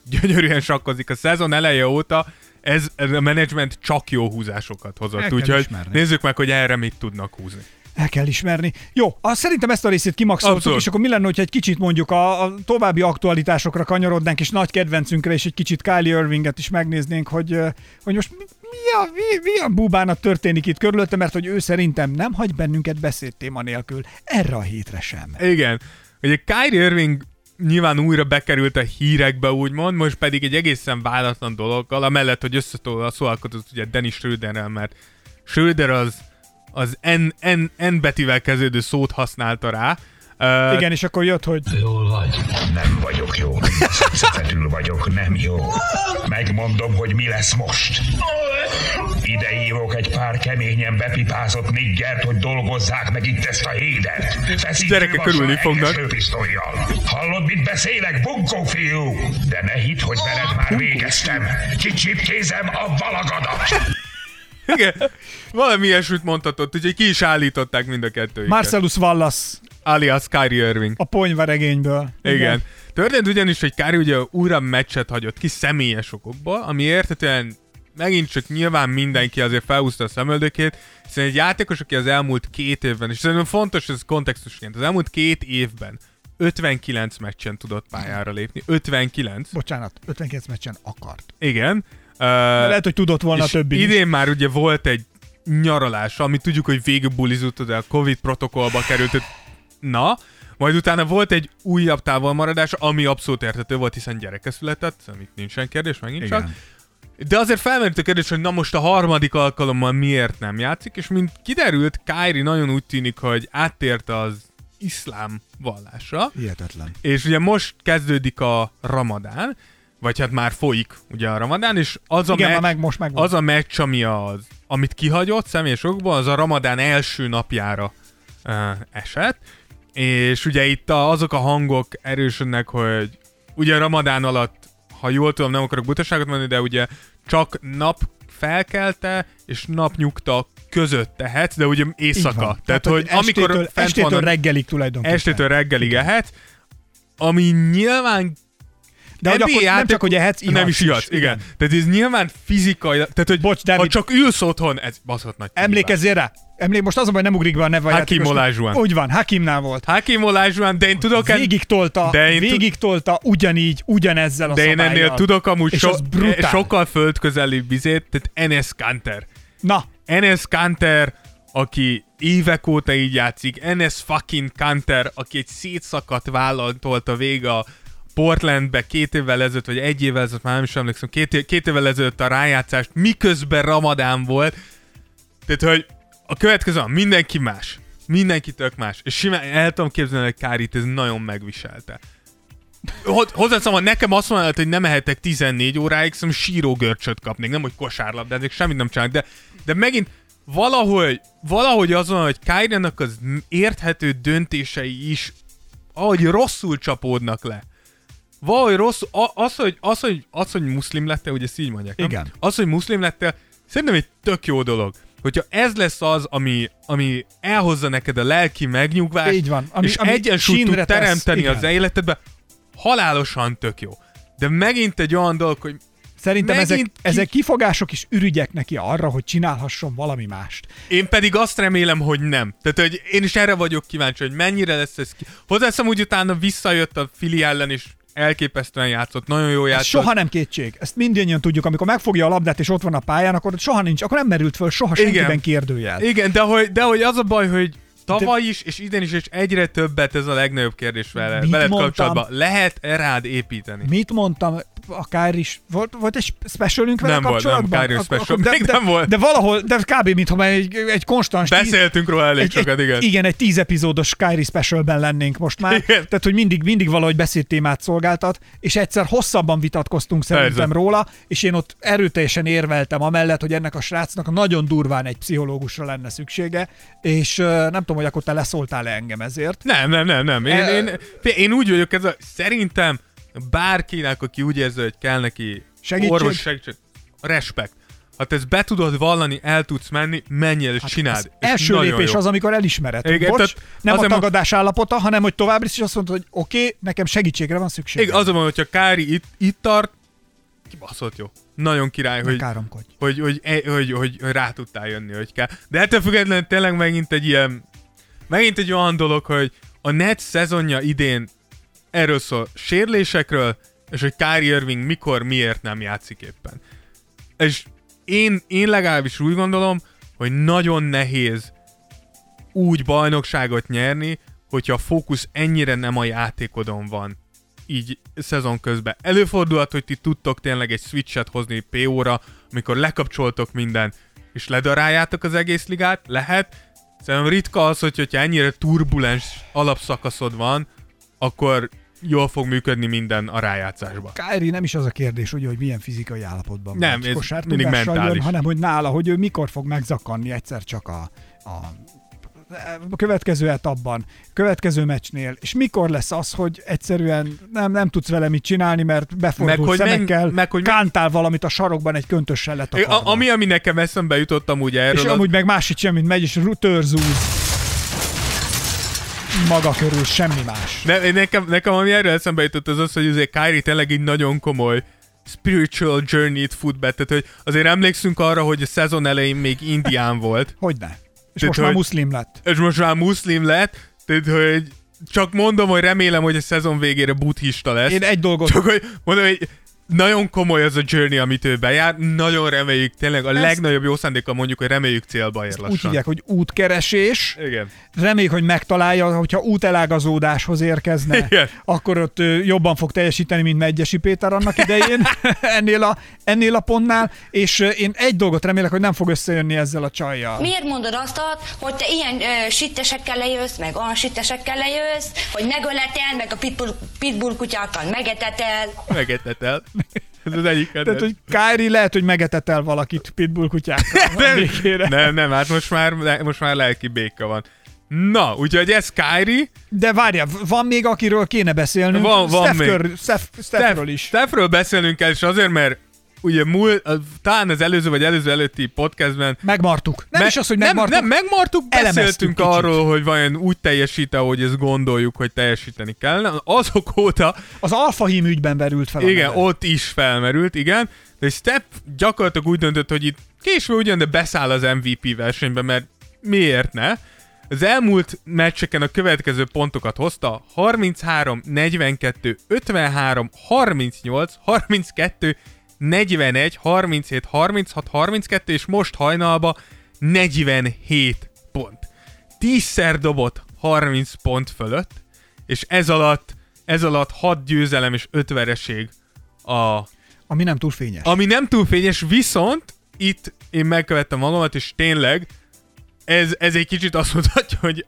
Gyönyörűen sakkozik. A szezon eleje óta ez, ez a menedzsment csak jó húzásokat hozott, úgyhogy nézzük meg, hogy erre mit tudnak húzni. El kell ismerni. Jó, a, szerintem ezt a részét kimaxoltuk, és akkor mi lenne, hogyha egy kicsit mondjuk a, a további aktualitásokra kanyarodnánk, és nagy kedvencünkre, és egy kicsit Kylie Irvinget is megnéznénk, hogy, hogy most mi, mi a, mi, mi a bubának történik itt körülötte, mert hogy ő szerintem nem hagy bennünket beszédtéma nélkül. Erre a hétre sem. Igen. Ugye Kyrie Irving nyilván újra bekerült a hírekbe, úgymond, most pedig egy egészen váratlan dologgal, amellett, hogy összetol a szóalkotott ugye Dennis Schröderrel, mert Schröder az az N, N, N betűvel kezdődő szót használta rá. Uh, Igen, és akkor jött, hogy... Jól vagy. Nem vagyok jó. Szepetül vagyok, nem jó. Megmondom, hogy mi lesz most. Ide hívok egy pár keményen bepipázott niggert, hogy dolgozzák meg itt ezt a hédet. Gyerekek körülni fognak. Hallod, mit beszélek, bunkó fiú? De ne hidd, hogy veled már végeztem. Kicsipkézem a valagadat. Igen, valami ilyesmit mondhatott, úgyhogy ki is állították mind a kettőjüket. Marcellus Wallace, alias Kyrie Irving. a ponyvaregényből. Igen. Igen. Történt ugyanis, hogy Kyrie ugye újra meccset hagyott ki személyes okokból, ami értetően megint csak nyilván mindenki azért felhúzta a szemöldökét, hiszen egy játékos, aki az elmúlt két évben, és szerintem fontos ez kontextusként, az elmúlt két évben 59 meccsen tudott pályára lépni. 59. Bocsánat, 59 meccsen akart. Igen. Uh, lehet, hogy tudott volna és többi idén is. már ugye volt egy nyaralás, ami tudjuk, hogy végül bulizott, de a Covid protokollba került. Na, majd utána volt egy újabb távolmaradás, ami abszolút értető volt, hiszen gyereke született, amit nincsen kérdés, megint Igen. csak. De azért felmerült a kérdés, hogy na most a harmadik alkalommal miért nem játszik, és mint kiderült, Kyrie nagyon úgy tűnik, hogy áttért az iszlám vallásra, Hihetetlen. és ugye most kezdődik a ramadán, vagy hát már folyik ugye a ramadán, és az a, Igen, meccs, meg, most meg az a meccs, ami az, amit kihagyott személyes okból, az a ramadán első napjára uh, esett, és ugye itt a, azok a hangok erősödnek, hogy ugye a ramadán alatt, ha jól tudom, nem akarok butaságot mondani, de ugye csak nap felkelte és napnyugta között tehetsz, de ugye éjszaka. van. Tehát, hogy estétől, amikor fent estétől van, reggelig tulajdonképpen. estétől reggelig ehet, ami nyilván De hogy akkor nem csak, hogy ehetsz, ihatsz nem is ihatsz, igen. Tehát ez nyilván fizikai, tehát hogy Bocs, ha David. csak ülsz otthon, ez baszott nagy. Emlékezzél rá? Emlék, most az a baj, nem ugrik be a neve Hakim. Olajuwon. Úgy van, Hakimnál volt. Hakim Olajuwon, de én tudok, Végig tolta, de én végig tolta ugyanígy, ugyanezzel a de én ennél tudok amúgy És so, brutál. sokkal földközeli bizét, tehát Enes Kanter. Na, Enes Kanter, aki évek óta így játszik, Enes fucking Kanter, aki egy szétszakadt vállalt tolt a vége a Portlandbe két évvel ezelőtt, vagy egy évvel ezelőtt, már nem is emlékszem, két, é- két évvel ezelőtt a rájátszást, miközben Ramadán volt. Tehát, hogy a következő, mindenki más. Mindenki tök más. És simán el tudom képzelni, hogy Kárit ez nagyon megviselte. Ho- Hozzáteszem, ha nekem azt mondanád, hogy nem ehetek 14 óráig, szerintem síró görcsöt kapnék, nem hogy kosárlabdáznék, semmit nem csinálok, de, de megint valahogy, valahogy azon, hogy Kyrie-nak az érthető döntései is ahogy rosszul csapódnak le. Valahogy rosszul, a- az, hogy, az, hogy, az, hogy muszlim lettél, ugye ezt így mondják, nem? Igen. Az, hogy muszlim lettél, szerintem egy tök jó dolog. Hogyha ez lesz az, ami, ami elhozza neked a lelki megnyugvást, Így van. Ami- és ami egyensúlyt tud tesz, teremteni igen. az életedbe, halálosan tök jó. De megint egy olyan dolog, hogy szerintem Megint ezek, ki- ezek kifogások is ürügyek neki arra, hogy csinálhasson valami mást. Én pedig azt remélem, hogy nem. Tehát, hogy én is erre vagyok kíváncsi, hogy mennyire lesz ez ki. Hozzáteszem, úgy utána visszajött a Fili ellen, és elképesztően játszott, nagyon jó Ez játszott. soha nem kétség. Ezt mindannyian tudjuk, amikor megfogja a labdát és ott van a pályán, akkor soha nincs, akkor nem merült föl soha Igen. senkiben kérdőjel. Igen, de hogy, de hogy az a baj, hogy tavaly is, és idén is, és egyre többet ez a legnagyobb kérdés vele, Mit veled mondtam? kapcsolatban. Lehet-e rád építeni? Mit mondtam, a Kyrie is, volt, volt egy specialünk vele Nem volt, nem, kapcsolatban? Akkor- special. akkor- Még de, nem volt. De valahol, de kb. mintha már egy, egy konstans tíz- Beszéltünk róla elég egy, sokat, egy, igen. igen, egy tíz epizódos Kyrie specialben lennénk most már. Igen. Tehát, hogy mindig, mindig valahogy beszédtémát szolgáltat, és egyszer hosszabban vitatkoztunk szerintem Persze. róla, és én ott erőteljesen érveltem amellett, hogy ennek a srácnak nagyon durván egy pszichológusra lenne szüksége, és nem tudom, hogy akkor te leszóltál-e engem ezért. Nem, nem, nem, nem. Én, El- én, én úgy vagyok ez a, szerintem bárkinek, aki úgy érzi, hogy kell neki Segítség? orvos segítség, respekt. Ha te ezt be tudod vallani, el tudsz menni, menj el és csináld. Az És első lépés jó. az, amikor elismered. Igen, Bocs, tehát nem a tagadás állapota, hanem hogy továbbra is azt mondod, hogy oké, okay, nekem segítségre van szükség. Igen, az a van, hogyha Kári itt, itt tart, kibaszott jó. Nagyon király, hogy, hogy, hogy, hogy, hogy, hogy rá tudtál jönni, hogy kell. De ettől függetlenül tényleg megint egy ilyen, megint egy olyan dolog, hogy a Nets szezonja idén erről szól sérülésekről, és hogy Kyrie Irving mikor, miért nem játszik éppen. És én, én legalábbis úgy gondolom, hogy nagyon nehéz úgy bajnokságot nyerni, hogyha a fókusz ennyire nem a játékodon van így szezon közben. Előfordulhat, hogy ti tudtok tényleg egy switchet hozni PO-ra, amikor lekapcsoltok minden, és ledaráljátok az egész ligát, lehet. Szerintem ritka az, hogy hogyha ennyire turbulens alapszakaszod van, akkor jól fog működni minden a rájátszásban. Kyrie nem is az a kérdés, ugye, hogy milyen fizikai állapotban Nem, van. ez mindig mentális. Jön, hanem hogy nála, hogy ő mikor fog megzakkanni egyszer csak a, a a következő etapban, következő meccsnél, és mikor lesz az, hogy egyszerűen nem, nem tudsz vele mit csinálni, mert befordult Meg, hogy szemekkel, meg, hogy kántál valamit a sarokban egy köntössel A, letakarva. ami, ami nekem eszembe jutott amúgy erről, és az- amúgy meg másik semmit megy, és törzúz. Maga körül semmi más. Ne, nekem, nekem ami erről eszembe jutott az az, hogy azért Kyrie tényleg egy nagyon komoly spiritual journey-t fut be, tehát hogy azért emlékszünk arra, hogy a szezon elején még indián volt, Hogyne. És most már hogy- muszlim lett. és most már muszlim lett, tehát hogy csak mondom, hogy remélem, hogy a szezon végére buddhista lesz. Én egy dolgot Csak hogy mondom, hogy nagyon komoly az a journey, amit ő bejár, nagyon reméljük, tényleg a Ezt- legnagyobb jó szándékkal mondjuk, hogy reméljük célba ér lassan. úgy hívják, hogy útkeresés. Igen. Reméljük, hogy megtalálja, hogyha útelágazódáshoz érkezne, Igen. akkor ott jobban fog teljesíteni, mint Megyesi Péter annak idején [LAUGHS] ennél a, ennél a pontnál, és én egy dolgot remélek, hogy nem fog összejönni ezzel a csajjal. Miért mondod azt, hogy te ilyen ö, sittesekkel lejössz, meg olyan sittesekkel lejössz, hogy megöletel, meg a pitbull, pitbull kutyákkal megetetel? Megetetel. [LAUGHS] Ez az egyik Tehát, kedvenc. hogy Kyrie lehet, hogy megetetel valakit pitbull kutyákkal nem, nem, nem, hát most már, most már lelki béka van. Na, úgyhogy ez Kyrie, De várjál, van még, akiről kéne beszélnünk. Van- van Steph még. Curry- Steph, Stephről is. Stephről beszélnünk kell, és azért, mert ugye múlt, talán az előző vagy előző előtti podcastben Megmartuk. Nem Me- is az, hogy nem, megmartuk. nem, megmartuk, elemeztük beszéltünk kicsit. arról, hogy vajon úgy teljesít, ahogy ezt gondoljuk, hogy teljesíteni kellene. Azok óta, Az Alfa hím ügyben verült fel igen, ott is felmerült, igen, de Step gyakorlatilag úgy döntött, hogy itt később ugyan, de beszáll az MVP versenybe, mert miért ne? Az elmúlt meccseken a következő pontokat hozta 33, 42, 53, 38, 32, 41, 37, 36, 32, és most hajnalba 47 pont. Tízszer dobott 30 pont fölött, és ez alatt, ez alatt 6 győzelem és 5 vereség a, Ami nem túl fényes. ami nem túl fényes, viszont itt én megkövettem magamat, és tényleg ez, ez egy kicsit azt mutatja, hogy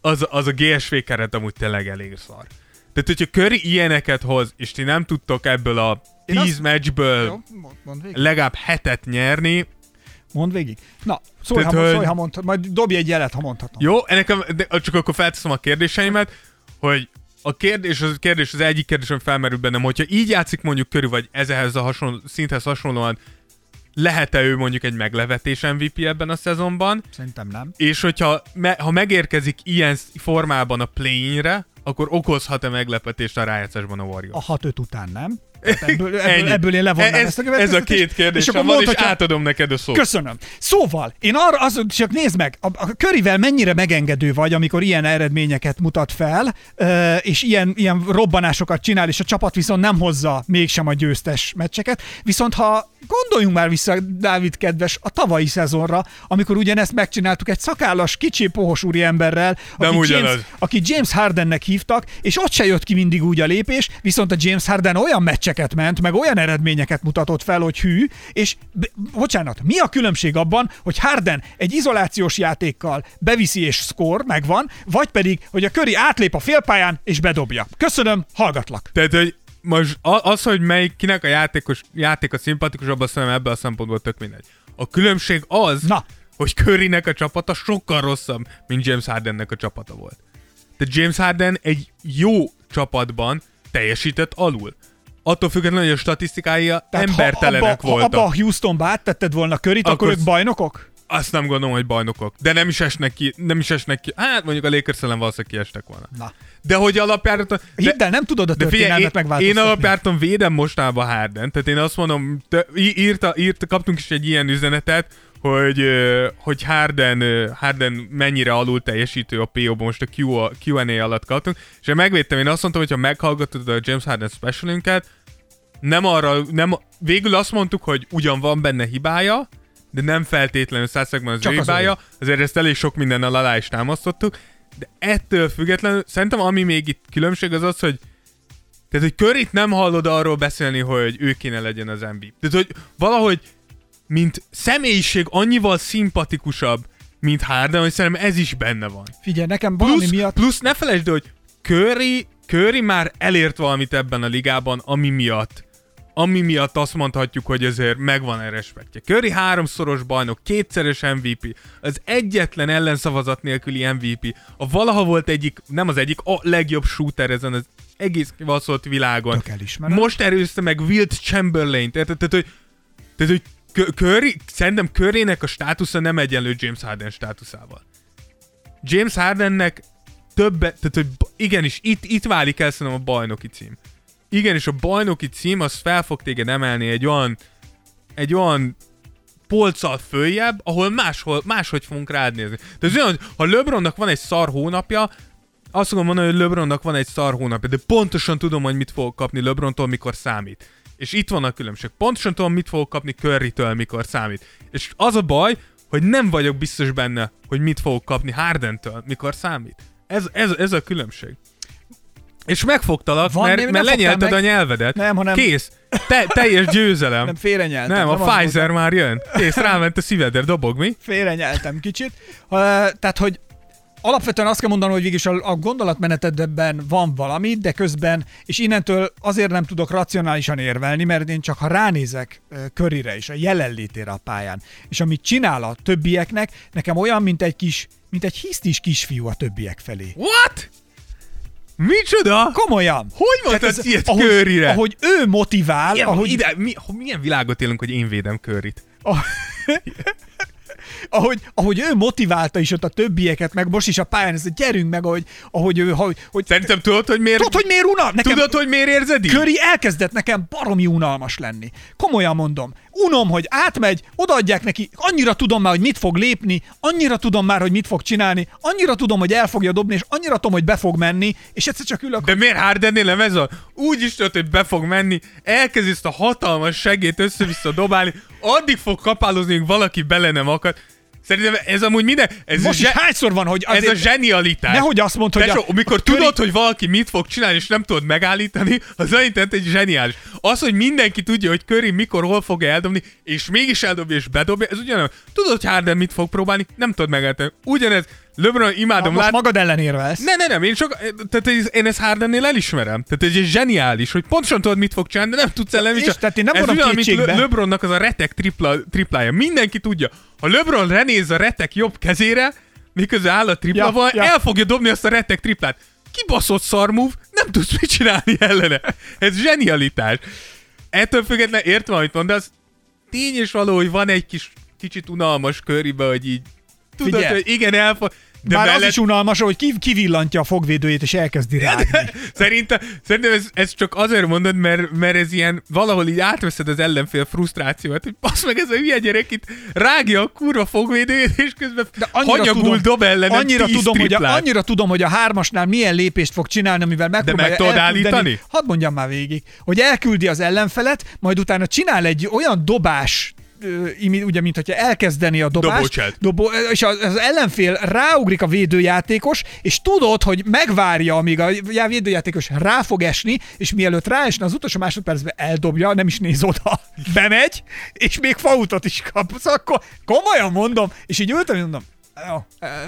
az, az a GSV keret amúgy tényleg elég szar. Tehát, hogyha Curry ilyeneket hoz, és ti nem tudtok ebből a Én 10 azt- meccsből Jó, mond, legalább hetet nyerni, Mond végig. Na, szólj, Tehát, ha, hogy- szólj, ha mondhat, majd dobj egy jelet, ha mondhatom. Jó, nekem, de csak akkor felteszem a kérdéseimet, hogy a kérdés az, kérdés az egyik kérdésem felmerül bennem, hogyha így játszik mondjuk körül, vagy ez ehhez a hasonló, szinthez hasonlóan, lehet-e ő mondjuk egy meglevetés MVP ebben a szezonban, Szerintem nem. és hogyha me, ha megérkezik ilyen formában a play-inre, akkor okozhat-e meglepetést a rájátszásban a Warriors? A 6-5 után nem. Ebből, ebből, ebből én levonnám ez, ezt a ez a két kérdés, és akkor van, és átadom neked a szót. Köszönöm. Szóval, én arra, az, csak nézd meg, a, a körivel mennyire megengedő vagy, amikor ilyen eredményeket mutat fel, és ilyen, ilyen robbanásokat csinál, és a csapat viszont nem hozza mégsem a győztes meccseket. Viszont ha gondoljunk már vissza, Dávid kedves, a tavalyi szezonra, amikor ugyanezt megcsináltuk egy szakállas, kicsi, pohos úriemberrel, aki. James, aki James Hardennek hívtak, és ott se jött ki mindig úgy a lépés, viszont a James Harden olyan meccseket ment, meg olyan eredményeket mutatott fel, hogy hű, és bocsánat, mi a különbség abban, hogy Harden egy izolációs játékkal beviszi és score, megvan, vagy pedig, hogy a köri átlép a félpályán és bedobja. Köszönöm, hallgatlak. Tehát, hogy most az, hogy melyik, kinek a játékos, játék a szimpatikusabb, azt hiszem ebből a szempontból tök mindegy. A különbség az, Na. hogy Currynek a csapata sokkal rosszabb, mint James Hardennek a csapata volt. Tehát James Harden egy jó csapatban teljesített alul. Attól függetlenül, hogy a statisztikái embertelenek ha abba, voltak. Ha abba a Houstonba áttetted volna akkor, Akkor akkor ők bajnokok? Azt nem gondolom, hogy bajnokok. De nem is esnek ki, nem is esnek ki. Hát mondjuk a Lakers ellen valószínűleg kiestek volna. Na. De hogy alapjáraton... De, Hidd el, nem tudod a én, történelmet én megváltoztatni. alapjáraton védem mostában Harden. Tehát én azt mondom, te, írta, írta, kaptunk is egy ilyen üzenetet, hogy, hogy Harden, Harden mennyire alul teljesítő a PO-ban, most a Q&A alatt kaptunk, és én megvédtem, én azt mondtam, hogy ha meghallgatod a James Harden specialünket, nem arra, nem, végül azt mondtuk, hogy ugyan van benne hibája, de nem feltétlenül százszegben az ő hibája, azért ezt elég sok mindennel alá is támasztottuk, de ettől függetlenül szerintem ami még itt különbség az az, hogy tehát, hogy Curryt nem hallod arról beszélni, hogy ő kéne legyen az MVP. Tehát, hogy valahogy mint személyiség annyival szimpatikusabb, mint Harden, hogy szerintem ez is benne van. Figyelj, nekem valami Plusz, miatt... plusz ne felejtsd, el, hogy Curry, Curry már elért valamit ebben a ligában, ami miatt ami miatt azt mondhatjuk, hogy ezért megvan a respektje. Curry háromszoros bajnok, kétszeres MVP, az egyetlen ellenszavazat nélküli MVP, a valaha volt egyik, nem az egyik, a legjobb shooter ezen az egész kivaszott világon. Most erőzte meg Wilt Chamberlain-t, érted? Tehát, hogy, tehát, hogy Curry, szerintem Currynek a státusza nem egyenlő James Harden státuszával. James Hardennek többet, tehát hogy igenis, itt, itt válik el szerintem a bajnoki cím. Igenis, a bajnoki cím az fel fog téged emelni egy olyan, egy olyan polccal följebb, ahol máshol, máshogy fogunk rád nézni. Tehát ez olyan, hogy ha LeBronnak van egy szar hónapja, azt fogom mondani, hogy LeBronnak van egy szar hónapja, de pontosan tudom, hogy mit fogok kapni LeBrontól, mikor számít. És itt van a különbség. Pontosan tudom, mit fogok kapni Currytől, mikor számít. És az a baj, hogy nem vagyok biztos benne, hogy mit fogok kapni Hardentől, mikor számít. Ez, ez, ez a különbség. És megfogtalak, Van, mert, nem- mert nem lenyelted meg. a nyelvedet. Nem, hanem- Kész. Te, teljes győzelem. Nem, félrenyeltem. nem, a Pfizer már jön. Kész, ráment a szívedre, dobog mi? félrenyeltem kicsit. Uh, tehát, hogy alapvetően azt kell mondani, hogy végig a, a gondolatmenetedben van valami, de közben, és innentől azért nem tudok racionálisan érvelni, mert én csak ha ránézek uh, körire és a jelenlétére a pályán, és amit csinál a többieknek, nekem olyan, mint egy kis, mint egy hisztis kisfiú a többiek felé. What? Micsoda? Komolyan! Hogy mondtad ez- ilyet ahogy, Curryre? ahogy ő motivál, Milyen, ahogy, ide, mi, milyen világot élünk, hogy én védem Curryt? ahogy, ahogy ő motiválta is ott a többieket, meg most is a pályán, ez gyerünk meg, ahogy, ahogy ő, hogy, hogy Szerintem tudod, hogy miért... Tudod, hogy miért unal? Nekem Tudod, hogy miért érzed így? Curry elkezdett nekem baromi unalmas lenni. Komolyan mondom. Unom, hogy átmegy, odaadják neki, annyira tudom már, hogy mit fog lépni, annyira tudom már, hogy mit fog csinálni, annyira tudom, hogy el fogja dobni, és annyira tudom, hogy be fog menni, és egyszer csak ülök, De miért Hardennél nem ez van? Úgy is tudod, hogy be fog menni, elkezd ezt a hatalmas segét össze-vissza dobálni, addig fog kapálozni, míg valaki bele nem akad. Szerintem ez amúgy minden... Ez, most a, is hányszor van, hogy ez azért... a zsenialitás. Nehogy azt mondd, hogy a- Tesó, a Curry- tudod, hogy valaki mit fog csinálni, és nem tudod megállítani, az olyan egy zseniális. Az, hogy mindenki tudja, hogy Curry mikor, hol fogja eldobni, és mégis eldobja és bedobja, ez ugyanolyan. Tudod, hogy Harden mit fog próbálni, nem tudod megállítani. Ugyanez, LeBron imádom most lát... magad ellen érvelsz. Ne, ne, nem, én csak, tehát ez- én ezt Hardennél elismerem. Tehát ez zseniális, hogy pontosan tudod, mit fog csinálni, de nem tudsz ellen. És tehát én nem ez olyan, mint. Le- LeBronnak az a retek tripla, triplája. Mindenki tudja. Ha LeBron renéz a retek jobb kezére, miközben áll a triplával, ja, ja. el fogja dobni azt a retek triplát. Kibaszott szarmúv, nem tudsz mit csinálni ellene. Ez zsenialitás. Ettől függetlenül értem, amit mondasz, tény és való, hogy van egy kis kicsit unalmas köribe, hogy így tudod, Figyelj. hogy igen, elfog... De Bár mellett... az is unalmas, hogy ki, kivillantja a fogvédőjét, és elkezdi rágni. [LAUGHS] Szerintem, szerintem ez, ez, csak azért mondod, mert, mert ez ilyen, valahol így átveszed az ellenfél frusztrációt, hogy basz meg ez a hülye gyerek itt rágja a kurva fogvédőjét, és közben De annyira hanyagul tudom, dob ellenem annyira tudom, hogy a, triplát. annyira tudom, hogy a hármasnál milyen lépést fog csinálni, amivel megpróbálja meg tudod állítani? Hadd mondjam már végig, hogy elküldi az ellenfelet, majd utána csinál egy olyan dobás, ugye, mint hogyha elkezdeni a dobást, Dobócselt. dobó, és az, ellenfél ráugrik a védőjátékos, és tudod, hogy megvárja, amíg a já- védőjátékos rá fog esni, és mielőtt ráesne, az utolsó másodpercben eldobja, nem is néz oda, [LAUGHS] bemegy, és még fautot is kap. Szóval akkor komolyan mondom, és így ültem, mondom,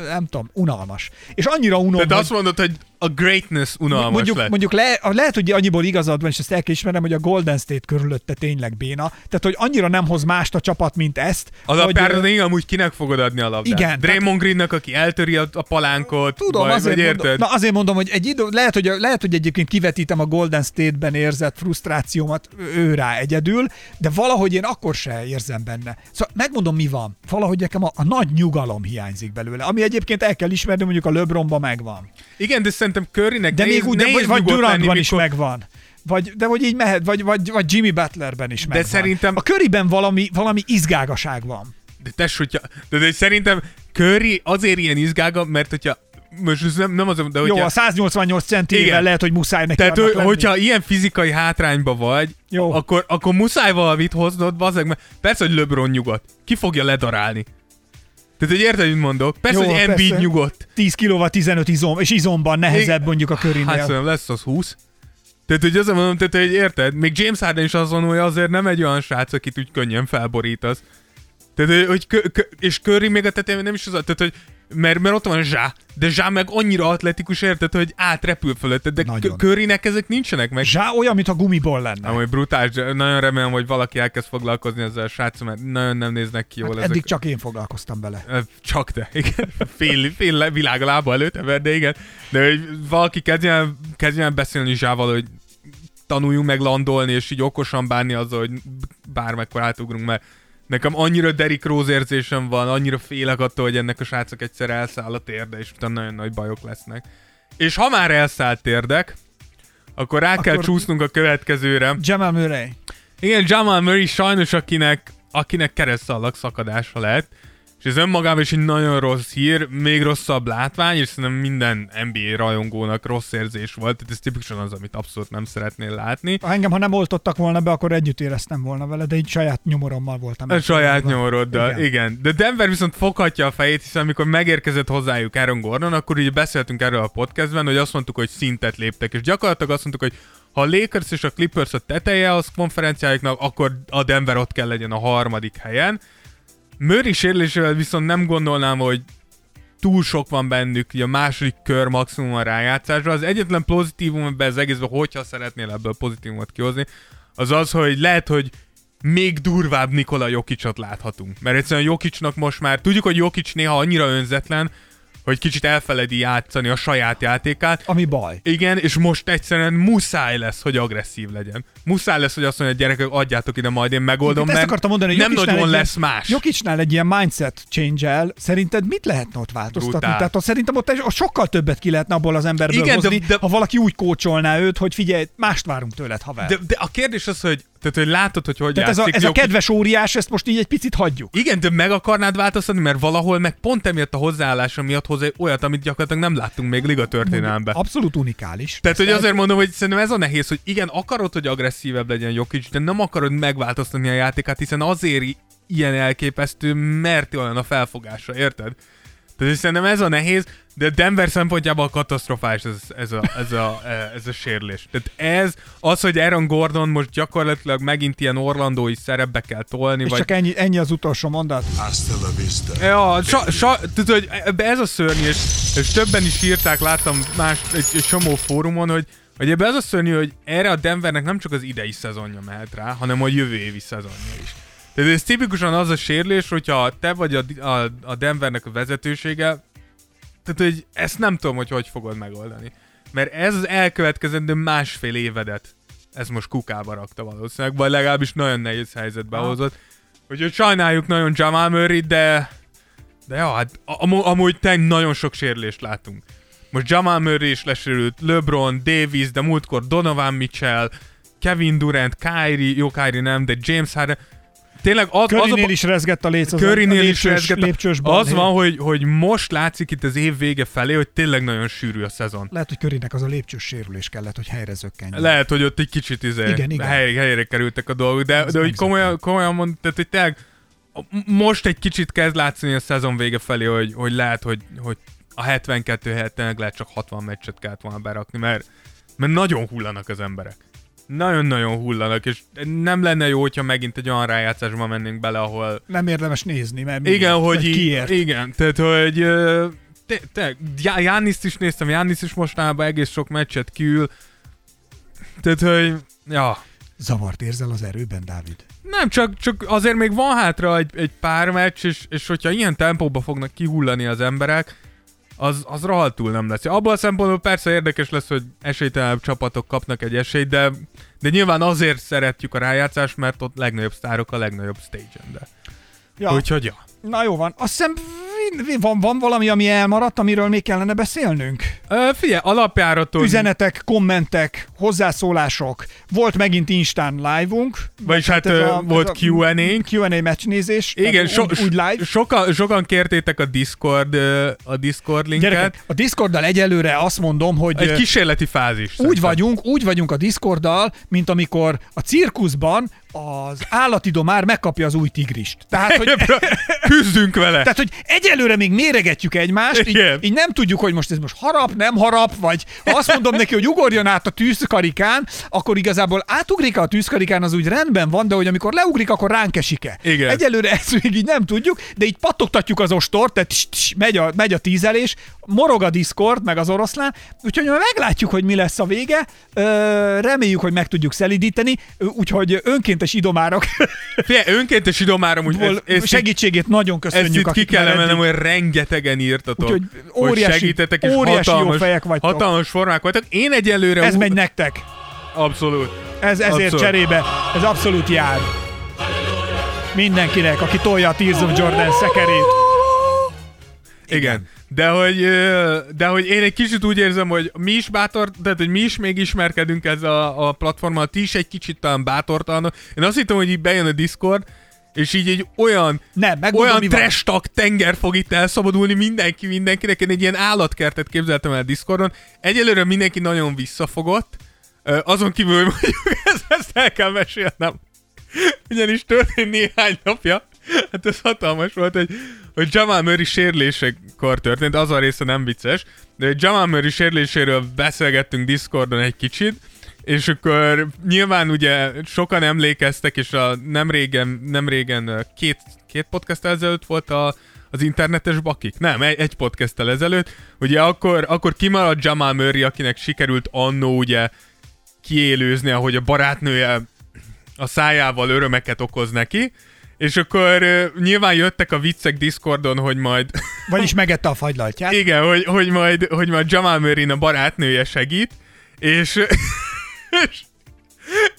nem tudom, unalmas. És annyira unom, Tehát hogy azt mondod, hogy a greatness unalmas mondjuk, lett. mondjuk le, lehet, hogy annyiból igazad van, és ezt el kell ismernem, hogy a Golden State körülötte tényleg béna. Tehát, hogy annyira nem hoz mást a csapat, mint ezt. Az hogy, ö, még amúgy kinek fogod adni a labdát? Igen, Draymond Greennek, aki eltöri a, a palánkot, Tudom, vagy, azért, mondom, érted? na azért mondom, hogy egy idő, lehet, hogy, lehet, hogy egyébként kivetítem a Golden State-ben érzett frusztrációmat ő rá egyedül, de valahogy én akkor se érzem benne. Szóval megmondom, mi van. Valahogy nekem a, a nagy nyugalom hiányzik belőle, ami egyébként el kell ismerni, mondjuk a LeBronban megvan. Igen, de szerintem Currynek De még úgy, de, vagy, vagy Durantban lenni, is mikor- megvan. Vagy, de hogy így mehet, vagy, vagy, vagy Jimmy Butlerben is megvan. szerintem- A köriben valami, valami izgágaság van. De tess, hogyha... De, de szerintem Curry azért ilyen izgága, mert hogyha... Most nem, nem az, de Jó, hogyha... a 188 centivel lehet, hogy muszáj neki Tehát, hogy, hogyha ilyen fizikai hátrányba vagy, Jó. Akkor, akkor muszáj valamit hoznod, bazdmeg, mert persze, hogy LeBron nyugodt. Ki fogja ledarálni? Tehát, hogy érted, mit mondok? Persze, Jó, hogy. Embiid nyugodt. 10 kilóval 15 izom, és izomban nehezebb mondjuk a körinél. Hát szerintem lesz az 20. Tehát, hogy azért mondom, tehát, hogy érted? Még James Harden is azon, hogy azért nem egy olyan srác, akit úgy könnyen felborítasz. Tehát, hogy- hogy kö, kö, és Curry még a tetején nem is az, tehát, hogy mert, mert ott van Zsá, de Zsá meg annyira atletikus, érted, hogy átrepül fölötted, de Nagyon. Körinek ezek nincsenek meg. Zsá olyan, mintha gumiból lenne. Amúgy brutális, nagyon remélem, hogy valaki elkezd foglalkozni ezzel a sráccal, mert nagyon nem néznek ki jól Hát ezek. eddig csak én foglalkoztam bele. Csak te, [LAUGHS] igen. Fél, fél világ a lába előtt, ember, de igen. De hogy valaki kezdjen, kezdjen beszélni Zsával, hogy tanuljunk meg landolni, és így okosan bánni azzal, hogy bármekkor átugrunk, mert nekem annyira Derrick Rose érzésem van, annyira félek attól, hogy ennek a srácok egyszer elszáll a térde, és utána nagyon nagy bajok lesznek. És ha már elszállt térdek, akkor rá akkor... kell csúsznunk a következőre. Jamal Murray. Igen, Jamal Murray sajnos akinek, akinek keresztallag szakadása lett, és ez önmagában is egy nagyon rossz hír, még rosszabb látvány, és szerintem minden NBA rajongónak rossz érzés volt, tehát ez tipikusan az, amit abszolút nem szeretnél látni. Ha engem, ha nem oltottak volna be, akkor együtt éreztem volna vele, de így saját nyomorommal voltam. A saját nyomoroddal, igen. Igen. De Denver viszont foghatja a fejét, hiszen amikor megérkezett hozzájuk Aaron Gordon, akkor ugye beszéltünk erről a podcastben, hogy azt mondtuk, hogy szintet léptek, és gyakorlatilag azt mondtuk, hogy ha a Lakers és a Clippers a teteje az konferenciáiknak, akkor a Denver ott kell legyen a harmadik helyen. Murray sérülésével viszont nem gondolnám, hogy túl sok van bennük így a második kör maximum a rájátszásra. Az egyetlen pozitívum ebben az egészben, hogyha szeretnél ebből pozitívumot kihozni, az az, hogy lehet, hogy még durvább Nikola Jokicsot láthatunk. Mert egyszerűen Jokicsnak most már, tudjuk, hogy Jokic néha annyira önzetlen, hogy kicsit elfeledi játszani a saját játékát. Ami baj. Igen, és most egyszerűen muszáj lesz, hogy agresszív legyen. Muszáj lesz, hogy azt mondja, gyerekek, adjátok ide, majd én megoldom, mert akartam mondani, hogy nem nagyon lesz más. Jokicsnál egy ilyen mindset change-el, szerinted mit lehetne ott változtatni? Brutál. Tehát ott szerintem ott, sokkal többet ki lehetne abból az emberből Igen, de- hozni, de- ha valaki úgy kócsolná őt, hogy figyelj, mást várunk tőled, haver. De, de a kérdés az, hogy, tehát, hogy látod, hogy hogy Tehát ez a, játszik ez a Jokic. kedves óriás, ezt most így egy picit hagyjuk. Igen, de meg akarnád változtatni, mert valahol meg pont emiatt a hozzáállása miatt hoz egy olyat, amit gyakorlatilag nem láttunk még liga történelemben. Abszolút unikális. Tehát, hogy azért mondom, hogy szerintem ez a nehéz, hogy igen, akarod, hogy agresszívebb legyen Jokic, de nem akarod megváltoztatni a játékát, hiszen azért ilyen elképesztő, mert olyan a felfogása, érted? Tehát szerintem ez a nehéz, de Denver szempontjából katasztrofális ez, ez, a, ez, a, [LAUGHS] ez a sérülés. Tehát ez, az, hogy Aaron Gordon most gyakorlatilag megint ilyen orlandói szerepbe kell tolni, És vagy csak ennyi, ennyi az utolsó mondat. Hasta la vista. Ja, sa, sa, tudod, hogy ez a szörnyű, és, és többen is írták, láttam más, egy, egy csomó fórumon, hogy, hogy ebbe ez a szörnyű, hogy erre a Denvernek nem csak az idei szezonja mehet rá, hanem a jövő évi szezonja is. Tehát ez tipikusan az a sérülés, hogyha te vagy a, a, a Denvernek a vezetősége, tehát hogy ezt nem tudom, hogy hogy fogod megoldani. Mert ez az elkövetkezendő másfél évedet, ez most kukába rakta valószínűleg, vagy legalábbis nagyon nehéz helyzetbe Aha. hozott. Úgyhogy sajnáljuk nagyon Jamal Murray, de de jó, hát am- amúgy tényleg nagyon sok sérülést látunk. Most Jamal Murray is lesérült, LeBron, Davis, de múltkor Donovan Mitchell, Kevin Durant, Kyrie, jó Kyrie nem, de James Harden. Tényleg az, az a, Körinél is rezgett a léc, az a Currynél is lépcsős, rezgett a- lépcsős Az van, hogy, hogy most látszik itt az év vége felé, hogy tényleg nagyon sűrű a szezon. Lehet, hogy Körinek az a lépcsős sérülés kellett, hogy helyre zökkenjen. Lehet, hogy ott egy kicsit izé, Igen, igen. Helyre, helyre kerültek a dolgok, de, Ez de hogy komolyan, komolyan mond, tehát, hogy tényleg most egy kicsit kezd látszani a szezon vége felé, hogy, hogy lehet, hogy, hogy a 72 helyett lehet csak 60 meccset kellett volna berakni, mert, mert nagyon hullanak az emberek. Nagyon-nagyon hullanak, és nem lenne jó, hogyha megint egy olyan rájátszásba mennénk bele, ahol Nem érdemes nézni, mert igen, miért? hogy Vagy így, kiért. igen, tehát, hogy te, te, Já- Jániszt is néztem, Jánisz is mostanában egész sok meccset kiül, tehát, hogy, ja, Zavart érzel az erőben, Dávid? nem, csak, csak azért még van hátra egy, egy pár meccs, és, és hogyha ilyen tempóba fognak kihullani az emberek, az, az rohadtul nem lesz. Abban a szempontból persze érdekes lesz, hogy esélytelenebb csapatok kapnak egy esélyt, de, de nyilván azért szeretjük a rájátszást, mert ott legnagyobb sztárok a legnagyobb stage-en. De. Ja. Úgyhogy ja. Na jó van. Azt hiszem van, van valami, ami elmaradt, amiről még kellene beszélnünk? Ö, figyelj, alapjáraton... Üzenetek, kommentek, hozzászólások. Volt megint Instán live-unk. Vagyis hát, ö, volt Q&A-nk. Q&A meccsnézés. Igen, so, úgy, úgy live. Sokan, sokan kértétek a Discord, a Discord linket. Gyerekek, a Discorddal egyelőre azt mondom, hogy Egy kísérleti fázis. úgy szerintem. vagyunk, úgy vagyunk a Discorddal, mint amikor a cirkuszban az állatidomár megkapja az új tigrist. Tehát, hogy, [LAUGHS] Küzdünk vele. tehát, hogy egyelőre még méregetjük egymást, így, így nem tudjuk, hogy most ez most harap, nem harap, vagy ha azt mondom neki, hogy ugorjon át a tűz tűzkarikán, akkor igazából átugrik a tűzkarikán, az úgy rendben van, de hogy amikor leugrik, akkor ránk esik-e. Igen. Egyelőre ezt még így nem tudjuk, de így pattogtatjuk az ostort, tehát tss, tss, megy, a, megy a tízelés, morog a Discord, meg az oroszlán, úgyhogy meglátjuk, hogy mi lesz a vége. Ö, reméljük, hogy meg tudjuk szelidíteni, úgyhogy önkéntes idomárok [LAUGHS] Figyelj, önkéntes idomárom, úgy ez, ez, segítségét nagyon ezt köszönjük. itt ki kell emelnem, hogy rengetegen írtatok. Úgyhogy hogy óriási- segítetek, és óriási jó hatalmas, fejek vagytok. hatalmas formák voltak. Én egyelőre... Ez megy nektek. Abszolút. Ez, ezért Abszolút. cserébe, ez abszolút jár. Mindenkinek, aki tolja a Tears of Jordan szekerét. Igen. De hogy, de hogy én egy kicsit úgy érzem, hogy mi is bátor, tehát hogy mi is még ismerkedünk ezzel a, a platformmal, ti is egy kicsit talán bátortalanok. Én azt hittem, hogy így bejön a Discord, és így egy olyan, Nem, olyan trash tenger fog itt elszabadulni mindenki mindenkinek. Én egy ilyen állatkertet képzeltem el Discordon. Egyelőre mindenki nagyon visszafogott. Azon kívül, hogy mondjuk [LAUGHS] ezt, ezt el kell mesélnem. Ugyanis történt néhány napja, hát ez hatalmas volt, hogy, hogy Jamal Murray sérülésekor történt, az a része nem vicces, de Jamal Murray sérüléséről beszélgettünk Discordon egy kicsit, és akkor nyilván ugye sokan emlékeztek, és a nem régen, nem régen két, két podcast ezelőtt volt a, az internetes bakik? Nem, egy, egy podcasttel ezelőtt. Ugye akkor, akkor kimaradt Jamal Murray, akinek sikerült annó ugye kiélőzni, ahogy a barátnője a szájával örömeket okoz neki, és akkor ö, nyilván jöttek a viccek Discordon, hogy majd [LAUGHS] Vagyis megette a fagylaltját. igen, hogy, hogy, majd, hogy majd Jamal Murray a barátnője segít, és, és,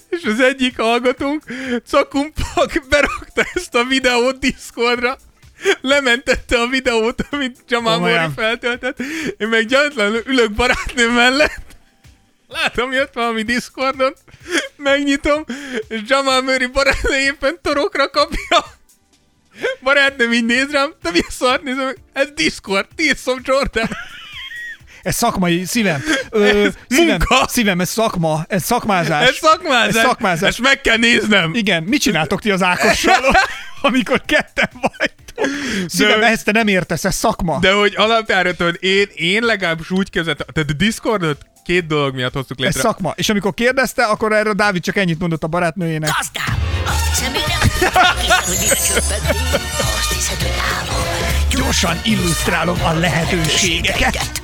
és az egyik hallgatónk, Cakumpak berakta ezt a videót Discordra, lementette a videót, amit Jamal Komolyan. Murray feltöltött, én meg gyanatlanul ülök barátnőm mellett, Látom, jött valami Discordon, megnyitom, és Jamal Murray barátnő éppen torokra kapja. Barátnőm így néz rám, de mi a szart nézem, ez Discord, of Jordan. Ez szakmai, szívem. Ö, Ez [LAUGHS] szívem, munka. szívem, ez szakma, ez szakmázás. Ez szakmázás. Ez szakmázás. Ezt meg kell néznem. Igen, mit csináltok ti az Ákossal, [LAUGHS] amikor ketten vagytok? Szívem, De- ehhez te nem értesz, ez szakma. De hogy alapjára tudod, én, én legalábbis úgy képzeltem, tehát a Discordot két dolog miatt hoztuk Ez létre. szakma. És amikor kérdezte, akkor erre Dávid csak ennyit mondott a barátnőjének. Gazdám! Azt én Gyorsan illusztrálom a lehetőségeket.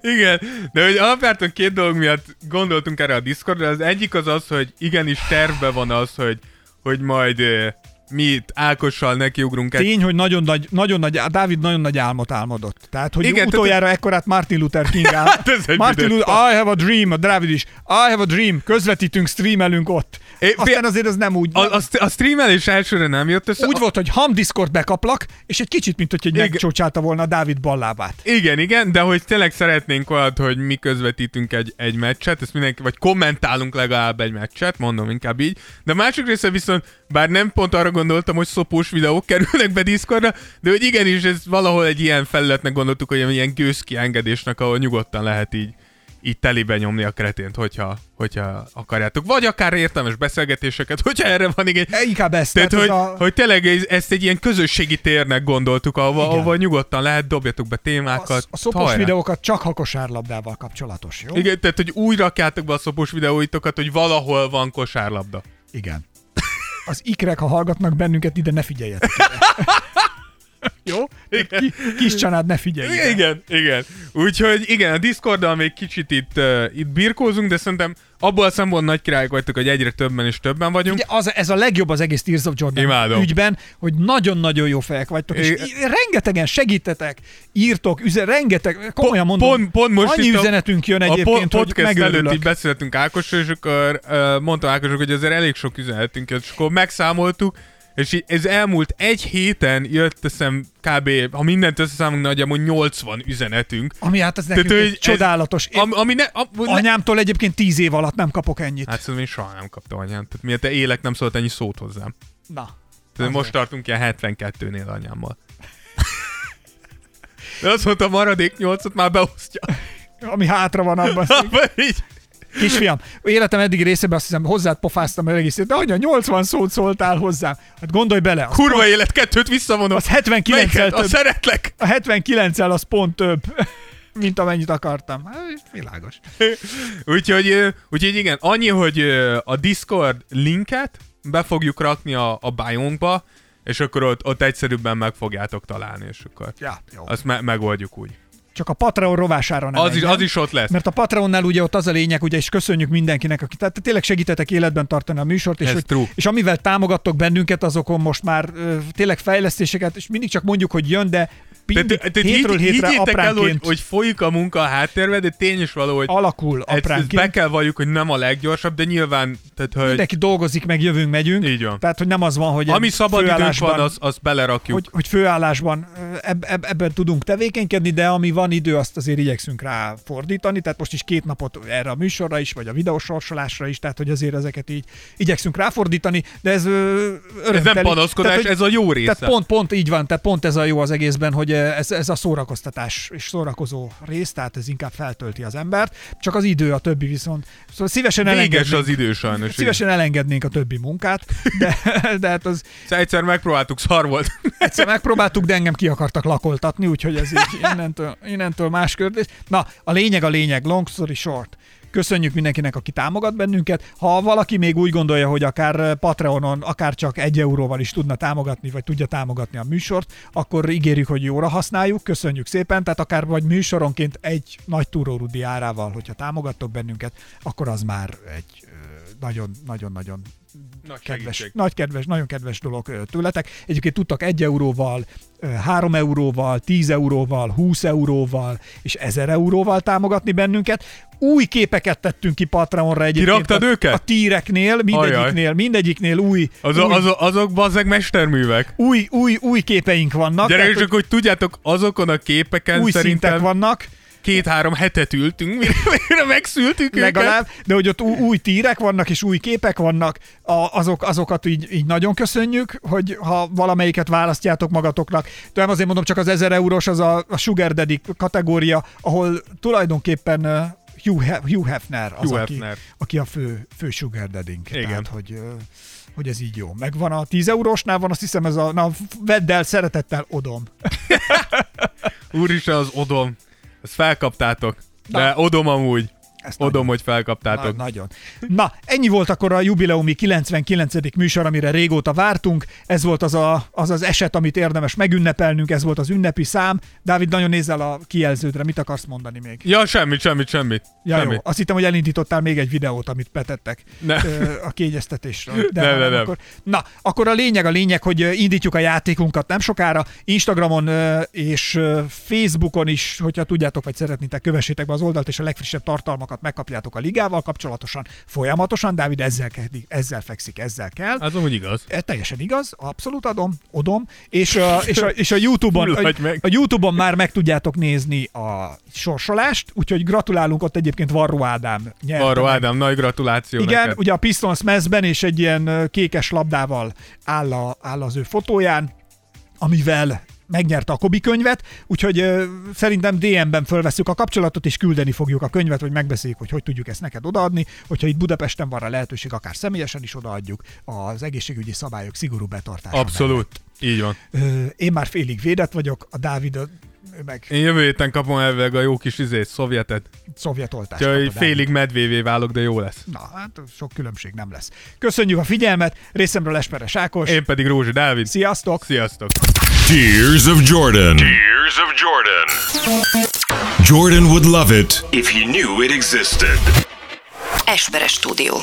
Igen, de hogy alapvetően két dolog miatt gondoltunk erre a Discordra. Az egyik az az, hogy igenis tervben van az, hogy, hogy majd ö, mi itt Ákossal nekiugrunk egy... Tény, hogy nagyon nagy, nagyon nagy, Dávid nagyon nagy álmot álmodott. Tehát, hogy Igen, utoljára ekkorát Martin Luther King [LAUGHS] áll. Hát ez egy Martin Luther, I have a dream, a Dávid is. I have a dream, közvetítünk, streamelünk ott. É, Aztán azért az nem úgy. A, a, a streamelés elsőre nem jött össze. úgy volt, hogy ham Discord bekaplak, és egy kicsit, mint hogy Igen. megcsócsálta volna a Dávid ballábát. Igen, igen, de hogy tényleg szeretnénk olyat, hogy mi közvetítünk egy, egy meccset, ezt mindenki, vagy kommentálunk legalább egy meccset, mondom inkább így. De a másik része viszont, bár nem pont arra gondoltam, hogy szopós videók kerülnek be Discordra, de hogy igenis ez valahol egy ilyen felületnek gondoltuk, hogy ilyen gőzkiengedésnek, ahol nyugodtan lehet így így telibe nyomni a kretént, hogyha, hogyha akarjátok. Vagy akár értelmes beszélgetéseket, hogyha erre van igény. E, Inkább ezt. Tehát, hogy, ez a... hogy tényleg ez- ezt egy ilyen közösségi térnek gondoltuk, ahova, Igen. ahova nyugodtan lehet, dobjatok be témákat. a, a szopos hajrá. videókat csak ha kosárlabdával kapcsolatos, jó? Igen, tehát, hogy úgy rakjátok be a szopos videóitokat, hogy valahol van kosárlabda. Igen. Az ikrek, ha hallgatnak bennünket, ide ne figyeljetek. Ide. [LAUGHS] Jó? Igen. Ki, kis család ne figyelj. ide. Igen, igen. Úgyhogy igen, a Discorddal még kicsit itt, uh, itt birkózunk, de szerintem abból a szempontból nagy királyok vagytok, hogy egyre többen és többen vagyunk. Ugye az, ez a legjobb az egész Tears of Jordan Imádom. ügyben, hogy nagyon-nagyon jó fejek vagytok, és Igen. rengetegen segítetek, írtok, üzen, rengeteg, komolyan mondom, pont, pont most annyi üzenetünk jön a po- egyébként, hogy podcast előtt így beszéltünk Ákosról, és akkor uh, mondta Ákosok, hogy azért elég sok üzenetünk jött, és akkor megszámoltuk, és ez elmúlt egy héten jött, teszem kb. ha mindent összeszámolunk, nagyjából 80 üzenetünk. Ami hát az nekünk Tehát, egy ez- csodálatos. Én Am, ami ne, am, ne, anyámtól egyébként tíz év alatt nem kapok ennyit. Hát szerintem én soha nem kaptam anyám. Tehát miért te élek nem szólt ennyi szót hozzám. Na. Tehát most tartunk ilyen 72-nél anyámmal. [LAUGHS] De azt mondta, a maradék 8-ot már beosztja. Ami hátra van abban. így. Kisfiam, életem eddig részében azt hiszem hozzád pofáztam el egész, de anya, 80 szót szóltál hozzám. Hát gondolj bele, az, Kurva élet, kettőt visszavonom. az 79 Melyiket? A több. szeretlek. A 79 az pont több. [LAUGHS] mint amennyit akartam. Hát, világos. [LAUGHS] úgyhogy, úgyhogy igen, annyi, hogy a Discord linket be fogjuk rakni a, a biónkba, és akkor ott, ott egyszerűbben meg fogjátok találni, és akkor Ja, jó. azt me- megoldjuk úgy. Csak a Patreon rovására nem Az is, engem. az is ott lesz. Mert a Patreonnál ugye ott az a lényeg, ugye, és köszönjük mindenkinek, aki tehát tényleg segítetek életben tartani a műsort, és, Ez hogy, true. és amivel támogattok bennünket, azokon most már ö, tényleg fejlesztéseket, és mindig csak mondjuk, hogy jön, de mindig, Tehát, tehát hétről hétre higgyétek el, hogy, apránként hogy folyik a munka a háttérben, de tény is való, hogy alakul ezt, ezt apránként. be kell valljuk, hogy nem a leggyorsabb, de nyilván, tehát, hogy Mindenki dolgozik, meg jövünk, megyünk. Így van. Tehát, hogy nem az van, hogy ami szabad időnk van, azt az belerakjuk. hogy, hogy főállásban eb, eb, ebben tudunk tevékenykedni, de ami van idő, azt azért igyekszünk rá fordítani, tehát most is két napot erre a műsorra is, vagy a videósorsolásra is, tehát hogy azért ezeket így igyekszünk ráfordítani, de ez ö, ez nem örömteli. panaszkodás, tehát, hogy- ez a jó része. tehát pont, pont így van, tehát pont ez a jó az egészben, hogy ez, ez a szórakoztatás és szórakozó rész, tehát ez inkább feltölti az embert, csak az idő a többi viszont. Szóval szívesen Véges elengednénk, az idő sajnos. szívesen elengednénk a többi munkát, de, [LAUGHS] de hát az Egyszer, egyszer megpróbáltuk, szar volt. [LAUGHS] Egyszer megpróbáltuk, de engem ki akartak lakoltatni, úgyhogy ez így innentől, innentől más kérdés. Na, a lényeg a lényeg, long story short. Köszönjük mindenkinek, aki támogat bennünket. Ha valaki még úgy gondolja, hogy akár Patreonon, akár csak egy euróval is tudna támogatni, vagy tudja támogatni a műsort, akkor ígérjük, hogy jóra használjuk. Köszönjük szépen. Tehát akár vagy műsoronként egy nagy túrórudi árával, hogyha támogattok bennünket, akkor az már egy nagyon-nagyon-nagyon Nagy kedves, segítség. nagy kedves, nagyon kedves dolog tőletek. Egyébként tudtak 1 euróval, 3 euróval, 10 euróval, 20 euróval és 1000 euróval támogatni bennünket. Új képeket tettünk ki Patreonra egyébként. Kiraktad a, őket? A tíreknél, mindegyiknél, mindegyiknél új, Az, új, az, azok bazzeg mesterművek. új, új, új képeink vannak. Gyere, tehát, akkor, hogy tudjátok, azokon a képeken új szintek szerintem vannak. Két-három hetet ültünk, mire, mire megszültük legalább, őket. de hogy ott új, új tírek vannak, és új képek vannak, a, azok, azokat így, így nagyon köszönjük, hogy ha valamelyiket választjátok magatoknak. Nem azért mondom, csak az 1000 eurós az a, a Sugar Daddy kategória, ahol tulajdonképpen Hugh, He- Hugh Hefner az, Hugh aki, Hefner. aki a fő, fő Sugar Daddy-nk. Igen. Tehát, hogy, hogy ez így jó. Megvan a 10 eurósnál van, azt hiszem ez a, na vedd el, szeretettel odom. [LAUGHS] Úristen, az odom. Ezt felkaptátok. De Na. odom amúgy. Ezt Odom, nagyon- hogy felkaptátok. Na, nagyon. Na, ennyi volt akkor a jubileumi 99. műsor, amire régóta vártunk. Ez volt az, a, az az eset, amit érdemes megünnepelnünk, ez volt az ünnepi szám. Dávid, nagyon nézzel a kijelződre, mit akarsz mondani még? Ja, semmit, semmit, semmit. Ja, semmit. jó. Azt hittem, hogy elindítottál még egy videót, amit betettek Ne. a kiegyeztetésről. [LAUGHS] De Nem, ha nem, nem. Akkor... Na, akkor a lényeg a lényeg, hogy indítjuk a játékunkat nem sokára. Instagramon és Facebookon is, hogyha tudjátok, vagy szeretnétek, kövessétek be az oldalt, és a legfrissebb tartalmakat megkapjátok a ligával kapcsolatosan, folyamatosan. Dávid ezzel, ezzel fekszik, ezzel kell. Az amúgy igaz. Ez teljesen igaz, abszolút adom, odom, és a, [LAUGHS] és a, és a YouTube-on, a, a YouTube-on már meg tudjátok nézni a sorsolást, úgyhogy gratulálunk ott egyébként Varró Ádám nyert. Meg. Ádám, nagy gratuláció Igen, neked. ugye a Pistons mezben és egy ilyen kékes labdával áll, a, áll az ő fotóján, amivel megnyerte a Kobi könyvet, úgyhogy szerintem DM-ben fölveszük a kapcsolatot, és küldeni fogjuk a könyvet, hogy megbeszéljük, hogy hogy tudjuk ezt neked odaadni, hogyha itt Budapesten van a lehetőség, akár személyesen is odaadjuk az egészségügyi szabályok szigorú betartása. Abszolút. Így van. mellett. Én már félig védett vagyok, a Dávid meg Én jövő héten kapom elvileg a jó kis izét, szovjetet. szovjet oltást. Úgyhogy félig medvévé válok, de jó lesz. Na, hát sok különbség nem lesz. Köszönjük a figyelmet, részemről Esperes Ákos. Én pedig Rózsi Dávid. Sziasztok! Sziasztok! Tears of Jordan. Tears of Jordan. Jordan would love it if he knew it existed. Esperes stúdió.